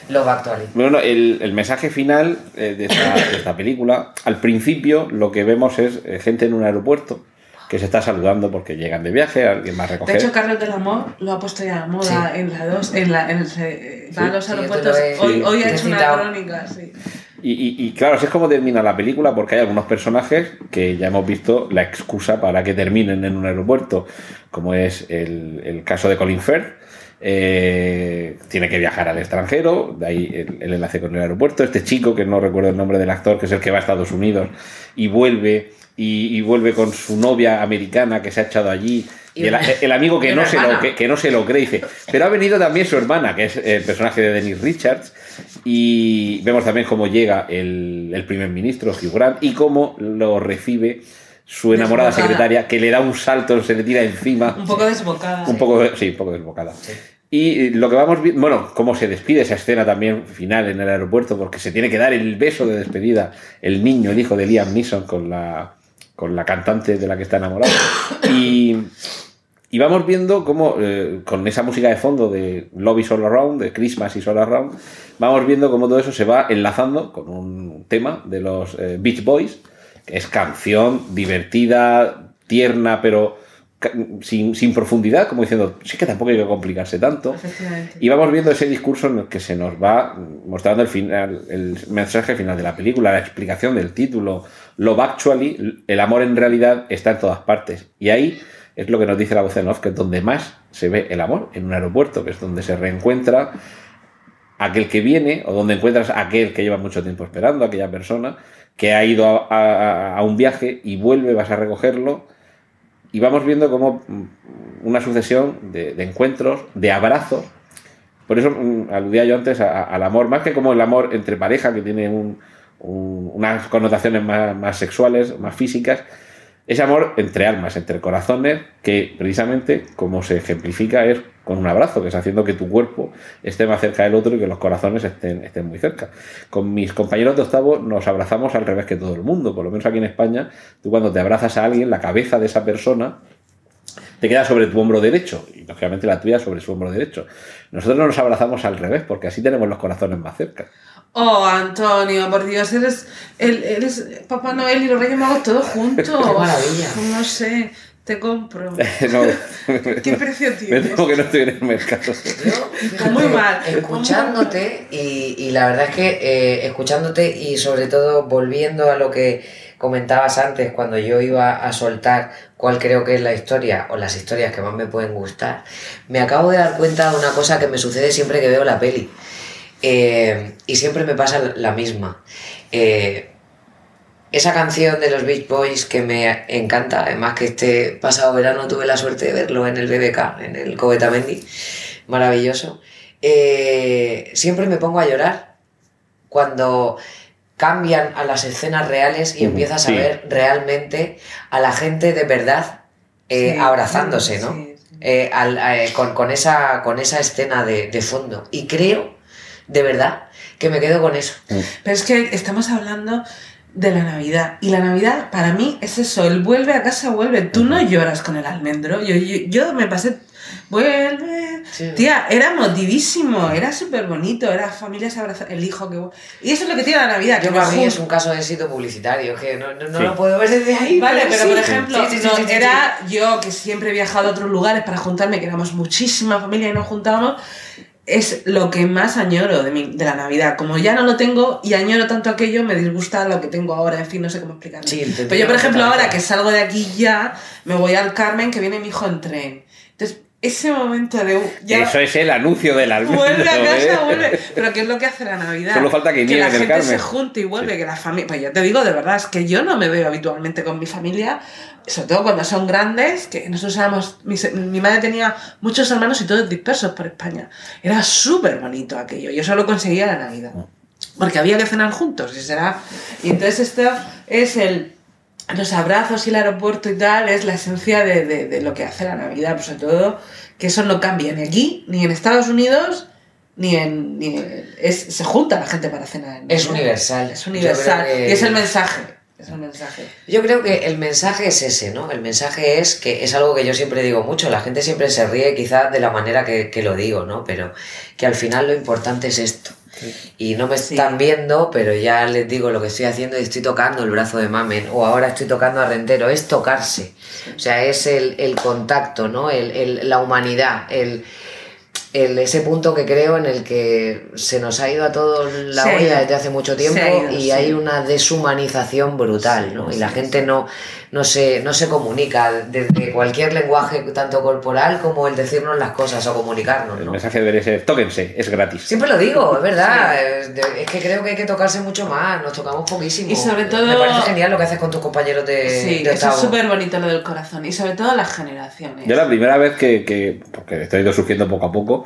Love Actually. Bueno, el, el mensaje final eh, de, esta, de esta película, al principio lo que vemos es eh, gente en un aeropuerto que se está saludando porque llegan de viaje, alguien va a De recoger. hecho, Carlos del Amor lo ha puesto ya a moda Sí. en la 2, en, la, en el, va a los aeropuertos. lo he- hoy, sí, hoy te ha he hecho una crónica, sí. Y, y- y claro, así es como termina la película porque hay algunos personajes que ya hemos visto la excusa para que terminen en un aeropuerto, como es el, el caso de Colin Firth. Eh, tiene que viajar al extranjero, de ahí el, el enlace con el aeropuerto. Este chico, que no recuerdo el nombre del actor, que es el que va a Estados Unidos y vuelve, y, y vuelve con su novia americana que se ha echado allí. Y el, el amigo que no, se lo, que no se lo cree, dice, pero ha venido también su hermana, que es el personaje de Dennis Richards, y vemos también cómo llega el, el primer ministro, Hugh Grant, y cómo lo recibe su enamorada Desbocada. secretaria, que le da un salto, se le tira encima. Un poco desbocada. Un poco, sí, un poco desbocada. Y lo que vamos viendo, bueno, cómo se despide esa escena también final en el aeropuerto, porque se tiene que dar el beso de despedida el niño, el hijo de Liam Neeson, con la, con la cantante de la que está enamorado. Y, y vamos viendo cómo, eh, con esa música de fondo de Love is All Around, de Christmas is All Around, vamos viendo cómo todo eso se va enlazando con un tema de los eh, Beach Boys, que es canción divertida, tierna, pero sin, sin profundidad, como diciendo, sí que tampoco hay que complicarse tanto. Y vamos viendo ese discurso en el que se nos va mostrando el, final, el mensaje final de la película, la explicación del título, Love Actually, el amor en realidad está en todas partes. Y ahí es lo que nos dice la voz en off, que es donde más se ve el amor, en un aeropuerto, que es donde se reencuentra aquel que viene, o donde encuentras aquel que lleva mucho tiempo esperando, aquella persona que ha ido a, un viaje y vuelve, vas a recogerlo, y vamos viendo como mm, una sucesión de, de encuentros, de abrazos. Por eso mm, aludía yo antes a- al amor, más que como el amor entre pareja, que tiene un- unas connotaciones más, más sexuales, más físicas, ese amor entre almas, entre corazones, que precisamente como se ejemplifica es con un abrazo, que es haciendo que tu cuerpo esté más cerca del otro y que los corazones estén, estén muy cerca. Con mis compañeros de octavo nos abrazamos al revés que todo el mundo, por lo menos aquí en España, tú cuando te abrazas a alguien, la cabeza de esa persona te queda sobre tu hombro derecho y lógicamente la tuya sobre su hombro derecho. Nosotros nos abrazamos al revés porque así tenemos los corazones más cerca. Oh, Antonio, por Dios, eres, el- eres Papá Noel y los Reyes Magos todos juntos. [LAUGHS] Qué maravilla. No sé, te compro. [LAUGHS] No, [LAUGHS] ¿Qué precio me tienes? temo que no estoy en el mercado. Yo, Muy mal. Escuchándote y, y la verdad es que eh, escuchándote y sobre todo volviendo a lo que comentabas antes cuando yo iba a soltar cuál creo que es la historia o las historias que más me pueden gustar, me acabo de dar cuenta de una cosa que me sucede siempre que veo la peli. Eh, y siempre me pasa la misma. Eh, esa canción de los Beach Boys que me encanta, además que este pasado verano tuve la suerte de verlo en el BBK, en el Covetamendi, maravilloso. Eh, siempre me pongo a llorar cuando cambian a las escenas reales y empiezas sí. a ver realmente a la gente de verdad eh, Sí, abrazándose, ¿no? sí, sí. Eh, al- eh, con, con esa, con esa escena de, de fondo. Y creo, de verdad, que me quedo con eso. Pero es que estamos hablando de la Navidad. Y la Navidad, para mí, es eso. El vuelve a casa, vuelve. Tú no lloras con el almendro. Yo, yo, yo me pasé. Vuelve. Sí. Tía, era motivísimo. Era súper bonito. Era familias abrazadas. El hijo que. Y eso es lo que tiene la Navidad. Yo que para mí es un caso de éxito publicitario, que no, no, no Sí. lo puedo ver desde ahí. Vale, pero sí. por ejemplo, Sí, sí, sí, no, sí, sí, era yo que siempre he viajado a otros lugares para juntarme, que éramos muchísima familia y nos juntábamos, es lo que más añoro de, mi- de la Navidad. Como ya no lo tengo y añoro tanto aquello, me disgusta lo que tengo ahora, en fin, no sé cómo explicarlo. Sí, pero yo, por ejemplo, ahora que salgo de aquí ya, me voy al Carmen, que viene mi hijo en tren. Ese momento de... Ya, Eso es el anuncio del almendro. Vuelve a casa, ¿eh? vuelve. [LAUGHS] Pero ¿qué es lo que hace la Navidad? Solo falta que nieve la gente Carmen. se junte y vuelve, que la familia. Pues yo te digo de verdad, es que yo no me veo habitualmente con mi familia, sobre todo cuando son grandes, que nosotros éramos. Mi, mi madre tenía muchos hermanos y todos dispersos por España. Era súper bonito aquello. Yo solo conseguía la Navidad. Porque había que cenar juntos, y será. Y entonces esto es el. Los abrazos y el aeropuerto y tal es la esencia de, de- de lo que hace la Navidad, pues sobre todo que eso no cambia ni aquí, ni en Estados Unidos, ni en. Ni en- es, se junta la gente para cenar. en Es universal. Es universal. que- Y es el mensaje. Es el mensaje. Yo creo que el mensaje es ese, ¿no? El mensaje es que es algo que yo siempre digo mucho, la gente siempre se ríe quizás de la manera que, que lo digo, ¿no? Pero que al final lo importante es esto. Y no me están viendo, pero ya les digo lo que estoy haciendo y estoy tocando el brazo de Mamen, o ahora estoy tocando a Rentero, es tocarse. O sea, es el, el contacto, ¿no? El, el- la humanidad, el, el, ese punto que creo en el que se nos ha ido a todos la Se olla desde hace mucho tiempo Se ha ido, y sí. hay una deshumanización brutal, ¿no? Y la gente no, no, se, no se comunica desde cualquier lenguaje, tanto corporal como el decirnos las cosas o comunicarnos, El ¿no? mensaje debería ser, tóquense, es gratis. Siempre lo digo, es verdad. Es, de- es que creo que hay que tocarse mucho más. Nos tocamos poquísimo. Y sobre todo- Me parece genial lo que haces con tus compañeros de, Sí, de eso es súper bonito lo del corazón. Y sobre todo las generaciones. Yo la primera vez que, que- porque esto ha ido surgiendo poco a poco,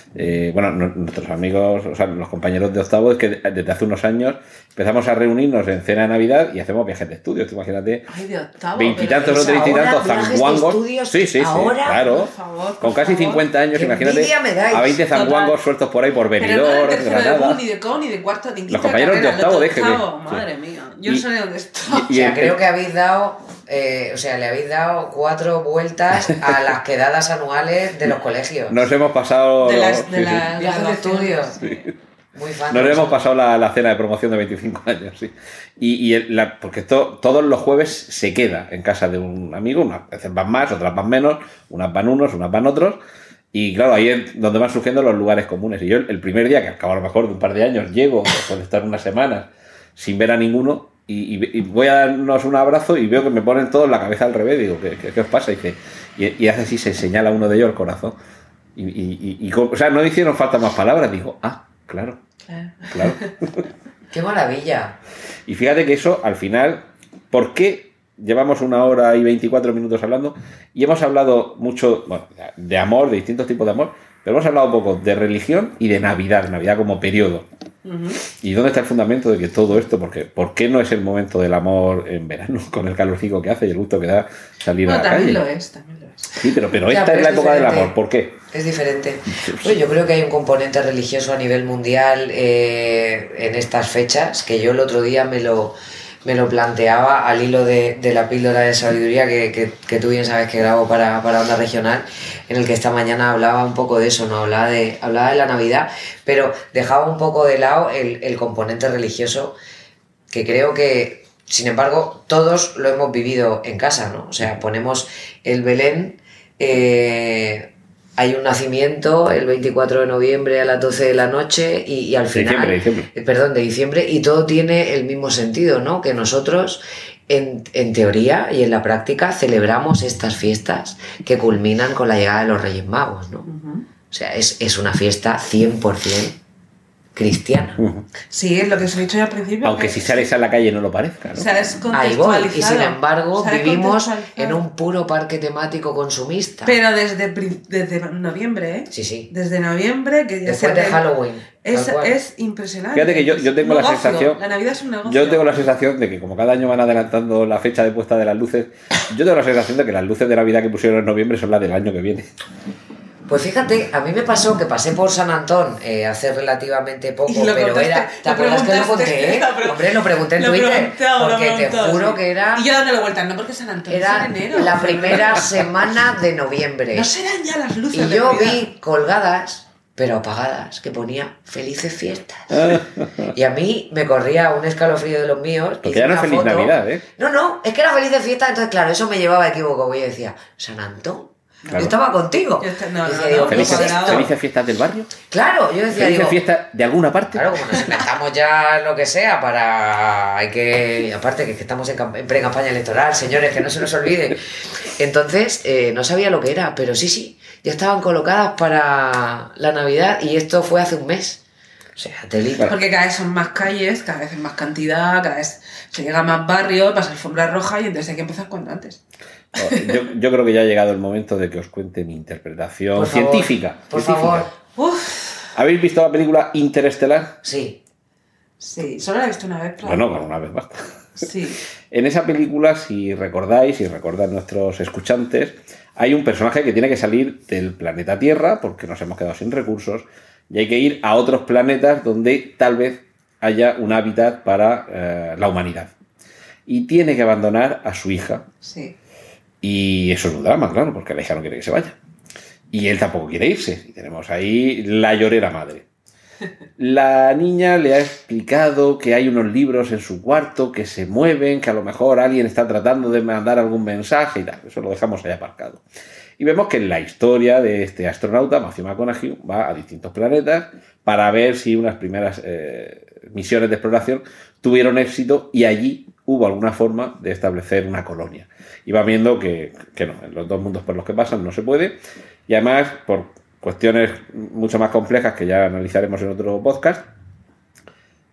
eh, bueno, nu- nuestros amigos, o sea, los compañeros de octavo, es que desde hace unos años empezamos a reunirnos en cena de Navidad y hacemos viajes de estudios, tú imagínate. Ay, de octavo. Veintitantos pero- o treinta y ahora tantos viajes de zanguangos. estudios, Sí, sí, sí, ahora, claro. por favor, por Con casi favor. 50 años, imagínate. A 20 zanguangos Total. sueltos por ahí por no. BUN, ni de CO, ni de cuarto, ni Los compañeros de octavo, Sí. Madre mía. Yo Y- no sé dónde está. Y O sea, el- creo que habéis dado, eh, o sea, le habéis dado cuatro vueltas a las quedadas anuales de los colegios. Nos hemos pasado. De las, de Viajes de estudios. graduaciones. Muy fan. Nos hemos pasado la, la cena de promoción de 25 años, sí. Y, y el- la- porque todos los jueves se queda en casa de un amigo, unas veces van más, otras van menos, unas van unos, unas van otros. Y claro, ahí es donde van surgiendo los lugares comunes. Y yo el, primer día, que al cabo a lo mejor de un par de años, llego, después de estar unas semanas sin ver a ninguno, y, y- y voy a darnos un abrazo y veo que me ponen todos la cabeza al revés. Digo, ¿qué, qué- qué os pasa? Y, dice, y, y hace así, se señala uno de ellos el corazón. Y, y- y- y co- o sea, no hicieron falta más palabras. Digo, ah, claro, Claro. claro. [LAUGHS] ¡Qué maravilla! Y fíjate que eso, al final, ¿por qué llevamos una hora y 24 minutos hablando? Y hemos hablado mucho bueno, de amor, de distintos tipos de amor, pero hemos hablado un poco de religión y de Navidad, Navidad como periodo. ¿Y dónde está el fundamento de que todo esto? Porque, ¿Por qué no es el momento del amor en verano, [LAUGHS] con el calorcico que hace y el gusto que da salir No, a la también calle? lo es, también lo es. Sí, pero, pero Ya, esta pero es la época del amor. ¿Por qué? Es diferente. Pues yo creo que hay un componente religioso a nivel mundial eh, en estas fechas, que yo el otro día me lo, me lo planteaba al hilo de, de la píldora de sabiduría que, que- que tú bien sabes que grabo para, para Onda Regional, en el que esta mañana hablaba un poco de eso, ¿no? Hablaba de, hablaba de la Navidad, pero dejaba un poco de lado el, el componente religioso que creo que, sin embargo, todos lo hemos vivido en casa, ¿no? O sea, ponemos el Belén, eh, hay un nacimiento el 24 de noviembre a las 12 de la noche y, y al final... Diciembre, diciembre. eh, Perdón, de diciembre, y todo tiene el mismo sentido, ¿no? Que nosotros, en, en teoría y en la práctica, celebramos estas fiestas que culminan con la llegada de los Reyes Magos, ¿no? O sea, es, es una fiesta 100% cristiana. Sí, es lo que os he dicho yo al principio. Aunque que si sales a la calle no lo parezca. ¿no? Ahí voy. Y sin embargo, vivimos en un puro parque temático consumista. Pero desde, pri- desde noviembre, ¿eh? Sí, sí. Desde noviembre, que ya Después de Halloween. Es, impresionante. Fíjate que yo- yo tengo la sensación- La Navidad es un negocio. Yo tengo la sensación de que como cada año van adelantando la fecha de puesta de las luces, yo tengo la sensación de que las luces de Navidad que pusieron en noviembre son las del año que viene. Pues fíjate, a mí me pasó que pasé por San Antón eh, hace relativamente poco, Y lo pero era. ¿Te acuerdas que lo conté? [LAUGHS] lo pre- Hombre, lo pregunté en Lo Twitter. lo porque te juro que era. Y yo dándole vueltas, no porque San Antonio Era es en enero. la primera semana de noviembre. No serán ya las luces Y de yo Navidad. vi colgadas, pero apagadas, que ponía felices fiestas. Y a mí me corría un escalofrío de los míos. Porque ya no feliz foto. Navidad, ¿eh? No, no, es que era feliz de fiesta, entonces claro, eso me llevaba a equivoco. Y yo decía, San Antón. Claro. Yo estaba contigo. Yo esta- no, Y decía, no, digo, no, ¿qué es felices fiestas del barrio? Claro, yo decía, ¿Felices fiestas de alguna parte? Claro, como nos inventamos ya lo que sea para. Hay que. Aparte que, estamos en, en pre-campaña electoral, señores, que no se nos olvide. Entonces, eh, no sabía lo que era, pero sí, sí, ya estaban colocadas para la Navidad y esto fue hace un mes. O sea, telita. Porque cada vez son más calles, cada vez hay más cantidad, cada vez se llega a más barrios, pasa alfombra roja y entonces hay que empezar cuanto antes. Oh, Yo, yo creo que ya ha llegado el momento de que os cuente mi interpretación Por favor, científica. Por científica. favor. Uf, ¿Habéis visto la película Interestelar? Sí. sí, solo la he visto una vez, claro. Bueno, con una vez basta. Sí. En esa película, si recordáis, si recordan nuestros escuchantes, hay un personaje que tiene que salir del planeta Tierra porque nos hemos quedado sin recursos y hay que ir a otros planetas donde tal vez haya un hábitat para eh, la humanidad. Y tiene que abandonar a su hija. Sí. Y eso es un drama, claro, porque la hija no quiere que se vaya. Y él tampoco quiere irse. Y tenemos ahí la llorera madre. La niña le ha explicado que hay unos libros en su cuarto que se mueven, que a lo mejor alguien está tratando de mandar algún mensaje y tal. Eso lo dejamos ahí aparcado. Y vemos que en la historia de este astronauta, Matthew McConaughey, va a distintos planetas para ver si unas primeras eh, misiones de exploración tuvieron éxito y allí hubo alguna forma de establecer una colonia. Y va viendo que, que no, en los dos mundos por los que pasan no se puede. Y además, por cuestiones mucho más complejas que ya analizaremos en otro podcast,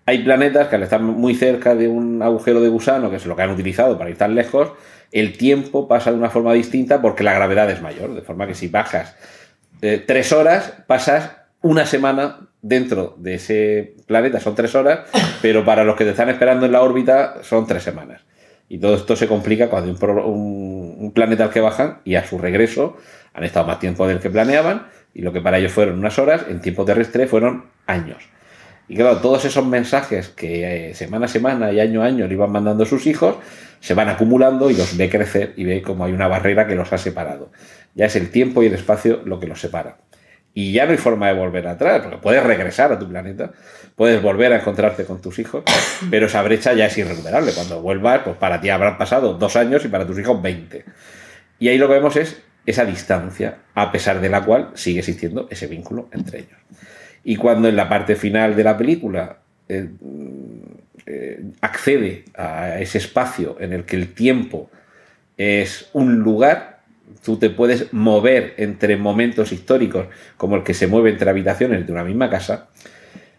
hay planetas que al estar muy cerca de un agujero de gusano, que es lo que han utilizado para ir tan lejos, el tiempo pasa de una forma distinta porque la gravedad es mayor. De forma que si bajas eh, tres horas, pasas una semana dentro de ese planeta, son tres horas, pero para los que te están esperando en la órbita son tres semanas. Y todo esto se complica cuando hay un, pro- un- planeta al que bajan y a su regreso han estado más tiempo del que planeaban y lo que para ellos fueron unas horas, en tiempo terrestre fueron años. Y claro, todos esos mensajes que eh, semana a semana y año a año le iban mandando sus hijos, se van acumulando y los ve crecer y ve como hay una barrera que los ha separado. Ya es el tiempo y el espacio lo que los separa. Y ya no hay forma de volver atrás, porque puedes regresar a tu planeta, puedes volver a encontrarte con tus hijos, pero esa brecha ya es irrecuperable. Cuando vuelvas, pues para ti habrán pasado dos años y para tus hijos 20. Y ahí lo que vemos es esa distancia, a pesar de la cual sigue existiendo ese vínculo entre ellos. Y cuando en la parte final de la película eh, eh, accede a ese espacio en el que el tiempo es un lugar, tú te puedes mover entre momentos históricos como el que se mueve entre habitaciones de una misma casa,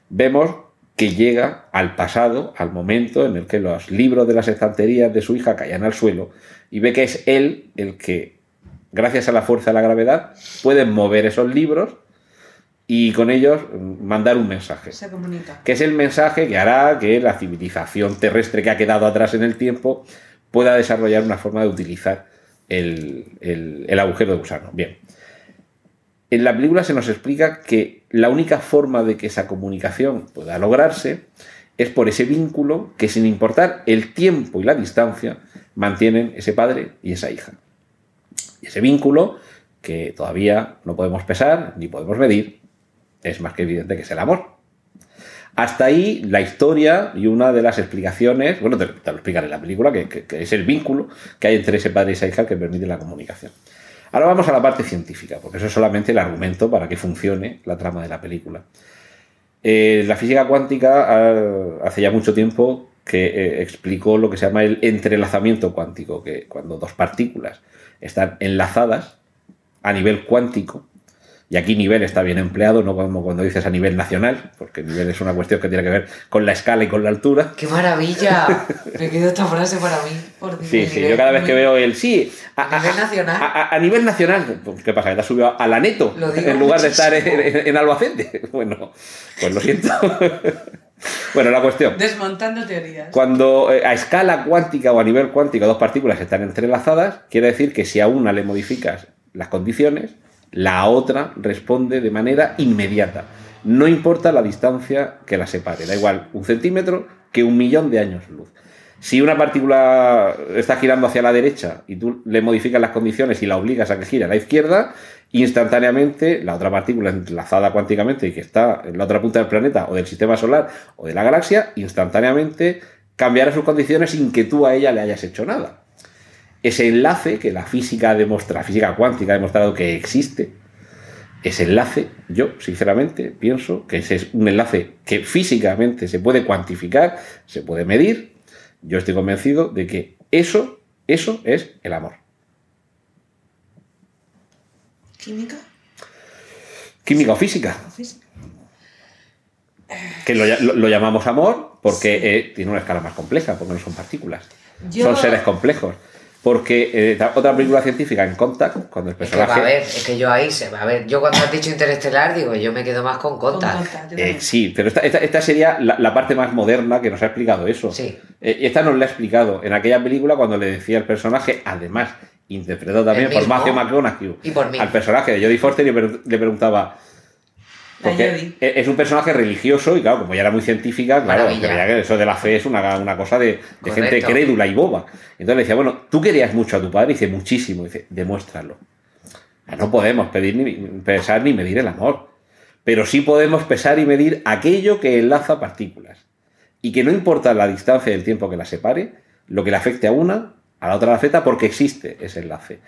vemos que llega al pasado, al momento en el que los libros de las estanterías de su hija caían al suelo y ve que es él el que, gracias a la fuerza de la gravedad, puede mover esos libros y con ellos mm, mandar un mensaje Se comunica. que es el mensaje que hará que la civilización terrestre que ha quedado atrás en el tiempo pueda desarrollar una forma de utilizar el, el- el agujero de gusano. Bien. En la película se nos explica que la única forma de que esa comunicación pueda lograrse es por ese vínculo que sin importar el tiempo y la distancia mantienen ese padre y esa hija. Y ese vínculo que todavía no podemos pesar ni podemos medir es más que evidente que es el amor. Hasta ahí la historia y una de las explicaciones, bueno, te, lo explican en la película, que es el vínculo que hay entre ese padre y esa hija que permite la comunicación. Ahora vamos a la parte científica, porque eso es solamente el argumento para que funcione la trama de la película. Eh, la física cuántica hace ya mucho tiempo que eh, explicó lo que se llama el entrelazamiento cuántico, que cuando dos partículas están enlazadas a nivel cuántico, y aquí nivel está bien empleado, no como cuando dices a nivel nacional, porque nivel es una cuestión que tiene que ver con la escala y con la altura. ¡Qué maravilla! [LAUGHS] Me quedo esta frase para mí. Por Sí, Dios. sí, yo cada vez que veo el sí, a, A nivel nacional. a- nivel nacional, pues, ¿qué pasa? ¿Que te has subido a la neto Lo digo en lugar de estar en, muchísimo. en- en Albacete? [LAUGHS] Bueno, pues lo siento. [LAUGHS] bueno, la cuestión. Desmontando teorías. Cuando eh, a escala cuántica o a nivel cuántico dos partículas están entrelazadas, quiere decir que si a una le modificas las condiciones, la otra responde de manera inmediata. No importa la distancia que la separe, da igual un centímetro que un millón de años luz. Si una partícula está girando hacia la derecha y tú le modificas las condiciones y la obligas a que gire a la izquierda, instantáneamente la otra partícula enlazada cuánticamente y que está en la otra punta del planeta o del sistema solar o de la galaxia, instantáneamente cambiará sus condiciones sin que tú a ella le hayas hecho nada. Ese enlace que la física demuestra, la física cuántica ha demostrado que existe, ese enlace, yo sinceramente pienso que ese es un enlace que físicamente se puede cuantificar, se puede medir. Yo estoy convencido de que eso, eso es el amor. ¿Química? Química o física, ¿O física? que lo, ll- lo- lo llamamos amor porque eh, tiene una escala más compleja, porque no son partículas. Yo- Son seres complejos. Porque eh, otra película científica en Contact, cuando el Es que, va personaje... a ver, es que yo ahí, se va a ver, yo cuando has dicho interestelar, digo, yo me quedo más con Con Contact. Contact, yo Eh, sí, pero esta, esta- esta sería la, la parte más moderna que nos ha explicado eso. Sí. Eh, y esta nos la ha explicado en aquella película cuando le decía al personaje, además interpretado también por. Matthew McConaughey, Y por mí. al personaje de Jodie Foster y le preguntaba... La Porque e- es un personaje religioso y claro, como ya era muy científica, claro, Maravilla. que eso de la fe es una, una cosa de, de gente crédula y boba. Entonces le decía, bueno, tú querías mucho a tu padre, y dice, muchísimo, y dice, demuéstralo. Ah, No podemos pedir ni pesar ni medir el amor, pero sí podemos pesar y medir aquello que enlaza partículas. Y que no importa la distancia del tiempo que las separe, lo que le afecte a una, a la otra le afecta porque existe ese enlace.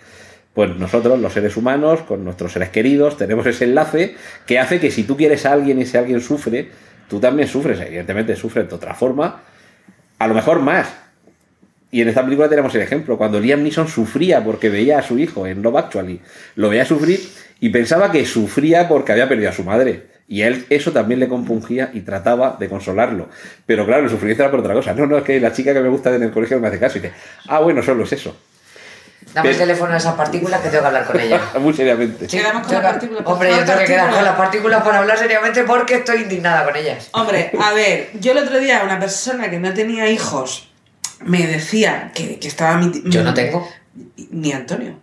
Pues nosotros, los seres humanos, con nuestros seres queridos, tenemos ese enlace que hace que si tú quieres a alguien y ese alguien sufre, tú también sufres, evidentemente sufres de otra forma, a lo mejor más. Y en esta película tenemos el ejemplo, cuando Liam Neeson sufría porque veía a su hijo en Love Actually, lo veía sufrir y pensaba que sufría porque había perdido a su madre. Y él eso también le compungía y trataba de consolarlo. Pero claro, el sufrimiento era por otra cosa. No, no, es que la chica que me gusta en el colegio me hace caso y dice, ah, bueno, solo es eso. Dame el teléfono a esa partícula que tengo que hablar con ella. [LAUGHS] Muy seriamente. Sí. Quedamos con la partícula, Hombre, yo tengo que quedar partícula. con las partículas para hablar seriamente porque estoy indignada con ellas. Hombre, a ver, yo el otro día una persona que no tenía hijos me decía que, que estaba mi... Yo no tengo. Ni Antonio.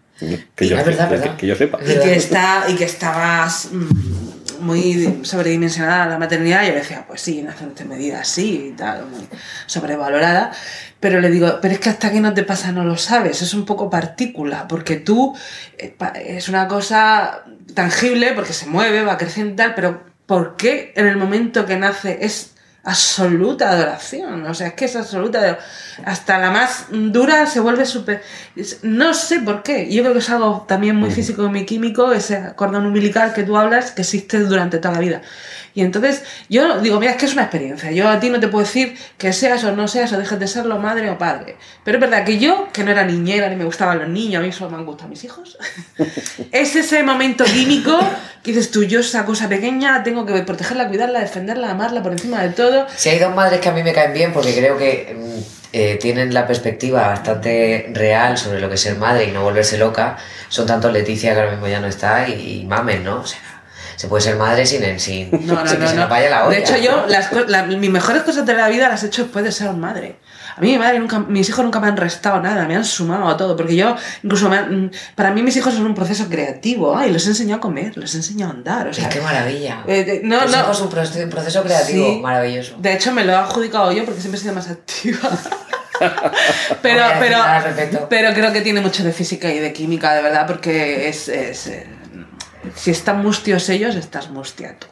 Que yo, verdad, que- verdad. que yo sepa. Y que, está, y que estabas mm, muy sobredimensionada la maternidad. Yo le decía, pues sí, en bastante medida sí y tal, muy sobrevalorada. Pero le digo, pero es que hasta que no te pasa no lo sabes, es un poco partícula, porque tú eh, es una cosa tangible, porque se mueve, va creciendo y tal, pero ¿por qué en el momento que nace es absoluta adoración? O sea, es que es absoluta. Hasta la más dura se vuelve súper. No sé por qué. Yo creo que es algo también muy físico y muy químico, ese cordón umbilical que tú hablas, que existe durante toda la vida. Y entonces yo digo, mira, es que es una experiencia. Yo a ti no te puedo decir que seas o no seas o dejes de serlo madre o padre. Pero es verdad que yo, que no era niñera ni me gustaban los niños, a mí solo me han gustado mis hijos, [LAUGHS] es ese momento químico que dices tú, yo esa cosa pequeña tengo que protegerla, cuidarla, defenderla, amarla por encima de todo. Si hay dos madres que a mí me caen bien porque creo que mm, eh, tienen la perspectiva bastante real sobre lo que es ser madre y no volverse loca, son tanto Leticia que ahora mismo ya no está y, y Mamen, ¿no? O sea, se puede ser madre sin, sin, No, no, sin que no. se no. nos vaya la olla. De hecho, yo, las, co- la- mis mejores cosas de la vida las he hecho después de ser madre. A mí mi madre nunca, mis hijos nunca me han restado nada, me han sumado a todo, porque yo, incluso, me han- para mí mis hijos son un proceso creativo, ay, los he enseñado a comer, los he enseñado a andar, o Ay, sea, qué maravilla. eh, de- no, Tus no. hijos, un proceso, creativo Sí. maravilloso. De hecho, me lo he adjudicado yo porque siempre he sido más activa. [LAUGHS] pero, pero, pero creo que tiene mucho de física y de química, de verdad, porque es. es, eh, si están mustios ellos, estás mustia tú.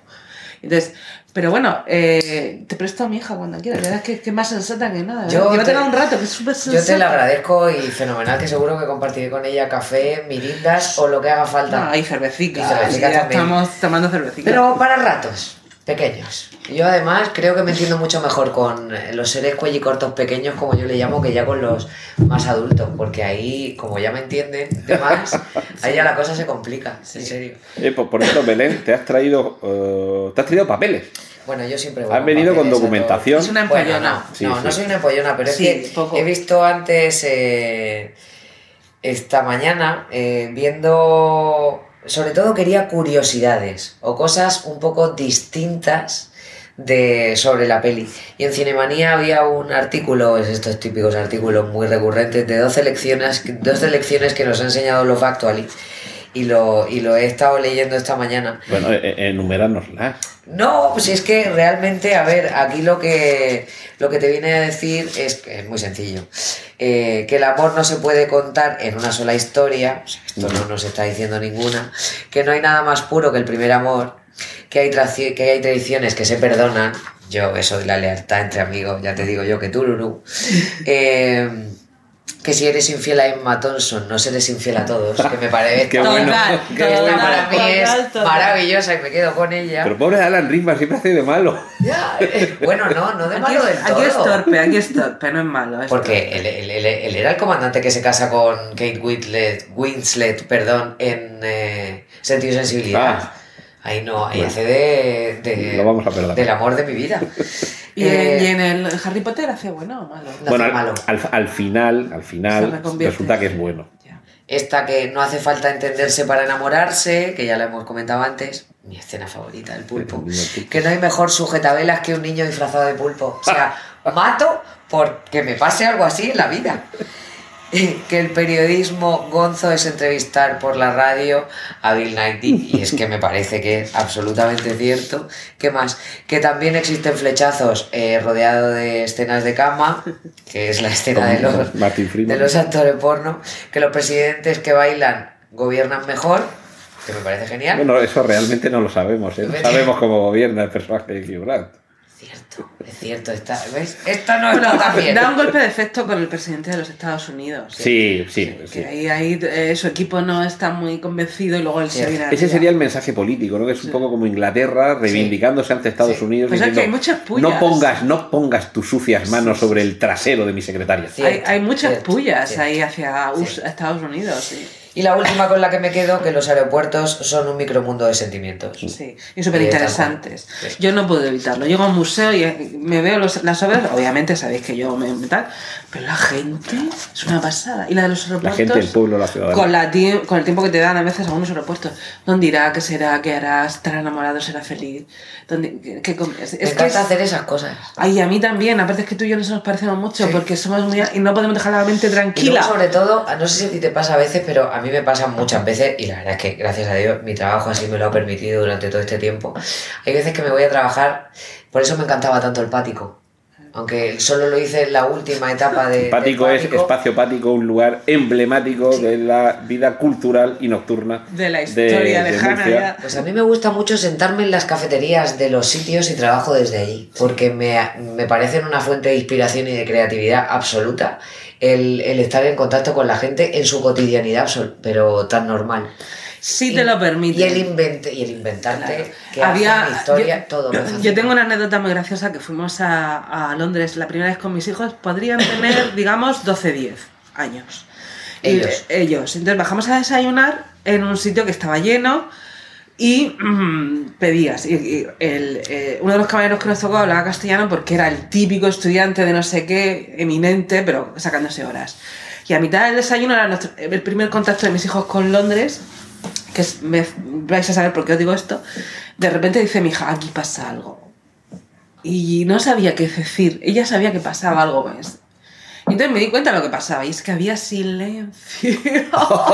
Entonces, pero bueno, eh, te presto a mi hija cuando quieras, la verdad es que, que es más sensata que nada. Yo Llévatela te- un rato, que es súper Yo sensata. te lo agradezco y fenomenal que seguro que compartiré con ella café, mirindas o lo que haga falta. Ah, y cervecica. Y cervecica ya también. estamos tomando cervecica. Pero para ratos, pequeños. Yo además creo que me entiendo mucho mejor con los seres cuellicortos pequeños, como yo le llamo, que ya con los más adultos, porque ahí, como ya me entienden de más, [LAUGHS] ahí ya la cosa se complica, en serio. Eh, por, por ejemplo, Belén, te has traído, eh, te has traído papeles. Bueno, yo siempre voy Has con venido con documentación. Es una Bueno, empollona. no, Sí, no, sí. no soy una empollona, pero Sí, es que poco. he visto antes, eh, esta mañana, eh, viendo, sobre todo quería curiosidades o cosas un poco distintas de, sobre la peli. Y en Cinemanía había un artículo, es estos típicos artículos muy recurrentes, de 12 lecciones, 12 lecciones que nos ha enseñado Love Actually. Y lo, y lo he estado leyendo esta mañana. Bueno, eh, eh, enumerárnoslas. No, pues es que realmente, a ver, aquí lo que, lo que te viene a decir es es muy sencillo. Eh, que el amor no se puede contar en una sola historia, o sea, esto no nos está diciendo ninguna, que no hay nada más puro que el primer amor, que hay, que hay traiciones que se perdonan, yo eso de la lealtad entre amigos, ya te digo yo que tú, Lulu, [LAUGHS] Eh, que si eres infiel a Emma Thompson, no serás infiel a todos, que me parece [LAUGHS] Qué bueno. Total, Qué que esta para mí es Total, maravillosa y me quedo con ella. Pero pobre Alan Rickman siempre hace de malo. Ya, eh, bueno, no, no de Aquí, malo del aquí es torpe, aquí es torpe, no es malo. es Porque él, él- él- él era el comandante que se casa con Kate Winslet, Winslet perdón, en eh, Sentido y Sensibilidad. Ah. Ahí no, ahí Bueno. hace de, de- Lo vamos a perdonar. del amor de mi vida. Y, Eh, en, y en el Harry Potter hace bueno o malo. No bueno, hace al, malo. al- al final, al final resulta que es bueno. Ya. Esta que no hace falta entenderse para enamorarse, que ya la hemos comentado antes. Mi escena favorita, el pulpo. [LAUGHS] Que no hay mejor sujetabelas que un niño disfrazado de pulpo. O sea, [LAUGHS] mato porque me pase algo así en la vida. [LAUGHS] Que el periodismo gonzo es entrevistar por la radio a Bill Nighy. Y es que me parece que es absolutamente cierto. ¿Qué más? Que también existen flechazos eh, rodeado de escenas de cama, que es la escena de los, [LAUGHS] de los actores porno. Que los presidentes que bailan gobiernan mejor, que me parece genial. Bueno, eso realmente no lo sabemos. ¿eh? No [LAUGHS] sabemos cómo gobierna el personaje de Hugh Grant. Cierto, es cierto. Está, ¿ves? Esto no Bueno, está bien. [LAUGHS] da un golpe de efecto con el presidente de los Estados Unidos. Sí, sí. sí. Que ahí, ahí eh, su equipo no está muy convencido y luego él Sí, se viene Ese arriba. sería el mensaje político, ¿no? Que es un poco como Inglaterra reivindicándose ante Estados. Unidos. Pues es que diciendo, hay muchas pullas. No pongas, no pongas tus sucias manos sobre el trasero de mi secretaria. Hay, hay muchas cierto, pullas cierto. ahí hacia US-. Estados Unidos. Sí. Y la última con la que me quedo, que los aeropuertos son un micromundo de sentimientos. Sí, y súper interesantes. Yo no puedo evitarlo. Llego a un museo y eh, me veo los- las obras, obviamente sabéis que yo me tal, pero la gente es una pasada. Y la de los La aeropuertos. gente, el pueblo, la ciudad. Con, la con el tiempo que te dan a veces algunos aeropuertos. ¿Dónde irá? ¿Qué será? ¿Qué harás? ¿Estará enamorado? ¿Será feliz? ¿Dónde, qué, qué es, Me es que encanta es- hacer esas cosas. Ay, a mí también. Aparte es que tú y yo nos parecemos mucho Sí. porque somos muy... Y no podemos dejar la mente Y luego, tranquila. sobre todo, no sé si a ti te pasa a veces, pero a mí me pasa muchas veces, y la verdad es que gracias a Dios mi trabajo así me lo ha permitido durante todo este tiempo. Hay veces que me voy a trabajar, por eso me encantaba tanto el pático. Aunque solo lo hice en la última etapa de. del Pático es pático. espacio pático, un lugar emblemático de la vida cultural y nocturna De la historia lejana Murcia. ya. Pues a mí me gusta mucho sentarme en las cafeterías de los sitios y trabajo desde allí, porque me, me parecen una fuente de inspiración y de creatividad absoluta el, el estar en contacto con la gente en su cotidianidad, pero tan normal. Sí te lo permite. Y el, invente, y el inventarte, que Había- historia, yo- todo. Yo tengo una anécdota muy graciosa que fuimos a, a Londres la primera vez con mis hijos. Podrían tener, [COUGHS] digamos, 12, 10 años. Y, Ellos. eh, ellos. Entonces bajamos a desayunar en un sitio que estaba lleno y mm, [CLEARS THROAT] pedías. Y, y el, eh, uno de los caballeros que nos tocó hablaba castellano porque era el típico estudiante de no sé qué, eminente, pero sacándose horas. Y a mitad del desayuno era nuestro- el primer contacto de mis hijos con Londres que es- me- vais a saber por qué os digo esto, de repente dice mi hija, aquí pasa algo. Y no sabía qué decir, ella sabía que pasaba algo más. Y entonces me di cuenta de lo que pasaba, y es que había silencio. [LAUGHS]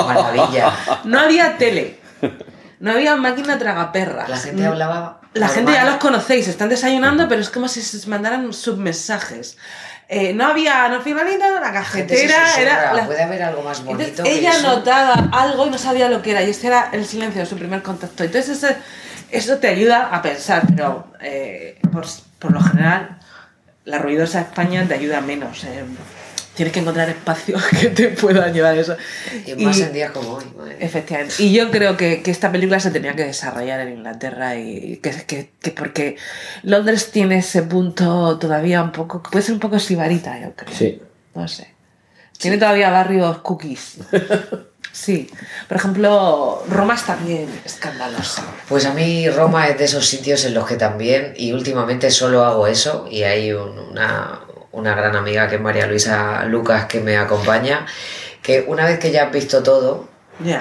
Maravilla. no había tele, no había máquina tragaperras. La gente hablaba. La gente ya normal. los conocéis, están desayunando, pero es como si se mandaran submensajes. Eh, no había, no había la cajetera, era... la- Puede haber algo más bonito. entonces, ella eso? notaba algo y no sabía lo que era, y ese era el silencio de su primer contacto. Entonces, ese- eso te ayuda a pensar, pero eh, por, por lo general, la ruidosa España te ayuda menos. eh. Tienes que encontrar espacios [LAUGHS] que te puedan llevar a eso. Y más en días como hoy. madre. Efectivamente. Y yo creo que, que esta película se tenía que desarrollar en Inglaterra y que, que, que porque Londres tiene ese punto todavía un poco, puede ser un poco sibarita, yo creo. Sí. No sé. Tiene todavía barrios cookies. [LAUGHS] Sí. Por ejemplo, Roma es también escandalosa. Pues a mí Roma es de esos sitios en los que también, y últimamente solo hago eso, y hay un- una, una gran amiga que es María Luisa Lucas que me acompaña, que una vez que ya has visto todo,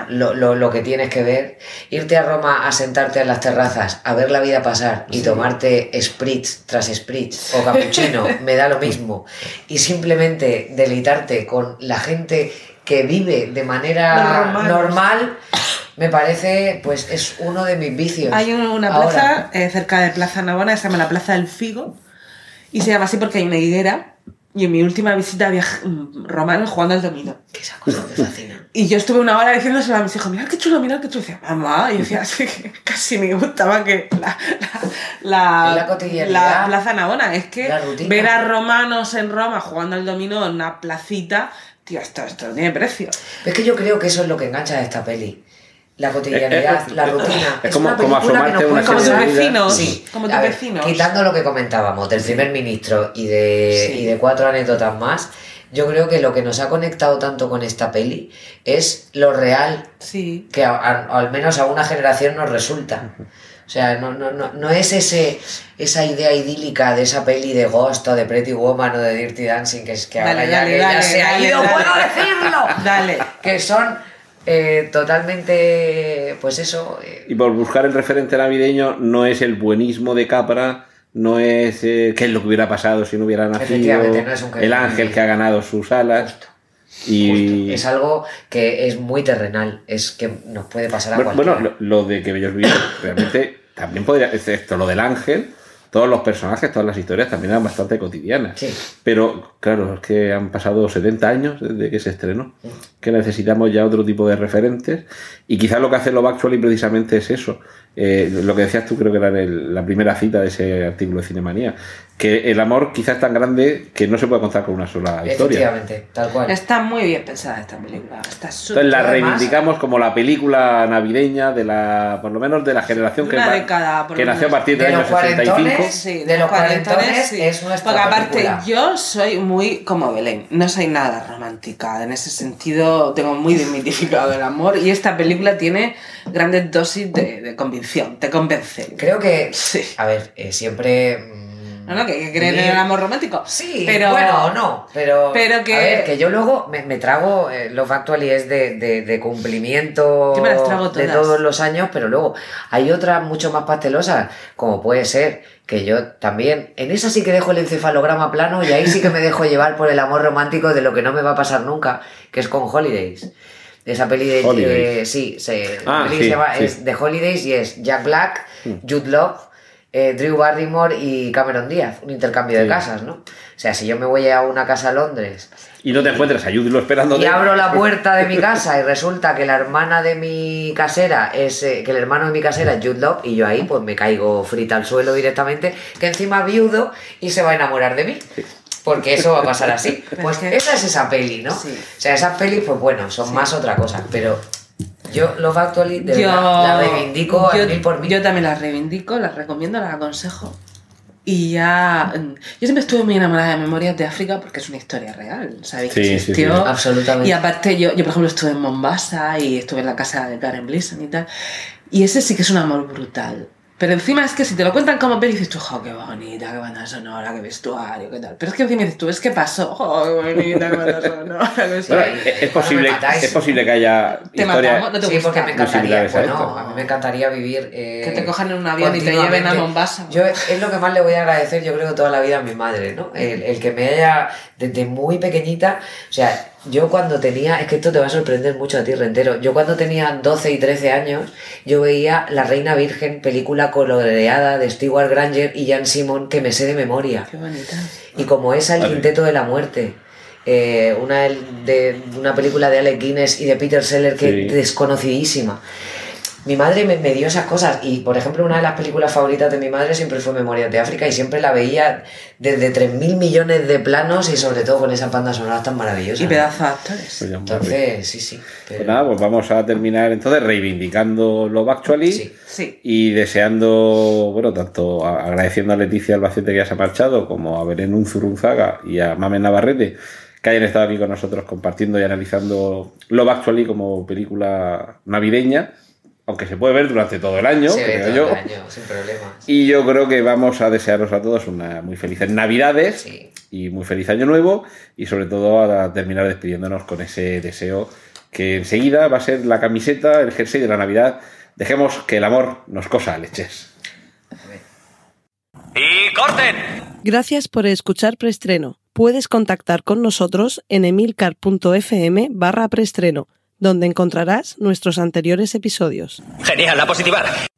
lo, lo- lo que tienes que ver, irte a Roma a sentarte en las terrazas, a ver la vida pasar y tomarte spritz tras spritz o cappuccino, [LAUGHS] me da lo mismo, y simplemente deleitarte con la gente que vive de manera Normal. normal, me parece, pues es uno de mis vicios. Hay un- una plaza eh, cerca de Plaza Navona que se llama la Plaza del Figo y se llama así porque hay una higuera y en mi última visita había mm, romanos jugando al dominó. Que esa cosa me fascina. Y yo estuve una hora diciéndoselo a mis hijos, mirad qué chulo, mirad qué chulo. Y decía, mamá, y yo decía, [LAUGHS] así que casi me gustaba que la, la, la la Plaza Navona. Es que ver a romanos en Roma jugando al dominó en una placita, tío, esto, esto no tiene precio. Es que yo creo que eso es lo que engancha de esta peli. La cotidianidad, Eh, eh, la rutina. es como- una como película que asomarte una puede Como vida. vecinos. Sí, como ver, vecinos. quitando lo que comentábamos del primer ministro y de, Sí. y de cuatro anécdotas más, yo creo que lo que nos ha conectado tanto con esta peli es lo real Sí. que a- a- al menos a una generación nos resulta. O sea, no, no, no, no es ese, esa idea idílica de esa peli de Ghost o de Pretty Woman o de Dirty Dancing, que es que ahora Dale, ya, dale, ya dale, se ha dale, ido, dale. puedo decirlo. Dale. Que son eh, totalmente, pues eso, eh, Y por buscar el referente navideño no es el buenismo de Capra, no es eh, qué es lo que hubiera pasado si no hubiera nacido no es un el ángel que ha ganado sus alas. Y justo. es algo que es muy terrenal, es que nos puede pasar a bueno, cualquiera. bueno, lo, lo de que ellos viven realmente también podría, excepto lo del ángel, todos los personajes, todas las historias también eran bastante cotidianas. Sí. Pero claro, es que han pasado 70 años desde que se estrenó, que necesitamos ya otro tipo de referentes y quizás lo que hace Love Actually precisamente es eso. Eh, lo que decías tú creo que era en el- la primera cita de ese artículo de Cinemanía, que el amor quizás es tan grande que no se puede contar con una sola historia. Efectivamente, tal cual. Está muy bien pensada esta película. Está súper. Entonces la reivindicamos como la película navideña de la, por lo menos de la generación que, Una va- década, por que lo nació a partir De del año los cuarentones, 65. Sí, de los cuarentones es nuestra Porque aparte película. yo soy muy como Belén, no soy nada romántica. En ese sentido tengo muy desmitificado el amor y esta película tiene grandes dosis de, de convicción, te convence. Creo que, Sí. a ver, eh, siempre... mm, No, no, que que creer en el amor romántico. Sí, pero bueno, o no, pero, pero que- a ver, que yo luego me, me trago eh, Love Actually es de, de, de cumplimiento Yo me las trago de todos los años, pero luego hay otras mucho más pastelosas, como puede ser que yo también, en esa sí que dejo el encefalograma plano y ahí sí que me dejo llevar por el amor romántico de lo que no me va a pasar nunca, que es con Holidays. Esa peli de... Holidays. eh, sí, se, Ah, la peli sí, se llama sí. es The Holidays y es Jack Black, Jude Law, eh, Drew Barrymore y Cameron Díaz, un intercambio de casas, ¿no? O sea, si yo me voy a una casa a Londres Y no te encuentras a Jude esperando y abro la [LAUGHS] puerta de mi casa y resulta que la hermana de mi casera es eh, que el hermano de mi casera es Jude Law y yo ahí pues me caigo frita al suelo directamente, que encima viudo y se va a enamorar de mí. Porque eso va a pasar así. [LAUGHS] Pues esa es esa peli, ¿no? Sí. O sea, esas pelis, pues bueno, son más otra cosa. Pero yo Love Actually de yo verdad, la reivindico yo, al mil por mil. yo también las reivindico, las recomiendo, las aconsejo. Y ya. mm, Yo siempre estuve muy enamorada de Memorias de África porque es una historia real. ¿Sabéis que Sí, sí, existió? sí. Absolutamente. Y aparte, yo, yo, por ejemplo, estuve en Mombasa y estuve en la casa de Karen Blisson y tal. Y ese sí que es un amor brutal. Pero encima es que si te lo cuentan como peli, dices tú, jo, qué bonita, qué banda sonora, qué vestuario, qué tal. Pero es que encima dices tú, es que pasó, jo, qué bonita, qué banda sonora, qué Bueno, vestuario. es, es posible, es posible que haya Te historias- matamos, no te sí, gusta. porque me encantaría. Bueno, a mí me encantaría vivir. eh, Que te cojan en un avión y te lleven a. Mombasa. Yo es lo que más le voy a agradecer, yo creo que toda la vida a mi madre, ¿no? El, el que me haya, desde muy pequeñita, o sea, yo cuando tenía, es que esto te va a sorprender mucho a ti, Rentero, yo cuando tenía 12 y 13 años, yo veía La Reina Virgen, película coloreada de Stewart Granger y Jan Simon, que me sé de memoria. Qué bonita. Y como esa, El. Quinteto de la Muerte. eh, una de, una película de Alec Guinness y de Peter Seller que Sí. es desconocidísima. Mi madre me, me dio esas cosas y, por ejemplo, una de las películas favoritas de mi madre siempre fue Memorias de África y siempre la veía desde 3.000 millones de planos y sobre todo con esas bandas sonoras tan maravillosas. Y pedazos de actores. Pues. Entonces, sí, sí. pero- Pues nada, pues vamos a terminar entonces reivindicando Love Actually Sí. Sí. y deseando, bueno, tanto agradeciendo a Leticia Albacete que ya se ha marchado, como a Belén Unzurunzaga y a Mamen Navarrete que hayan estado aquí con nosotros compartiendo y analizando Love Actually como película navideña, aunque se puede ver durante todo el año, se ve creo todo yo. el año, sin problemas. Y yo creo que vamos a desearos a todos una muy felices Navidades Sí. y muy feliz Año Nuevo y sobre todo a terminar despidiéndonos con ese deseo que enseguida va a ser la camiseta, el jersey de la Navidad. Dejemos que el amor nos cosa leches. ¡Y corten! Gracias por escuchar Preestreno. Puedes contactar con nosotros en emilcar.fm barra preestreno, donde encontrarás nuestros anteriores episodios. Genial, a positivar.